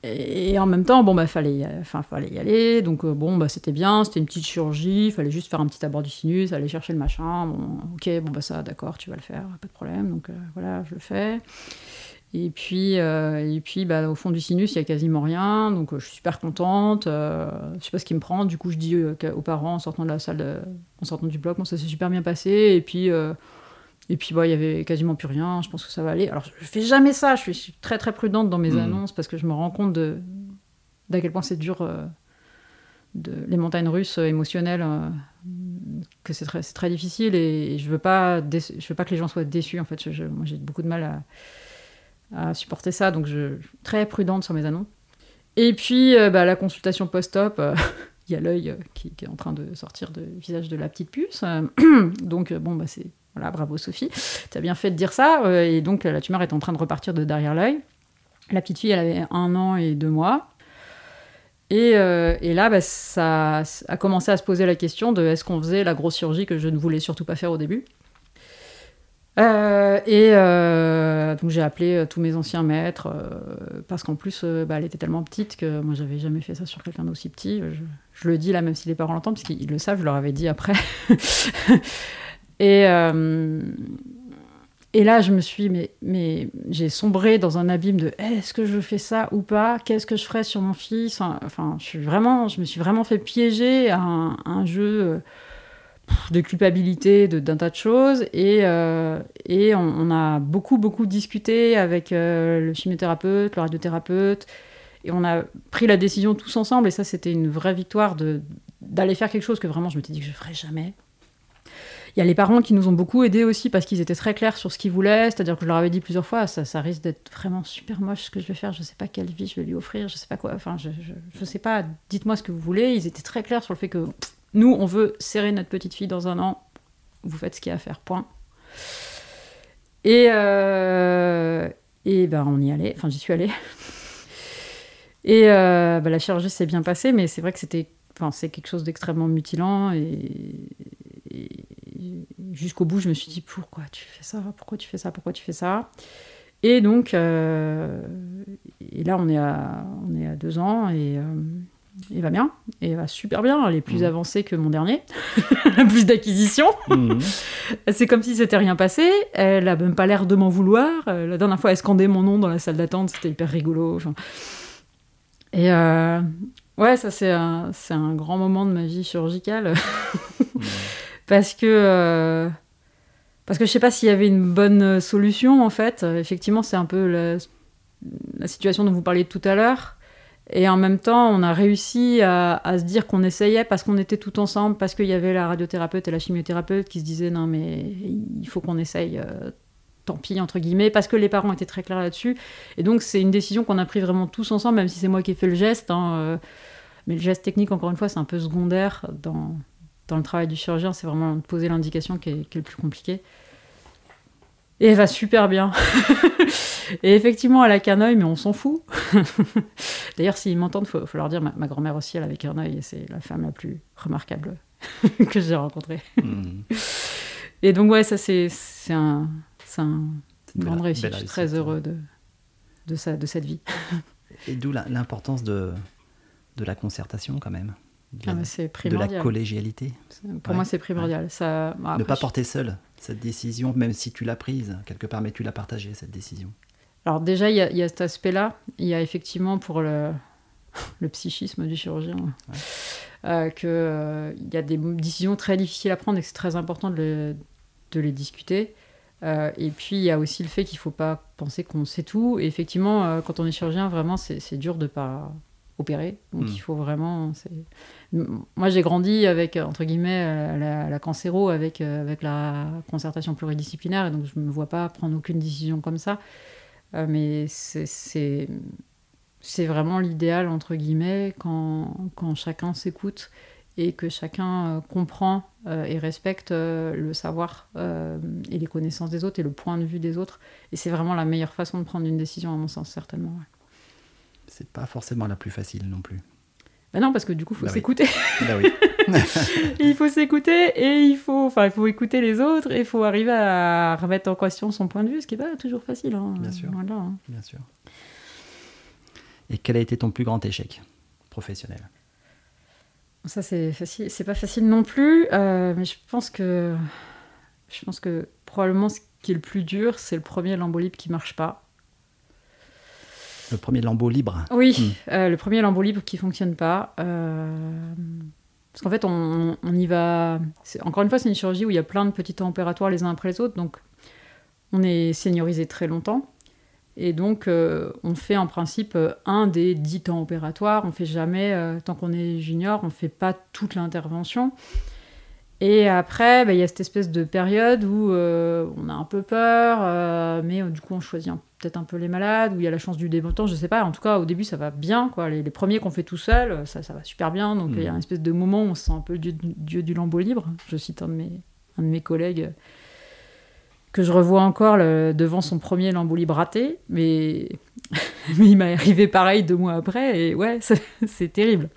Et en même temps, bon, bah, fallait, enfin, fallait y aller. Donc, euh, bon, bah, c'était bien, c'était une petite chirurgie, il fallait juste faire un petit abord du sinus, aller chercher le machin. Bon, ok, bon, bah, ça, d'accord, tu vas le faire, pas de problème. Donc, euh, voilà, je le fais. Et puis, euh, et puis bah, au fond du sinus, il y a quasiment rien. Donc, je suis super contente. je sais pas ce qui me prend. Du coup, je dis aux parents en sortant de la salle, en sortant du bloc, bon, ça s'est super bien passé. Et puis, et puis, bah, il y avait quasiment plus rien. Je pense que ça va aller. Alors, je fais jamais ça. Je suis très, très prudente dans mes hmm. annonces parce que je me rends compte de d'à quel point c'est dur. Euh, de, les montagnes russes euh, émotionnelles, euh, que c'est très, très difficile et, je veux pas je veux pas que les gens soient déçus. En fait, moi, j'ai beaucoup de mal à, à, supporter ça, donc je suis très prudente sur mes annonces. Et puis, bah, la consultation post-op, il y a l'œil qui, qui, est en train de sortir du visage de la petite puce. donc, bon, bah, c'est voilà, bravo Sophie, tu as bien fait de dire ça. Euh, et donc la tumeur est en train de repartir de derrière l'œil. La petite fille, elle avait un an et deux mois. Et, euh, là, bah, ça a commencé à se poser la question de est-ce qu'on faisait la grosse chirurgie que je ne voulais surtout pas faire au début? Euh, et donc j'ai appelé tous mes anciens maîtres parce qu'en plus bah, elle était tellement petite que moi j'avais jamais fait ça sur quelqu'un d'aussi petit. Je, le dis là même si les parents l'entendent parce qu'ils le savent, je leur avais dit après. Et, euh, et là, je me suis, mais, mais j'ai sombré dans un abîme de est-ce que je fais ça ou pas? Qu'est-ce que je ferais sur mon fils? Enfin, je, suis vraiment, je me suis vraiment fait piéger à un, jeu euh, de culpabilité, d'un tas de choses. Et, euh, et on, a beaucoup, beaucoup discuté avec le chimiothérapeute, le radiothérapeute. Et on a pris la décision tous ensemble. Et ça, c'était une vraie victoire d'aller faire quelque chose que vraiment je m'étais dit que je ferais jamais Il y a les parents qui nous ont beaucoup aidés aussi parce qu'ils étaient très clairs sur ce qu'ils voulaient. C'est-à-dire que je leur avais dit plusieurs fois, ça, ça risque d'être vraiment super moche ce que je vais faire. Je sais pas quelle vie je vais lui offrir. Je sais pas quoi. Enfin, je, je sais pas. Dites-moi ce que vous voulez. Ils étaient très clairs sur le fait que nous, on veut serrer notre petite fille dans un an. Vous faites ce qu'il y a à faire. Point. Et, euh, et ben, on y allait. Enfin, j'y suis allée. Et euh, ben, la chirurgie s'est bien passée, mais c'est vrai que c'était, enfin, quelque chose d'extrêmement mutilant. Et, et jusqu'au bout, je me suis dit pourquoi tu fais ça? Pourquoi tu fais ça? Pourquoi tu fais ça? Et donc, euh, et là, on est à, on est à deux ans et euh, il va bien. Et il va super bien. Elle est plus Mhm. avancée que mon dernier. plus d'acquisition. Mhm. C'est comme si c'était rien passé. Elle a même pas l'air de m'en vouloir. Euh, la dernière fois, elle scandait mon nom dans la salle d'attente. C'était hyper rigolo. Enfin, Et euh, ouais, ça, c'est un, c'est un grand moment de ma vie chirurgicale. parce que. euh, parce que je sais pas s'il y avait une bonne solution, en fait. Euh, Effectivement, c'est un peu la, la situation dont vous parliez tout à l'heure. Et en même temps, on a réussi à, se dire qu'on essayait parce qu'on était tout ensemble, parce qu'il y avait la radiothérapeute et la chimiothérapeute qui se disaient non, mais il faut qu'on essaye, euh, tant pis, entre guillemets, parce que les parents étaient très clairs là-dessus. Et donc, c'est une décision qu'on a prise vraiment tous ensemble, même si c'est moi qui ai fait le geste. hein, euh, mais le geste technique, encore une fois, c'est un peu secondaire dans, dans le travail du chirurgien. C'est vraiment de poser l'indication qui qui est le plus compliqué. Et elle va super bien. et effectivement, elle a qu'un œil, mais on s'en fout. D'ailleurs, s'ils m'entendent, il faut, faut leur dire, ma, ma grand-mère aussi, elle avait qu'un œil, et c'est la femme la plus remarquable que j'ai rencontrée. Mhm. Et donc, ouais, ça, c'est un, un- grande réussite. Je suis très heureux de, de, ça, de cette vie. Et d'où l'importance de, de la concertation quand même. De, Ah, mais de la collégialité. Pour Ouais. moi, c'est primordial. Ça, bon, ne pas je- porter seul cette décision, même si tu l'as prise quelque part, mais tu l'as partagée cette décision. Alors déjà, il y, a- il y a cet aspect-là. Il y a effectivement pour le, le psychisme du chirurgien Ouais. euh, que euh, y a des décisions très difficiles à prendre et que c'est très important de, le- de les discuter. Euh, et puis il y a aussi le fait qu'il ne faut pas penser qu'on sait tout. Et effectivement, euh, quand on est chirurgien, vraiment, c'est c'est dur de pas opérer. Donc Mm. il faut vraiment. Moi, j'ai grandi avec euh, entre guillemets euh, la, la cancéro, avec euh, avec la concertation pluridisciplinaire, et donc je me vois pas prendre aucune décision comme ça. Euh, mais c'est- vraiment l'idéal, entre guillemets, quand, quand chacun s'écoute et que chacun comprend et respecte le savoir et les connaissances des autres et le point de vue des autres. Et c'est vraiment la meilleure façon de prendre une décision, à mon sens, certainement. ouais. C'est pas forcément la plus facile non plus. Ben non, parce que du coup, il faut Bah oui. s'écouter. Bah oui. il faut s'écouter et il faut, enfin, il faut écouter les autres et il faut arriver à remettre en question son point de vue, ce qui n'est pas toujours facile. hein. Bien sûr. Voilà, hein. Bien sûr. Et quel a été ton plus grand échec professionnel? Ça, c'est facile. C'est pas facile non plus, euh, mais je pense que je pense que probablement ce qui est le plus dur, c'est le premier lambeau libre qui marche pas. Le premier lambeau libre. Oui, euh, le premier lambeau libre qui fonctionne pas. euh, Parce qu'en fait, on, on y va. Encore une fois, c'est une chirurgie où il y a plein de petits temps opératoires les uns après les autres, donc on est seniorisé très longtemps. Et donc, euh, on fait en principe un des dix temps opératoires. On fait jamais, tant qu'on est junior, on fait pas toute l'intervention. Et après, bah, il y a cette espèce de période où euh, on a un peu peur, euh, mais euh, du coup, on choisit peut-être un peu les malades, où il y a la chance du débutant, je sais pas. En tout cas, au début, ça va bien. Quoi. Les, les premiers qu'on fait tout seul, ça, ça va super bien. Donc, il y a Mhm. une espèce de moment où on se sent un peu le dieu, du- dieu du lambeau libre. Je cite un de mes, un de mes collègues que je revois encore le- devant son premier lambeau libre raté, mais, mais il m'est arrivé pareil deux mois après, et ouais, c'est terrible.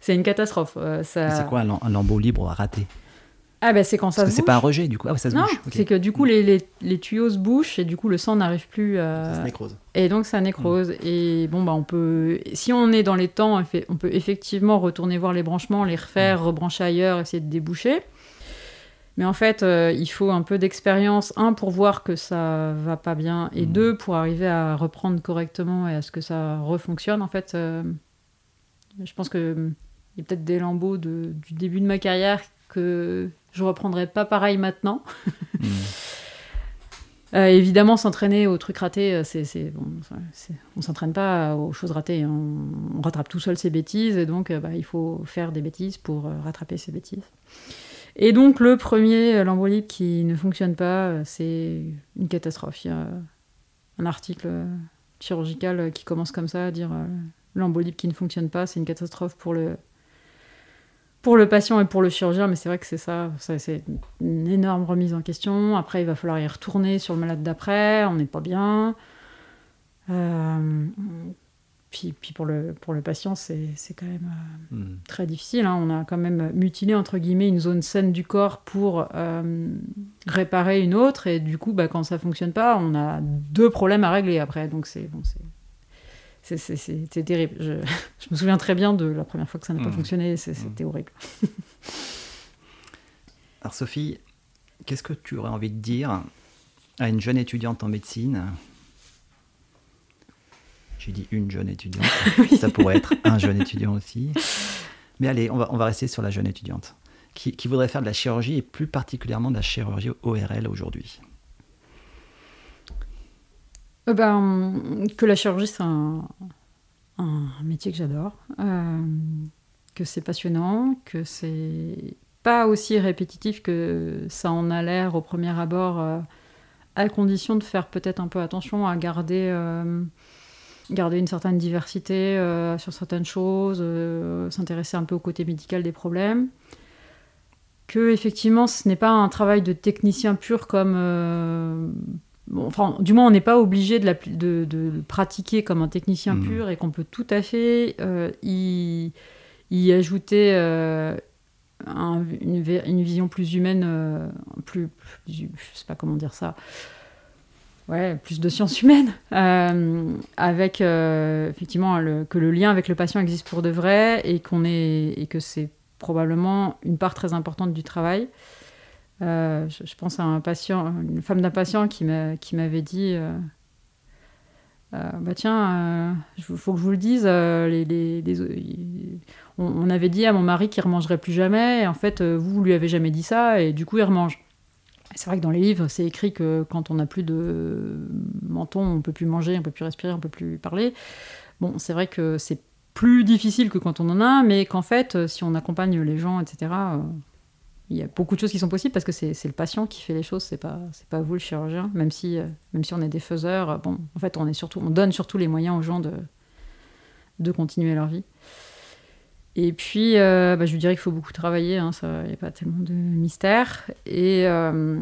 C'est une catastrophe. euh, ça... C'est quoi un, lam- un lambeau libre raté Ah ben c'est quand ça Parce que se c'est bouche. pas un rejet du coup. Ah ouais, ça se Non, c'est que du coup les, les, les tuyaux se bouchent et du coup le sang n'arrive plus Ça se nécrose. Et donc ça nécrose. Et bon, bah, on peut, si on est dans les temps, on peut effectivement retourner voir les branchements, les refaire, rebrancher ailleurs, essayer de déboucher. Mais en fait, euh, il faut un peu d'expérience, un, pour voir que ça va pas bien, et Mm. deux, pour arriver à reprendre correctement et à ce que ça refonctionne. En fait, euh, je pense que il y a peut-être des lambeaux de- du début de ma carrière que je reprendrai pas pareil maintenant. Hmm. Euh, évidemment, s'entraîner aux trucs ratés, euh, c'est, c'est, bon, ça- c'est- on s'entraîne pas aux choses ratées. hein. On, rattrape tout seul ses bêtises, et donc euh, bah, il faut faire des bêtises pour rattraper ses bêtises. Et donc le premier lambeau qui ne fonctionne pas, c'est une catastrophe. Il y a un article chirurgical qui commence comme ça à dire l'embolie qui ne fonctionne pas, c'est une catastrophe pour le, pour le patient et pour le chirurgien, mais c'est vrai que c'est ça, c'est une énorme remise en question. Après, il va falloir y retourner sur le malade d'après, on n'est pas bien. Euh, puis, puis pour, le, pour le patient, c'est quand même euh, hmm. très difficile. Hein. On a quand même mutilé, entre guillemets, une zone saine du corps pour euh, réparer une autre. Et du coup, bah, quand ça fonctionne pas, on a deux problèmes à régler après. Donc c'est bon, c'était terrible. Je, me souviens très bien de la première fois que ça n'a pas mmh. fonctionné. C'était mmh. horrible. Alors Sophie, qu'est-ce que tu aurais envie de dire à une jeune étudiante en médecine? J'ai dit une jeune étudiante. Ça pourrait être un jeune étudiant aussi. Mais allez, on va, on va rester sur la jeune étudiante qui, qui voudrait faire de la chirurgie et plus particulièrement de la chirurgie ORL aujourd'hui. Euh, ben, Que la chirurgie, c'est un, métier que j'adore, euh, que c'est passionnant, que c'est pas aussi répétitif que ça en a l'air au premier abord, euh, à condition de faire peut-être un peu attention à garder, garder une certaine diversité sur certaines choses, s'intéresser un peu au côté médical des problèmes. Que effectivement ce n'est pas un travail de technicien pur comme enfin, du moins, on n'est pas obligé de, le pratiquer comme un technicien mmh. pur et qu'on peut tout à fait euh, y, ajouter euh, une, vision plus humaine, euh, plus, je sais pas comment dire ça, ouais, plus de sciences humaines, avec effectivement que le lien avec le patient existe pour de vrai et qu'on est et que c'est probablement une part très importante du travail. Euh, je, pense à une femme d'un patient qui m'avait dit euh, euh, bah tiens, il faut que je vous le dise, on, avait dit à mon mari qu'il ne remangerait plus jamais, et en fait, vous, vous lui avez jamais dit ça, et du coup, il remange. C'est vrai que dans les livres, c'est écrit que quand on n'a plus de menton, on peut plus manger, on peut plus respirer, on peut plus parler. Bon, c'est vrai que c'est plus difficile que quand on en a, mais qu'en fait, si on accompagne les gens, etc., il y a beaucoup de choses qui sont possibles parce que c'est le patient qui fait les choses, c'est pas c'est pas vous le chirurgien. Même si euh, même si on est des faiseurs, bon, en fait, on est surtout on donne surtout les moyens aux gens de de continuer leur vie. Et puis, euh, bah, je vous dirais qu'il faut beaucoup travailler, hein, il n'y a pas tellement de mystère. Et, euh,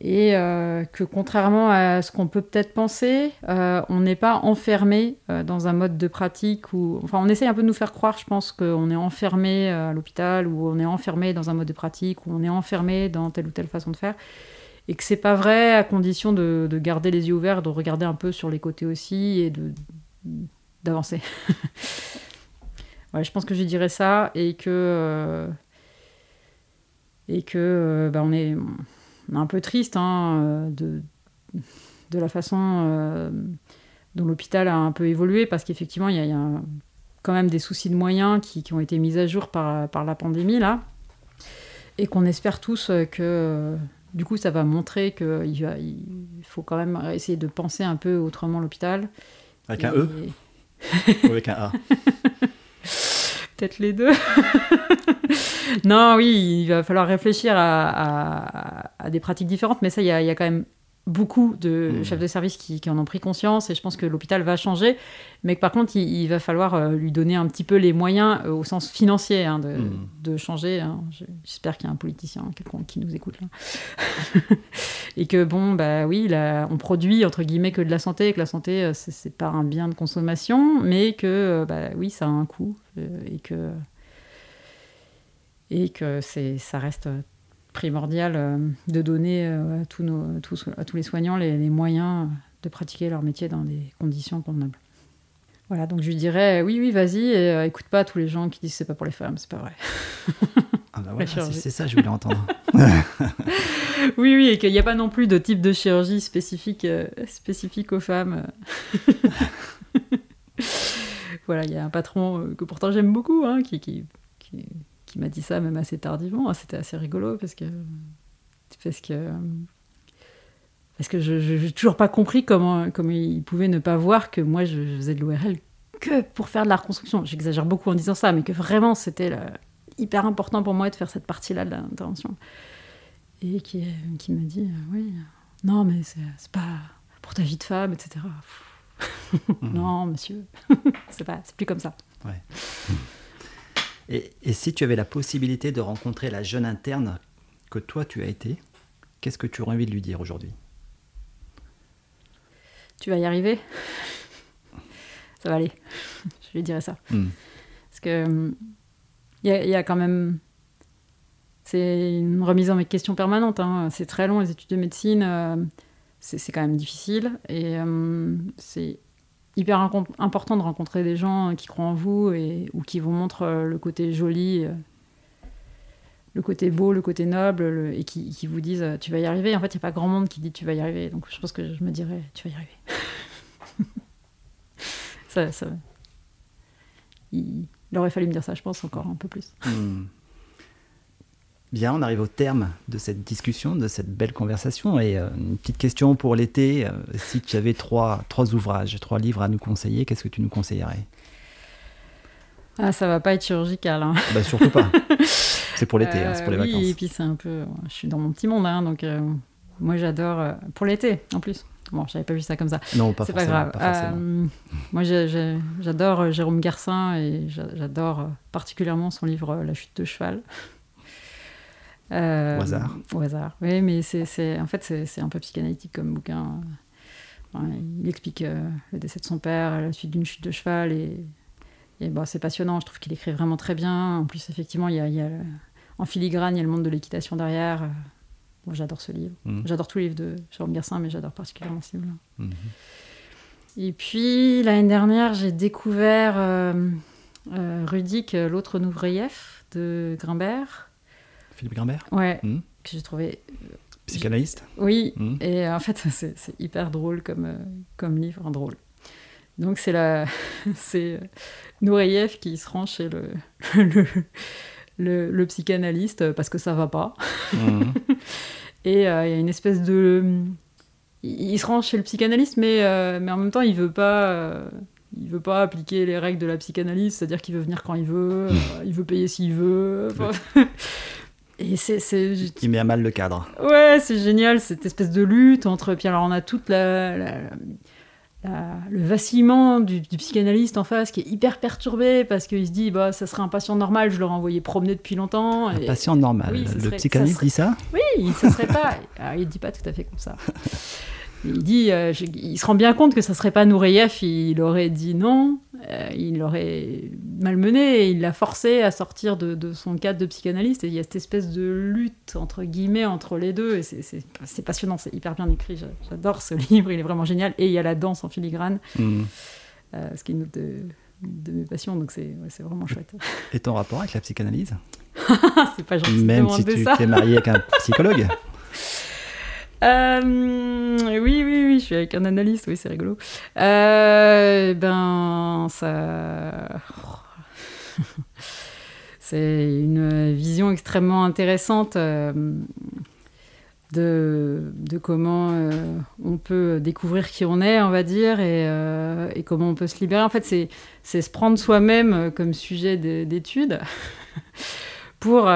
et euh, que contrairement à ce qu'on peut peut-être penser, euh, on n'est pas enfermé euh, dans un mode de pratique où, enfin, on essaye un peu de nous faire croire, je pense, qu'on est enfermé à l'hôpital ou on est enfermé dans un mode de pratique ou on est enfermé dans telle ou telle façon de faire, et que c'est pas vrai à condition de, garder les yeux ouverts, de regarder un peu sur les côtés aussi et de d'avancer. ouais, je pense que je dirais ça et que et que bah, on est un peu triste hein, euh, de, de la façon euh, dont l'hôpital a un peu évolué, parce qu'effectivement, il y, a quand même des soucis de moyens qui, qui, ont été mis à jour par, par la pandémie, là, et qu'on espère tous que, du coup, ça va montrer qu'il il faut quand même essayer de penser un peu autrement l'hôpital. Avec un E Ou avec un A Peut-être les deux. non, oui, il va falloir réfléchir à, des pratiques différentes, mais ça, il y, a, quand même beaucoup de mmh. chefs de service qui, en ont pris conscience et je pense que l'hôpital va changer, mais que par contre il, va falloir euh, lui donner un petit peu les moyens euh, au sens financier hein, mmh. de, changer. Hein. J'espère qu'il y a un politicien quelconque qui nous écoute là. et que bon, bah oui, on produit entre guillemets que de la santé, et que la santé euh, c'est pas un bien de consommation, mais que bah oui, ça a un coût et que et que ça reste primordial euh, de donner euh, à tous, nos, tous, à tous les soignants les, moyens de pratiquer leur métier dans des conditions convenables. Voilà, donc je lui dirais oui, oui, vas-y, et euh, écoute pas tous les gens qui disent c'est pas pour les femmes, c'est pas vrai. Ah bah c'est ça, je voulais entendre. oui, oui, et qu'il n'y a pas non plus de type de chirurgie spécifique, spécifique aux femmes. voilà, il y a un patron que pourtant j'aime beaucoup, hein, qui, qui, qui, qui m'a dit ça même assez tardivement. C'était assez rigolo parce que parce que parce que je n'ai toujours pas compris comment, comment il pouvait ne pas voir que moi je, faisais de l'ORL que pour faire de la reconstruction. J'exagère beaucoup en disant ça, mais que vraiment c'était hyper important pour moi de faire cette partie-là de l'intervention. Et qui, qui m'a dit, oui, non, mais c'est pas pour ta vie de femme, etc. non, monsieur, c'est pas, c'est plus comme ça. Ouais. Et, et, si tu avais la possibilité de rencontrer la jeune interne que toi tu as été, qu'est-ce que tu aurais envie de lui dire aujourd'hui? Tu vas y arriver? Ça va aller. Je lui dirais ça. Mm. Parce que il y, y, a quand même. C'est une remise en question permanente. Hein. C'est très long, les études de médecine. Euh, c'est quand même difficile. Et euh, c'est hyper important de rencontrer des gens qui croient en vous et, ou qui vous montrent euh, le côté joli, euh, le côté beau, le côté noble, et qui, qui, vous disent tu vas y arriver. En fait, il n'y a pas grand monde qui dit tu vas y arriver. Donc je pense que je me dirais tu vas y arriver. ça, ça... Il, aurait fallu me dire ça, je pense, encore un peu plus. Hmm. Bien, on arrive au terme de cette discussion, de cette belle conversation. Et euh, une petite question pour l'été. Euh, si tu avais trois, trois ouvrages, trois livres à nous conseiller, qu'est-ce que tu nous conseillerais? Ah, ça va pas être chirurgical. Hein. Bah, surtout pas. c'est pour l'été, hein, c'est pour les euh, vacances. Oui, et puis c'est un peu. Je suis dans mon petit monde, hein, donc moi j'adore. pour l'été, en plus. Bon, j'avais pas vu ça comme ça. Non, pas forcément. C'est pas grave. moi, j'adore Jérôme Garcin et j'adore particulièrement son livre La chute de cheval. Euh, au hasard. Au hasard, oui, mais c'est, en fait, c'est, un peu psychanalytique comme bouquin. il explique euh, le décès de son père à la suite d'une chute de cheval et, et bon, c'est passionnant. Je trouve qu'il écrit vraiment très bien. En plus, effectivement, il y a, il y a en filigrane, il y a le monde de l'équitation derrière. Moi, j'adore ce livre. Mhm. J'adore tous les livres de Jérôme Garcin, mais j'adore particulièrement ce livre-là. Mhm. Et puis, l'année dernière, j'ai découvert euh, euh Rudik, l'autre Nouvreyev de Grimbert. Philippe Grimbert Ouais, hmm. que j'ai trouvé. Euh, Psychanalyste Oui, hmm. et euh, en fait, c'est hyper drôle comme, euh, comme livre, hein, drôle. Donc, c'est la... c'est Noureyev qui se rend chez le, le, le, psychanalyste parce que ça va pas. Hmm. et il y a une espèce de. Il se rend chez le psychanalyste, mais, mais en même temps, il veut pas il veut pas appliquer les règles de la psychanalyse, c'est-à-dire qu'il veut venir quand il veut, il veut payer s'il veut. Et c'est, Il met à mal le cadre. Ouais, c'est génial, cette espèce de lutte entre. Puis alors, on a toute la, le vacillement du, psychanalyste en face qui est hyper perturbé parce qu'il se dit bah ça serait un patient normal, je l'aurais envoyé promener depuis longtemps. Un patient normal. le psychanalyste dit ça? Oui, ça serait pas. Alors, il dit pas tout à fait comme ça. Il dit, euh, il se rend bien compte que ça serait pas Nureyev, il aurait dit non, euh, il l'aurait malmené et il l'a forcé à sortir de, son cadre de psychanalyste. Et il y a cette espèce de lutte entre guillemets entre les deux et c'est passionnant, c'est hyper bien écrit. J'adore ce livre, il est vraiment génial. Et il y a la danse en filigrane, mmh. euh, ce qui est une de, mes passions, donc c'est vraiment chouette. Et ton rapport avec la psychanalyse? C'est pas gentil. Même si tu t'es marié avec un psychologue euh, oui, oui, oui, je suis avec un analyste, oui, c'est rigolo. Euh, ben, ça. c'est une vision extrêmement intéressante euh, de, de, comment euh, on peut découvrir qui on est, on va dire, et, et comment on peut se libérer. En fait, c'est se prendre soi-même comme sujet d'étude pour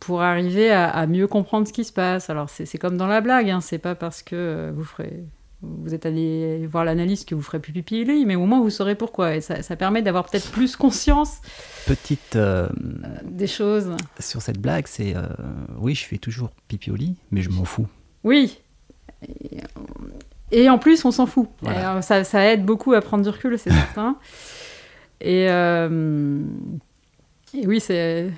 pour arriver à, mieux comprendre ce qui se passe. Alors c'est comme dans la blague, hein. c'est pas parce que euh, vous ferez vous êtes allé voir l'analyse que vous ferez plus pipi lit, mais au moins vous saurez pourquoi. Et ça, permet d'avoir peut-être plus conscience. Petite. Euh, des choses. Sur cette blague, c'est. Euh, oui, je fais toujours pipi au lit, mais je m'en fous. Oui. Et, en plus, on s'en fout. ça, ça, aide beaucoup à prendre du recul, c'est certain. Et, et oui, c'est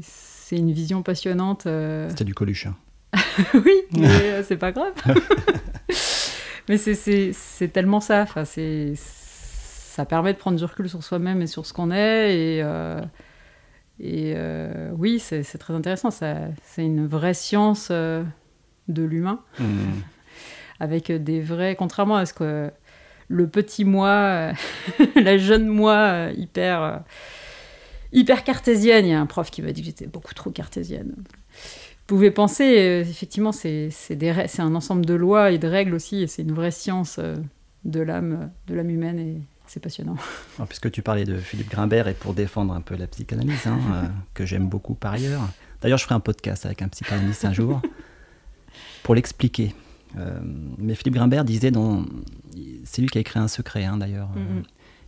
c'est une vision passionnante. Euh. C'était du Coluche. Hein. oui, mais euh, c'est pas grave. mais c'est tellement ça. Enfin, ça permet de prendre du recul sur soi-même et sur ce qu'on est. Et, euh, et oui, c'est très intéressant. C'est une vraie science de l'humain. Mmh. Avec des vrais. Contrairement à ce que le petit moi, la jeune moi hyper hyper cartésienne. Il y a un prof qui m'a dit que j'étais beaucoup trop cartésienne. Vous pouvez penser, euh, effectivement, c'est un ensemble de lois et de règles aussi, et c'est une vraie science euh, de l'âme humaine. Et c'est passionnant. puisque tu parlais de Philippe Grimbert et pour défendre un peu la psychanalyse, hein, euh, que j'aime beaucoup par ailleurs. D'ailleurs, je ferai un podcast avec un psychanalyste un jour pour l'expliquer. Mais Philippe Grimbert disait dans. C'est lui qui a écrit Un secret, hein, d'ailleurs. Mm-hmm.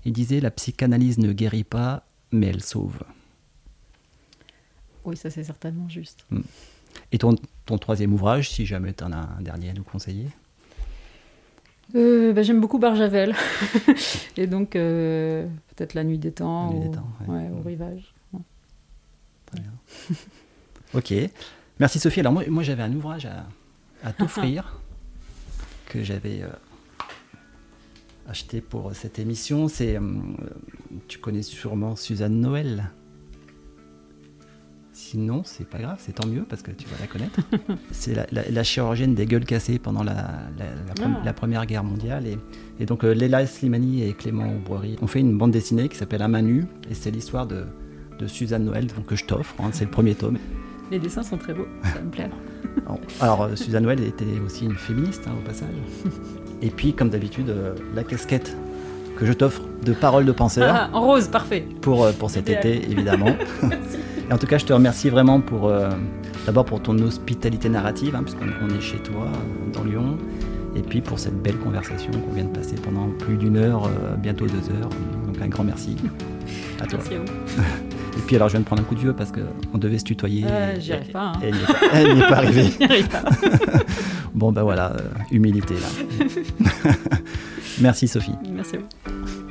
il disait La psychanalyse ne guérit pas, mais elle sauve. Oui, ça c'est certainement juste. Mm. Et ton, ton troisième ouvrage, si jamais tu en as un dernier à nous conseiller? Euh, bah, J'aime beaucoup Barjavel. et donc, euh, peut-être La Nuit des Temps, ou, au Rivage. Très bien. ok. Merci Sophie. Alors, moi, moi j'avais un ouvrage à, à t'offrir que j'avais euh, acheté pour cette émission. C'est, tu connais sûrement Suzanne Noël. Sinon, c'est pas grave, c'est tant mieux parce que tu vas la connaître. c'est la, chirurgienne des gueules cassées pendant la, ah. Première Guerre mondiale. Et, donc, euh, Léla Slimani et Clément Aubrery ont fait une bande dessinée qui s'appelle À main nue. Et c'est l'histoire de, Suzanne Noël donc, que je t'offre. Hein, c'est le premier tome. Les dessins sont très beaux, ça me plaît. Alors, euh, Suzanne Noël était aussi une féministe hein, au passage. Et puis, comme d'habitude, euh, la casquette que je t'offre de paroles de penseur. Ah, en rose, parfait. Pour, pour cet été, évidemment. Merci en tout cas, je te remercie vraiment pour euh, d'abord pour ton hospitalité narrative, hein, puisqu'on est chez toi, euh, dans Lyon, et puis pour cette belle conversation qu'on vient de passer pendant plus d'une heure, euh, bientôt deux heures. Donc un grand merci à toi. Merci à vous. Et puis alors je viens de prendre un coup de vieux parce qu'on devait se tutoyer. J'y arrive pas. Hein. Elle n'y est pas, arrivée. pas. bon ben voilà, humilité là. Merci Sophie. Merci à vous.